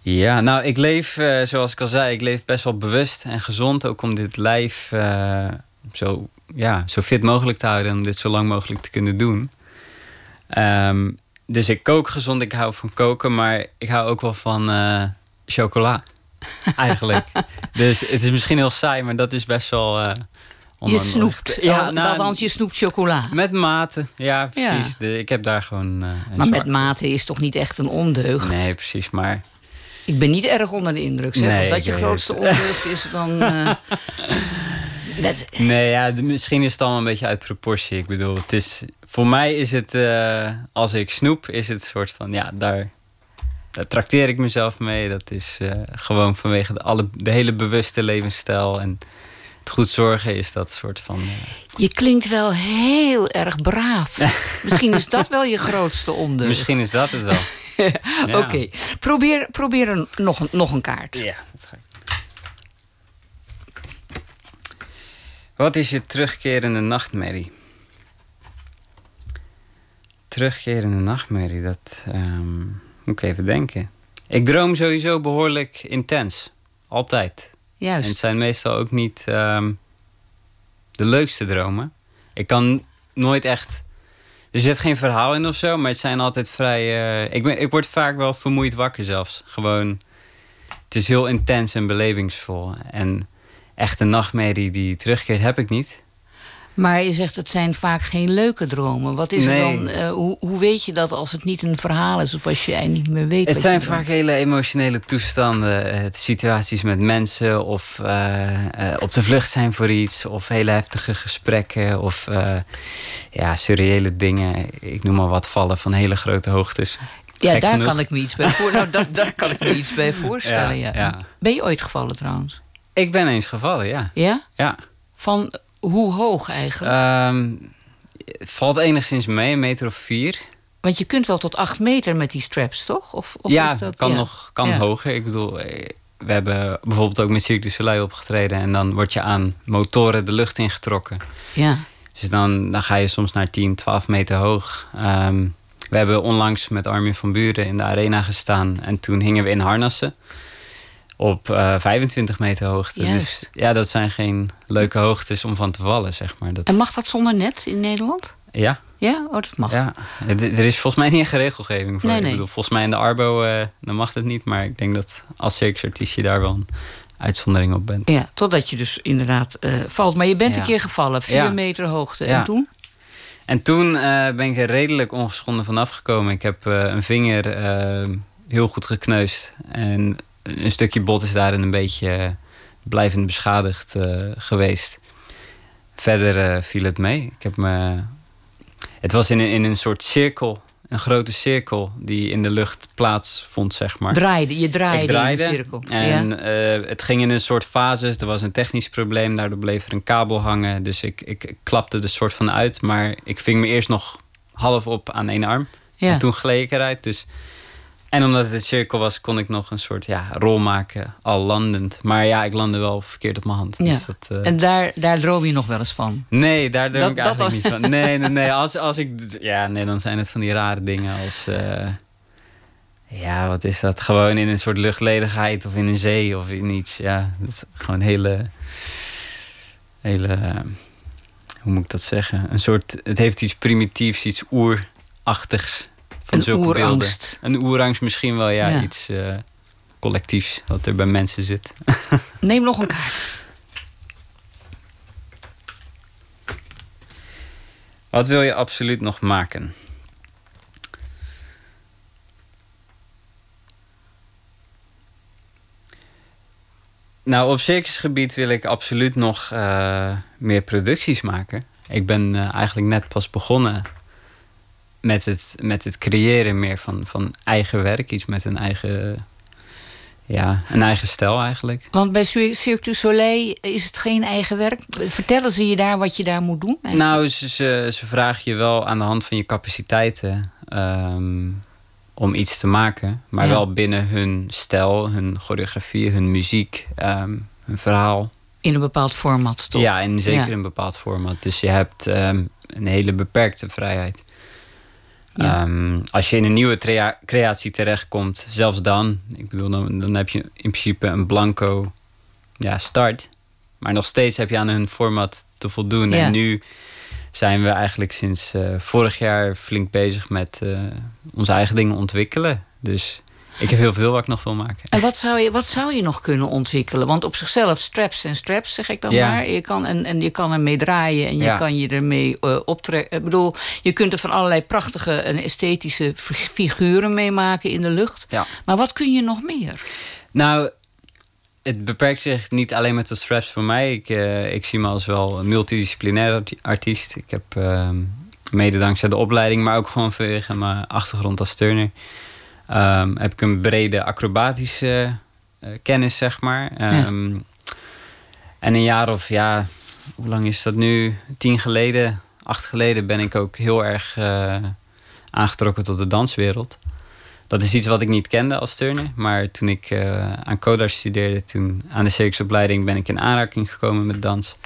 ja, nou, ik leef, eh, zoals ik al zei, ik leef best wel bewust en gezond. Ook om dit lijf eh, zo, ja, zo fit mogelijk te houden en om dit zo lang mogelijk te kunnen doen. Ehm, dus ik kook gezond, ik hou van koken, maar ik hou ook wel van eh, chocola. <laughs> Eigenlijk. dus het is misschien heel saai, maar dat is best wel. eh,
Je snoept.
Ja, nou,
althans, je snoept chocola.
met mate, ja,
Ja.
precies. De, ik heb daar gewoon. eh, een
Maar met mate is toch niet echt een ondeugd?
Nee, precies. Maar
Ik ben niet erg onder de indruk. Zeg.
Nee,
Als dat je grootste ondeugd is, dan... <laughs> eh, dat,
nee, ja, misschien is het allemaal een beetje uit proportie. Ik bedoel, het is, voor mij is het, als ik snoep, is het een soort van, ja, daar, daar trakteer ik mezelf mee. Dat is eh, gewoon vanwege de, alle, de hele bewuste levensstijl en het goed zorgen is dat soort van. eh,
je klinkt wel heel erg braaf. <laughs> Misschien is dat wel je grootste ondeugd.
misschien is dat het wel. <laughs> Ja.
Oké, probeer, probeer een, nog, een, nog een kaart.
Ja, dat ga ik. Wat is je terugkerende nachtmerrie? Terugkerende nachtmerrie, dat ehm, moet ik even denken. Ik droom sowieso behoorlijk intens. Altijd.
Juist.
En het zijn meestal ook niet. ehm, de leukste dromen. Ik kan nooit echt. Er zit geen verhaal in of zo, maar het zijn altijd vrij. eh, ik, ben, ik word vaak wel vermoeid wakker zelfs. Gewoon. Het is heel intens en belevingsvol. En echt een nachtmerrie die terugkeert, heb ik niet.
Maar je zegt het zijn vaak geen leuke dromen. Wat is
Nee.
er dan? eh, hoe, hoe weet je dat als het niet een verhaal is of als je niet meer weet?
Het zijn vaak hele emotionele toestanden. eh, situaties met mensen of eh, eh, op de vlucht zijn voor iets. Of hele heftige gesprekken of ja, surreële dingen. Ik noem maar wat vallen van hele grote hoogtes.
Ja,
Gek
daar
genoeg.
kan ik me iets bij voor. Nou, dat, daar kan ik me iets bij <laughs> voorstellen. Ja,
Ja, ja.
Ben je ooit gevallen trouwens?
Ik ben eens gevallen, ja.
Ja?
Ja.
Van hoe hoog eigenlijk?
Het valt enigszins mee, een meter of vier.
Want je kunt wel tot acht meter met die straps, toch? Of, of
ja,
is dat,
kan
ja.
nog kan
Ja.
hoger. Ik bedoel, eh, we hebben bijvoorbeeld ook met Cirque du Soleil opgetreden. En dan word je aan motoren de lucht ingetrokken.
Ja.
Dus dan, dan ga je soms naar 10, 12 meter hoog. Ehm, we hebben onlangs met Armin van Buren in de arena gestaan. En toen hingen we in harnassen. Op eh, 25 meter hoogte.
Juist.
Dus ja, dat zijn geen leuke hoogtes om van te vallen, zeg maar. Dat,
En mag dat zonder net in Nederland?
ja.
Ja, oh, dat mag.
Ja, er is volgens mij niet echt regelgeving voor.
Nee,
Ik
nee.
bedoel, volgens mij in de Arbo eh, dan mag het niet. Maar ik denk dat als circusartiest je daar wel een uitzondering op bent.
Ja, totdat je dus inderdaad eh, valt. Maar je bent
Ja.
een keer gevallen, vier
Ja.
meter hoogte. En toen?
En toen ben ik er redelijk ongeschonden vanaf gekomen. Ik heb een vinger heel goed gekneusd. En een stukje bot is daarin een beetje eh, blijvend beschadigd eh, geweest. Verder eh, viel het mee. Ik heb me... Het was in een, in een soort cirkel. Een grote cirkel die in de lucht plaatsvond, zeg maar.
Draaide, je draaide,
draaide
in de cirkel.
En
ja.
het ging in een soort fases. Er was een technisch probleem, daardoor bleef er een kabel hangen. Dus ik, ik, ik klapte er soort van uit. Maar ik ving me eerst nog half op aan één arm.
Ja.
En toen gleed ik eruit. Dus... En omdat het een cirkel was, kon ik nog een soort ja, rol maken, al landend. Maar ja, ik landde wel verkeerd op mijn hand.
Ja.
Dus dat, eh,
En daar, daar droom je nog wel eens van.
Nee, daar droom
Dat-
ik eigenlijk niet van. Nee, nee, nee. <laughs> Als, als ik, ja, nee, dan zijn het van die rare dingen als... eh, ja, wat is dat? Gewoon in een soort luchtledigheid of in een zee of in iets. Ja, dat is gewoon hele... Hele... Hoe moet ik dat zeggen? Een soort... Het heeft iets primitiefs, iets oerachtigs. Van
Een
zulke
oerangst.
beelden. Een oerangst misschien wel, ja.
Ja.
Iets eh, collectiefs wat er bij mensen zit. <laughs>
Neem nog een kaart.
Wat wil je absoluut nog maken? Nou, op circusgebied wil ik absoluut nog eh, meer producties maken. Ik ben eh, eigenlijk net pas begonnen met het, met het creëren meer van, van eigen werk. Iets met een eigen, ja, een eigen stijl eigenlijk.
Want bij Cir- Cirque du Soleil is het geen eigen werk. Vertellen ze je daar wat je daar moet doen?
Nou, ze, ze, ze vragen je wel aan de hand van je capaciteiten ehm, om iets te maken. Maar
Ja.
wel binnen hun stijl, hun choreografie, hun muziek, ehm, hun verhaal.
In een bepaald format, toch?
Ja, in zeker
Ja.
een bepaald format. Dus je hebt ehm, een hele beperkte vrijheid.
Ja.
Ehm, als je in een nieuwe creatie terechtkomt, zelfs dan, ik bedoel, dan, dan heb je in principe een blanco ja, start. Maar nog steeds heb je aan hun format te voldoen.
Ja.
En nu zijn we eigenlijk sinds eh, vorig jaar flink bezig met eh, onze eigen dingen ontwikkelen. Dus ik heb heel veel wat ik nog wil maken.
En wat zou, je, wat zou je nog kunnen ontwikkelen? Want op zichzelf straps en straps, zeg ik dan
Ja.
maar. Je kan, en, en je kan ermee draaien en je
Ja.
kan je ermee eh, optrekken. Ik bedoel, je kunt er van allerlei prachtige en esthetische fi- figuren mee maken in de lucht.
Ja.
Maar wat kun je nog meer?
Nou, het beperkt zich niet alleen met de straps voor mij. Ik, eh, ik zie me als wel een multidisciplinair arti- artiest. Ik heb ehm, mede dankzij de opleiding, maar ook gewoon vanwege mijn achtergrond als turner... ehm, heb ik een brede acrobatische eh, kennis, zeg maar. Ehm, En een jaar of, ja, hoe lang is dat nu? Tien geleden, acht geleden ben ik ook heel erg eh, aangetrokken tot de danswereld. Dat is iets wat ik niet kende als turner. Maar toen ik eh, aan Kodar studeerde, toen aan de circusopleiding, ben ik in aanraking gekomen met dans.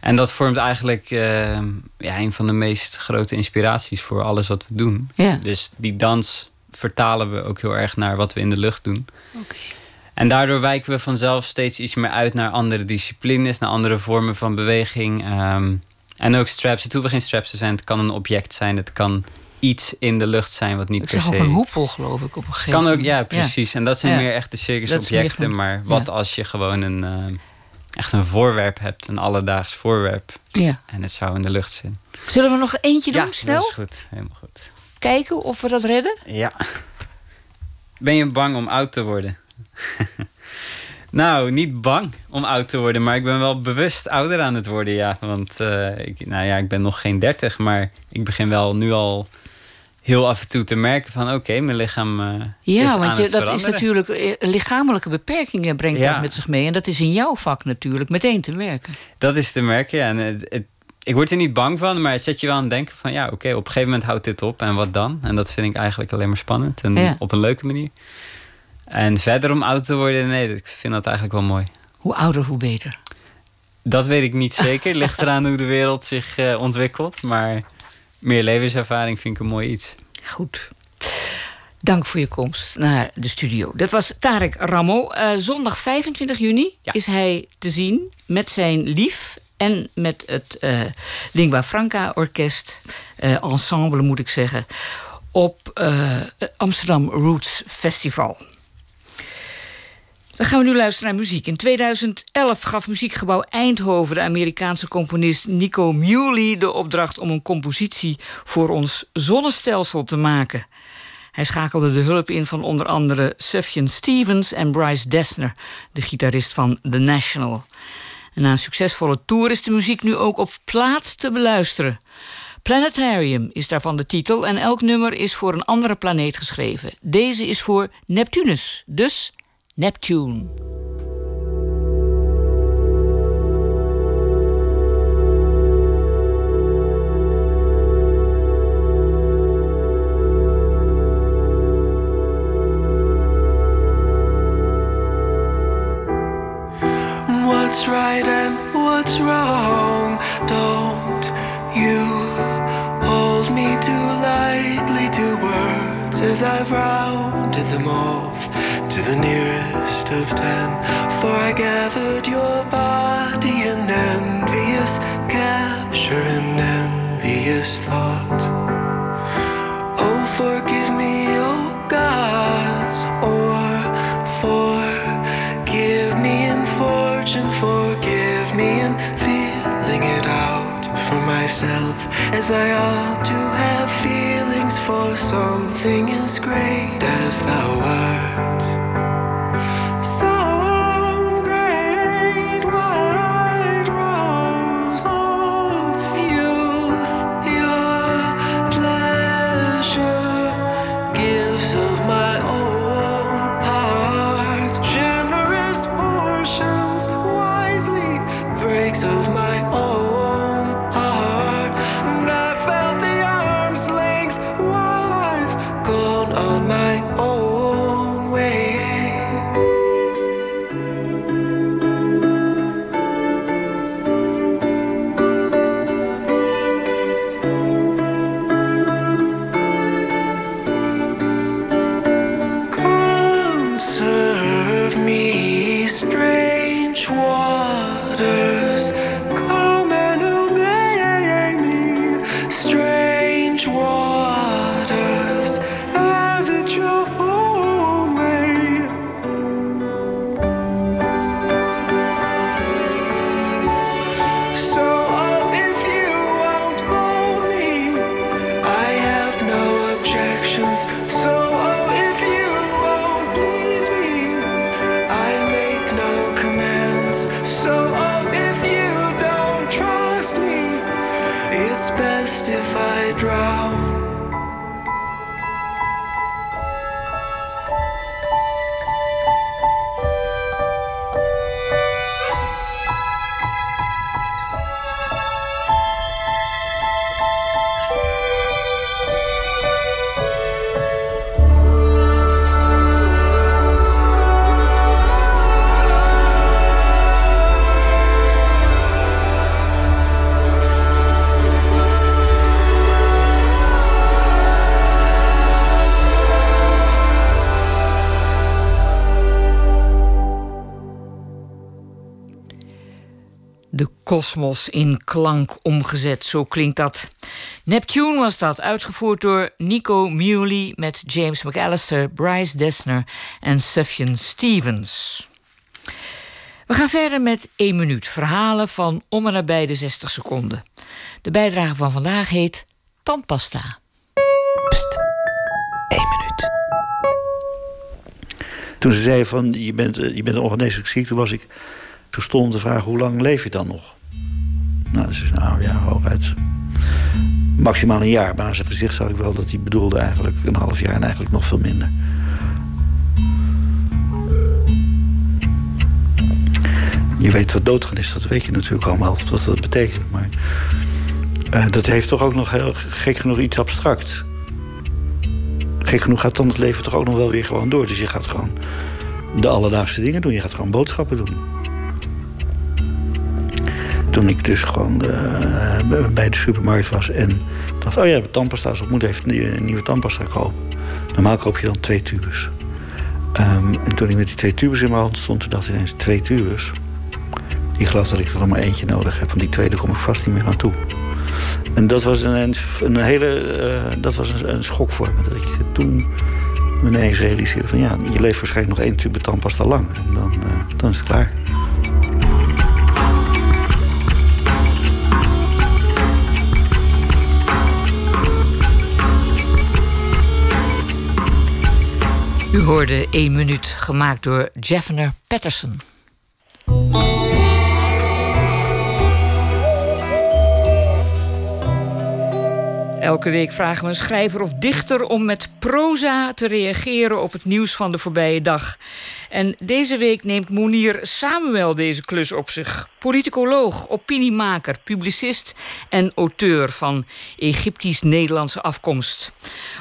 En dat vormt eigenlijk eh, ja, een van de meest grote inspiraties voor alles wat we doen.
Ja.
Dus die dans vertalen we ook heel erg naar wat we in de lucht doen. En daardoor wijken we vanzelf steeds iets meer uit naar andere disciplines, naar andere vormen van beweging. Ehm, en ook straps. Het hoeven geen straps te zijn. Het kan een object zijn. Het kan iets in de lucht zijn wat niet
Het
per se.
een hoepel, geloof ik, op een gegeven
Kan ook,
moment.
ja, precies. En dat zijn
Ja.
meer echt de
meer
circusobjecten. Maar wat
ja.
als je gewoon een, eh, echt een voorwerp hebt, een alledaags voorwerp.
Ja.
En het zou in de lucht zijn.
Zullen we nog eentje doen,
Ja,
snel?
dat is goed. Helemaal goed.
Kijken of we dat redden?
Ja. Ben je bang om oud te worden? <laughs> nou, niet bang om oud te worden, maar ik ben wel bewust ouder aan het worden, ja. Want eh, ik, nou ja, ik ben nog geen dertig, maar ik begin wel nu al heel af en toe te merken van... oké, mijn lichaam is
Ja,
aan
want je,
het
dat is natuurlijk eh, lichamelijke beperkingen brengt
Ja.
dat met zich mee. En dat is in jouw vak natuurlijk meteen te merken.
Dat is te merken, ja. En het, het- ik word er niet bang van, maar het zet je wel aan het denken van... ja, oké, op een gegeven moment houdt dit op en wat dan? En dat vind ik eigenlijk alleen maar spannend en
Ja.
op een leuke manier. En verder om oud te worden, nee, ik vind dat eigenlijk wel mooi.
Hoe ouder, hoe beter.
Dat weet ik niet zeker. <laughs> Ligt eraan hoe de wereld zich eh, ontwikkelt. Maar meer levenservaring vind ik een mooi iets.
Goed. Dank voor je komst naar de studio. Dat was Tarek Ramo. Eh, zondag 25 juni is hij te zien met zijn lief en met het eh, Lingua Franca Orkest, eh, ensemble moet ik zeggen, op eh, Amsterdam Roots Festival. Dan gaan we nu luisteren naar muziek. In 2011 gaf muziekgebouw Eindhoven de Amerikaanse componist Nico Muley de opdracht om een compositie voor ons zonnestelsel te maken. Hij schakelde de hulp in van onder andere Sufjan Stevens en Bryce Dessner, de gitarist van The National. En na een succesvolle tour is de muziek nu ook op plaat te beluisteren. Planetarium is daarvan de titel en elk nummer is voor een andere planeet geschreven. Deze is voor Neptunus, dus Neptune.
The nearest of ten. For I gathered your body in envious capture and envious thought. Oh, forgive me, oh gods, or forgive me in fortune, forgive me in feeling it out for myself, as I ought to have feelings for something as great as thou art.
Kosmos in klank omgezet, zo klinkt dat. Neptune was dat, uitgevoerd door Nico Muley met James McAllister, Bryce Dessner en Sufjan Stevens. We gaan verder met 1 minuut. Verhalen van om en nabij de 60 seconden. De bijdrage van vandaag heet Tandpasta.
Pst, 1 minuut. Toen ze zei van je bent, eh, je bent ongeneeslijk ziek, toen was ik stom om te vragen hoe lang leef je dan nog? Nou, zei nou ja, hooguit maximaal een jaar. Maar aan zijn gezicht zag ik wel dat hij bedoelde eigenlijk een half jaar en eigenlijk nog veel minder. Je weet wat doodgaan is, dat weet je natuurlijk allemaal, wat dat betekent. Maar eh, dat heeft toch ook nog heel gek genoeg iets abstracts. Gek genoeg gaat dan het leven toch ook nog wel weer gewoon door. Dus je gaat gewoon de alledaagse dingen doen. Je gaat gewoon boodschappen doen. Toen ik dus gewoon eh, bij de supermarkt was en dacht... oh ja, tandpasta is op, moet even een nieuwe tandpasta kopen. Normaal koop je dan twee tubes. Ehm, en toen ik met die twee tubes in mijn hand stond, dacht ik ineens twee tubes. Ik geloof dat ik er nog maar eentje nodig heb, want die tweede kom ik vast niet meer aan toe. En dat was een, een hele uh, dat was een, schok voor me. Dat ik toen me ineens realiseerde van ja, je leeft waarschijnlijk nog één tube tandpasta lang. En dan, uh, dan is het klaar.
U hoorde 1 minuut, gemaakt door Jeffner Patterson. Elke week vragen we een schrijver of dichter om met proza te reageren op het nieuws van de voorbije dag. En deze week neemt Monier Samuel deze klus op zich. Politicoloog, opiniemaker, publicist en auteur van Egyptisch-Nederlandse afkomst.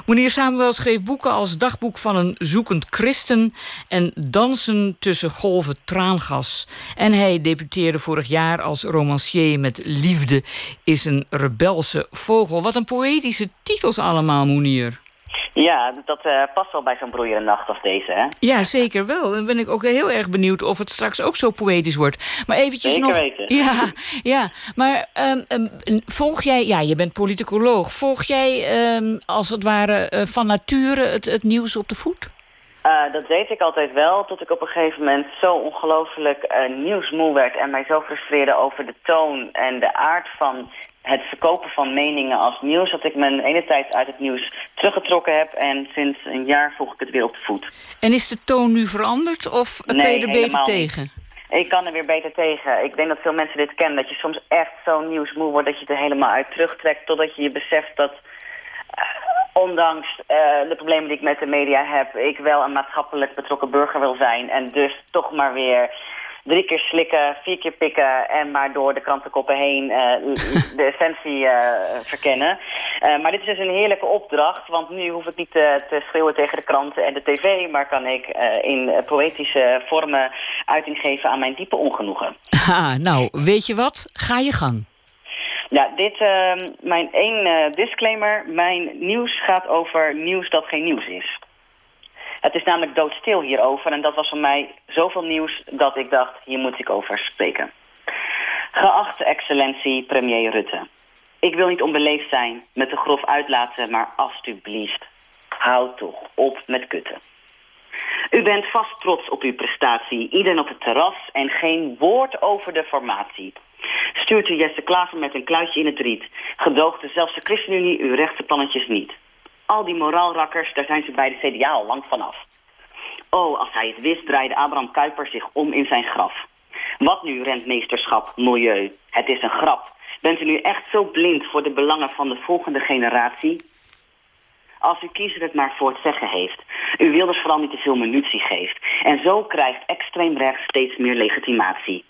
Monier Samuel schreef boeken als Dagboek van een zoekend christen en Dansen tussen golven traangas. En hij debuteerde vorig jaar als romancier met Liefde is een rebelse vogel. Wat een poëtische titels allemaal, Monier.
Ja, dat uh, past wel bij zo'n broeiende nacht als deze, hè?
Ja, zeker wel. Dan ben ik ook heel erg benieuwd of het straks ook zo poëtisch wordt. Maar eventjes
zeker
nog...
weten.
Ja, ja. maar um, um, volg jij... Ja, je bent politicoloog. Volg jij um, als het ware uh, van nature het, het, nieuws op de voet?
Uh, dat deed ik altijd wel, tot ik op een gegeven moment zo ongelooflijk nieuwsmoe werd... en mij zo frustreerde over de toon en de aard van het verkopen van meningen als nieuws... dat ik mijn ene tijd uit het nieuws teruggetrokken heb... en sinds een jaar volg ik het weer op de voet.
En is de toon nu veranderd of
nee,
ben je er beter tegen?
Niet. Ik kan er weer beter tegen. Ik denk dat veel mensen dit kennen. Dat je soms echt zo nieuwsmoe wordt dat je er helemaal uit terugtrekt... totdat je je beseft dat... Uh, ondanks uh, de problemen die ik met de media heb... ik wel een maatschappelijk betrokken burger wil zijn... en dus toch maar weer drie keer slikken, vier keer pikken en maar door de krantenkoppen heen uh, de essentie uh, verkennen. Uh, maar dit is dus een heerlijke opdracht, want nu hoef ik niet te, te schreeuwen tegen de kranten en de tv, maar kan ik in poëtische vormen uiting geven aan mijn diepe ongenoegen.
Ha, <laughs> nou, weet je wat? Ga je gang.
Ja, dit, mijn één disclaimer. Mijn nieuws gaat over nieuws dat geen nieuws is. Het is namelijk doodstil hierover en dat was voor mij zoveel nieuws dat ik dacht, hier moet ik over spreken. Geachte excellentie premier Rutte. Ik wil niet onbeleefd zijn met de grof uitlaten, maar alstublieft, houd toch op met kutten. U bent vast trots op uw prestatie, iedereen op het terras en geen woord over de formatie. Stuurt u Jesse Klaver met een kluitje in het riet, gedoogde zelfs de ChristenUnie uw rechtse plannetjes niet. Al die moraalrakkers, daar zijn ze bij de CDA al lang vanaf. Oh, als hij het wist, draaide Abraham Kuyper zich om in zijn graf. Wat nu rentmeesterschap, milieu? Het is een grap. Bent u nu echt zo blind voor de belangen van de volgende generatie? Als uw kiezer het maar voor het zeggen heeft. U wil dus vooral niet te veel munitie geeft. En zo krijgt extreem rechts steeds meer legitimatie.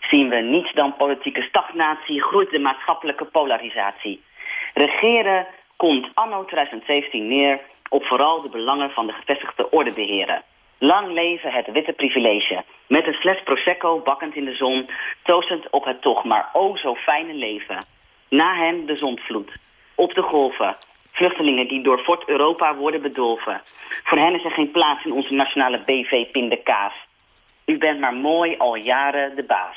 Zien we niets dan politieke stagnatie, groeit de maatschappelijke polarisatie. Regeren komt anno 2017 neer op vooral de belangen van de gevestigde orde beheren. Lang leven het witte privilege. Met een fles Prosecco bakkend in de zon, toastend op het toch maar o zo fijne leven. Na hen de zondvloed. Op de golven. Vluchtelingen die door Fort Europa worden bedolven. Voor hen is er geen plaats in onze nationale BV pindakaas. U bent maar mooi al jaren de baas.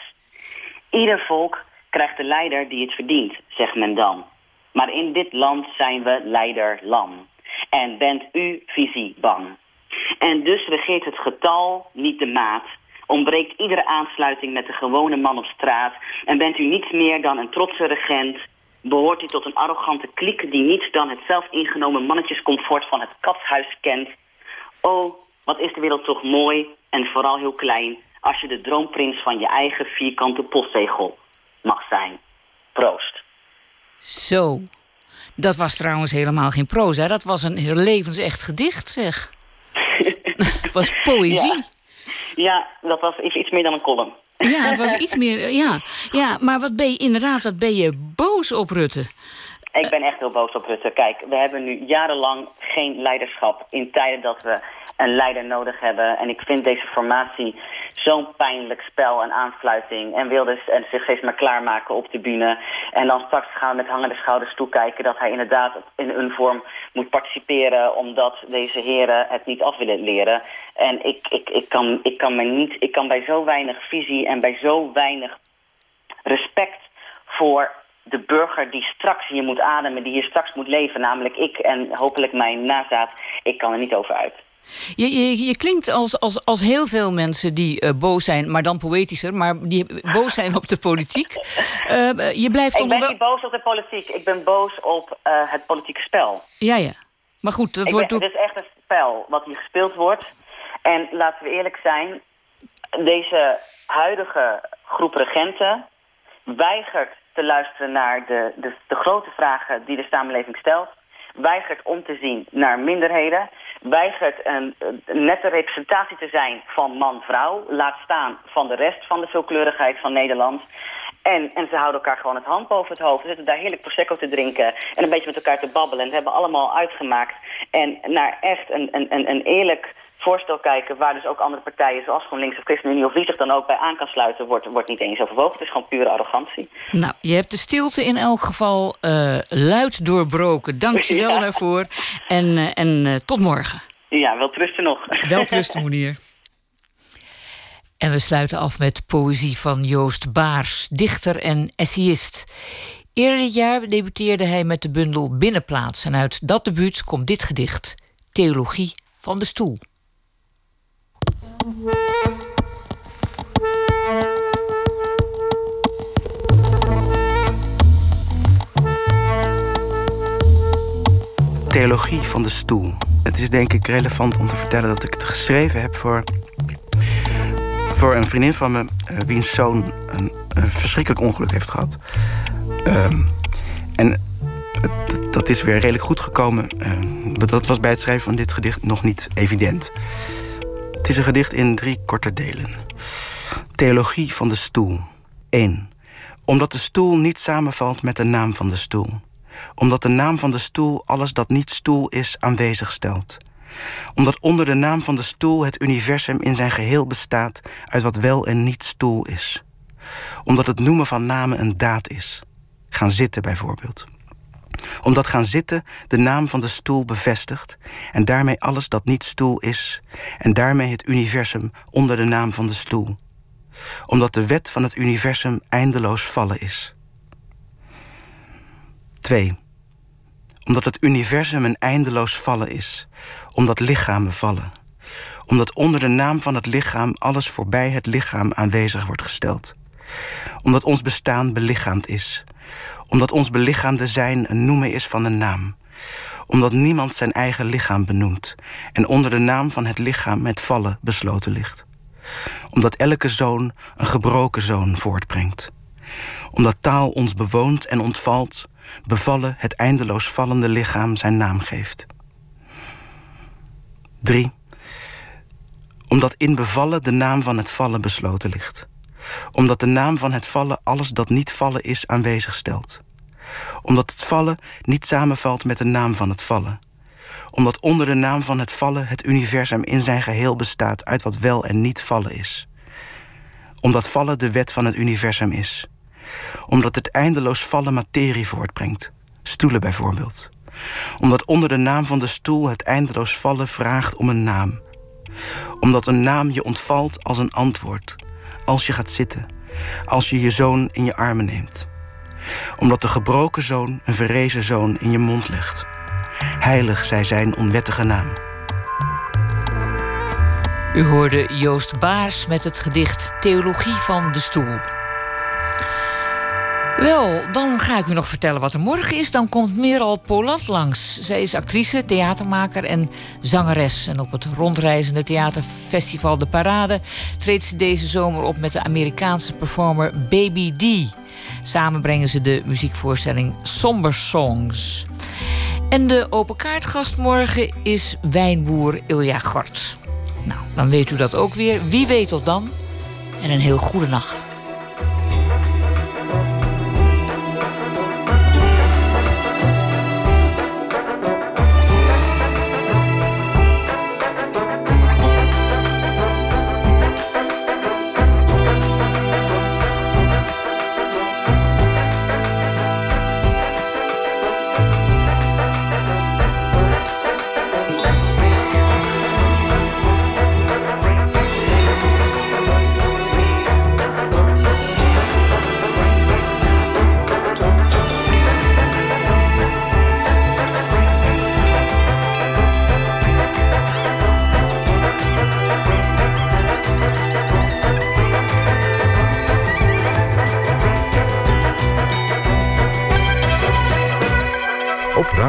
Ieder volk krijgt de leider die het verdient, zegt men dan. Maar in dit land zijn we leiderlam. En bent u visie bang. En dus regeert het getal, niet de maat. Ontbreekt iedere aansluiting met de gewone man op straat. En bent u niets meer dan een trotse regent. Behoort u tot een arrogante kliek die niets dan het zelf ingenomen mannetjescomfort van het katshuis kent. Oh, wat is de wereld toch mooi en vooral heel klein als je de droomprins van je eigen vierkante postzegel mag zijn. Proost.
Zo. Dat was trouwens helemaal geen proza. Dat was een levensecht gedicht, zeg. <laughs> Het was poëzie.
Ja. ja, dat was iets, iets meer dan een column.
Ja, het was iets meer. Ja, ja maar wat ben je inderdaad, wat ben je boos op Rutte?
Ik ben echt heel boos op Rutte. Kijk, we hebben nu jarenlang geen leiderschap in tijden dat we een leider nodig hebben. En ik vind deze formatie zo'n pijnlijk spel en aansluiting. En wilde zich steeds maar klaarmaken op de bühne. En dan straks gaan we met hangende schouders toekijken dat hij inderdaad in een vorm moet participeren. Omdat deze heren het niet af willen leren. En ik, ik, ik, kan, ik, kan, me niet, ik kan bij zo weinig visie en bij zo weinig respect voor de burger die straks hier moet ademen, die hier straks moet leven, namelijk ik en hopelijk mijn nazaat, ik kan er niet over uit.
Je, je, je klinkt als, als, als heel veel mensen die uh, boos zijn, maar dan poëtischer, maar die boos zijn op de politiek. Uh, je blijft
ik ben wel... niet boos op de politiek, ik ben boos op uh, het politieke spel.
Ja, ja. Maar goed,
ik
wordt...
Ben, het is echt een spel wat hier gespeeld wordt. En laten we eerlijk zijn, deze huidige groep regenten weigert te luisteren naar de, de, de grote vragen die de samenleving stelt. Weigert om te zien naar minderheden. Weigert een, nette representatie te zijn van man-vrouw. Laat staan van de rest van de veelkleurigheid van Nederland. En, en ze houden elkaar gewoon het hand boven het hoofd. Ze zitten daar heerlijk prosecco te drinken en een beetje met elkaar te babbelen. En ze hebben allemaal uitgemaakt. En naar echt een, een, een eerlijk voorstel kijken... waar dus ook andere partijen, zoals GroenLinks of ChristenUnie... of wie zich dan ook bij aan kan sluiten, wordt, wordt niet eens overwogen. Het is gewoon pure arrogantie.
Nou, je hebt de stilte in elk geval uh, luid doorbroken. Dank je wel
Ja.
daarvoor. En, uh, en uh, tot morgen.
Ja, wel trusten nog.
Wel trusten, meneer. En we sluiten af met poëzie van Joost Baars, dichter en essayist. Eerder dit jaar debuteerde hij met de bundel Binnenplaats. En uit dat debuut komt dit gedicht, Theologie van de Stoel.
Theologie van de stoel. Het is denk ik relevant om te vertellen dat ik het geschreven heb voor, voor een vriendin van me, uh, wiens zoon een, een, verschrikkelijk ongeluk heeft gehad. Um, en dat is weer redelijk goed gekomen. Uh, dat was bij het schrijven van dit gedicht nog niet evident. Het is een gedicht in drie korte delen. Theologie van de stoel. 1. Omdat de stoel niet samenvalt met de naam van de stoel. Omdat de naam van de stoel alles dat niet stoel is aanwezig stelt. Omdat onder de naam van de stoel het universum in zijn geheel bestaat uit wat wel en niet stoel is. Omdat het noemen van namen een daad is. Gaan zitten bijvoorbeeld omdat gaan zitten de naam van de stoel bevestigt en daarmee alles dat niet stoel is en daarmee het universum onder de naam van de stoel. Omdat de wet van het universum eindeloos vallen is. 2. Omdat het universum een eindeloos vallen is, omdat lichamen vallen. Omdat onder de naam van het lichaam alles voorbij het lichaam aanwezig wordt gesteld. Omdat ons bestaan belichaamd is omdat ons belichaamde zijn een noemen is van een naam. Omdat niemand zijn eigen lichaam benoemt en onder de naam van het lichaam het vallen besloten ligt. Omdat elke zoon een gebroken zoon voortbrengt. Omdat taal ons bewoont en ontvalt, bevallen het eindeloos vallende lichaam zijn naam geeft. 3. Omdat in bevallen de naam van het vallen besloten ligt omdat de naam van het vallen alles dat niet vallen is aanwezig stelt. Omdat het vallen niet samenvalt met de naam van het vallen. Omdat onder de naam van het vallen het universum in zijn geheel bestaat uit wat wel en niet vallen is. Omdat vallen de wet van het universum is. Omdat het eindeloos vallen materie voortbrengt. Stoelen bijvoorbeeld. Omdat onder de naam van de stoel het eindeloos vallen vraagt om een naam. Omdat een naam je ontvalt als een antwoord als je gaat zitten, als je je zoon in je armen neemt. Omdat de gebroken zoon een verrezen zoon in je mond legt. Heilig zij zijn onwettige naam.
U hoorde Joost Baars met het gedicht Theologie van de Stoel. Wel, dan ga ik u nog vertellen wat er morgen is. Dan komt Meral Polat langs. Zij is actrice, theatermaker en zangeres. En op het rondreizende theaterfestival De Parade... treedt ze deze zomer op met de Amerikaanse performer Baby D. Samen brengen ze de muziekvoorstelling Somber Songs. En de open kaartgast morgen is wijnboer Ilja Gort. Nou, dan weet u dat ook weer. Wie weet tot dan. En een heel goede nacht.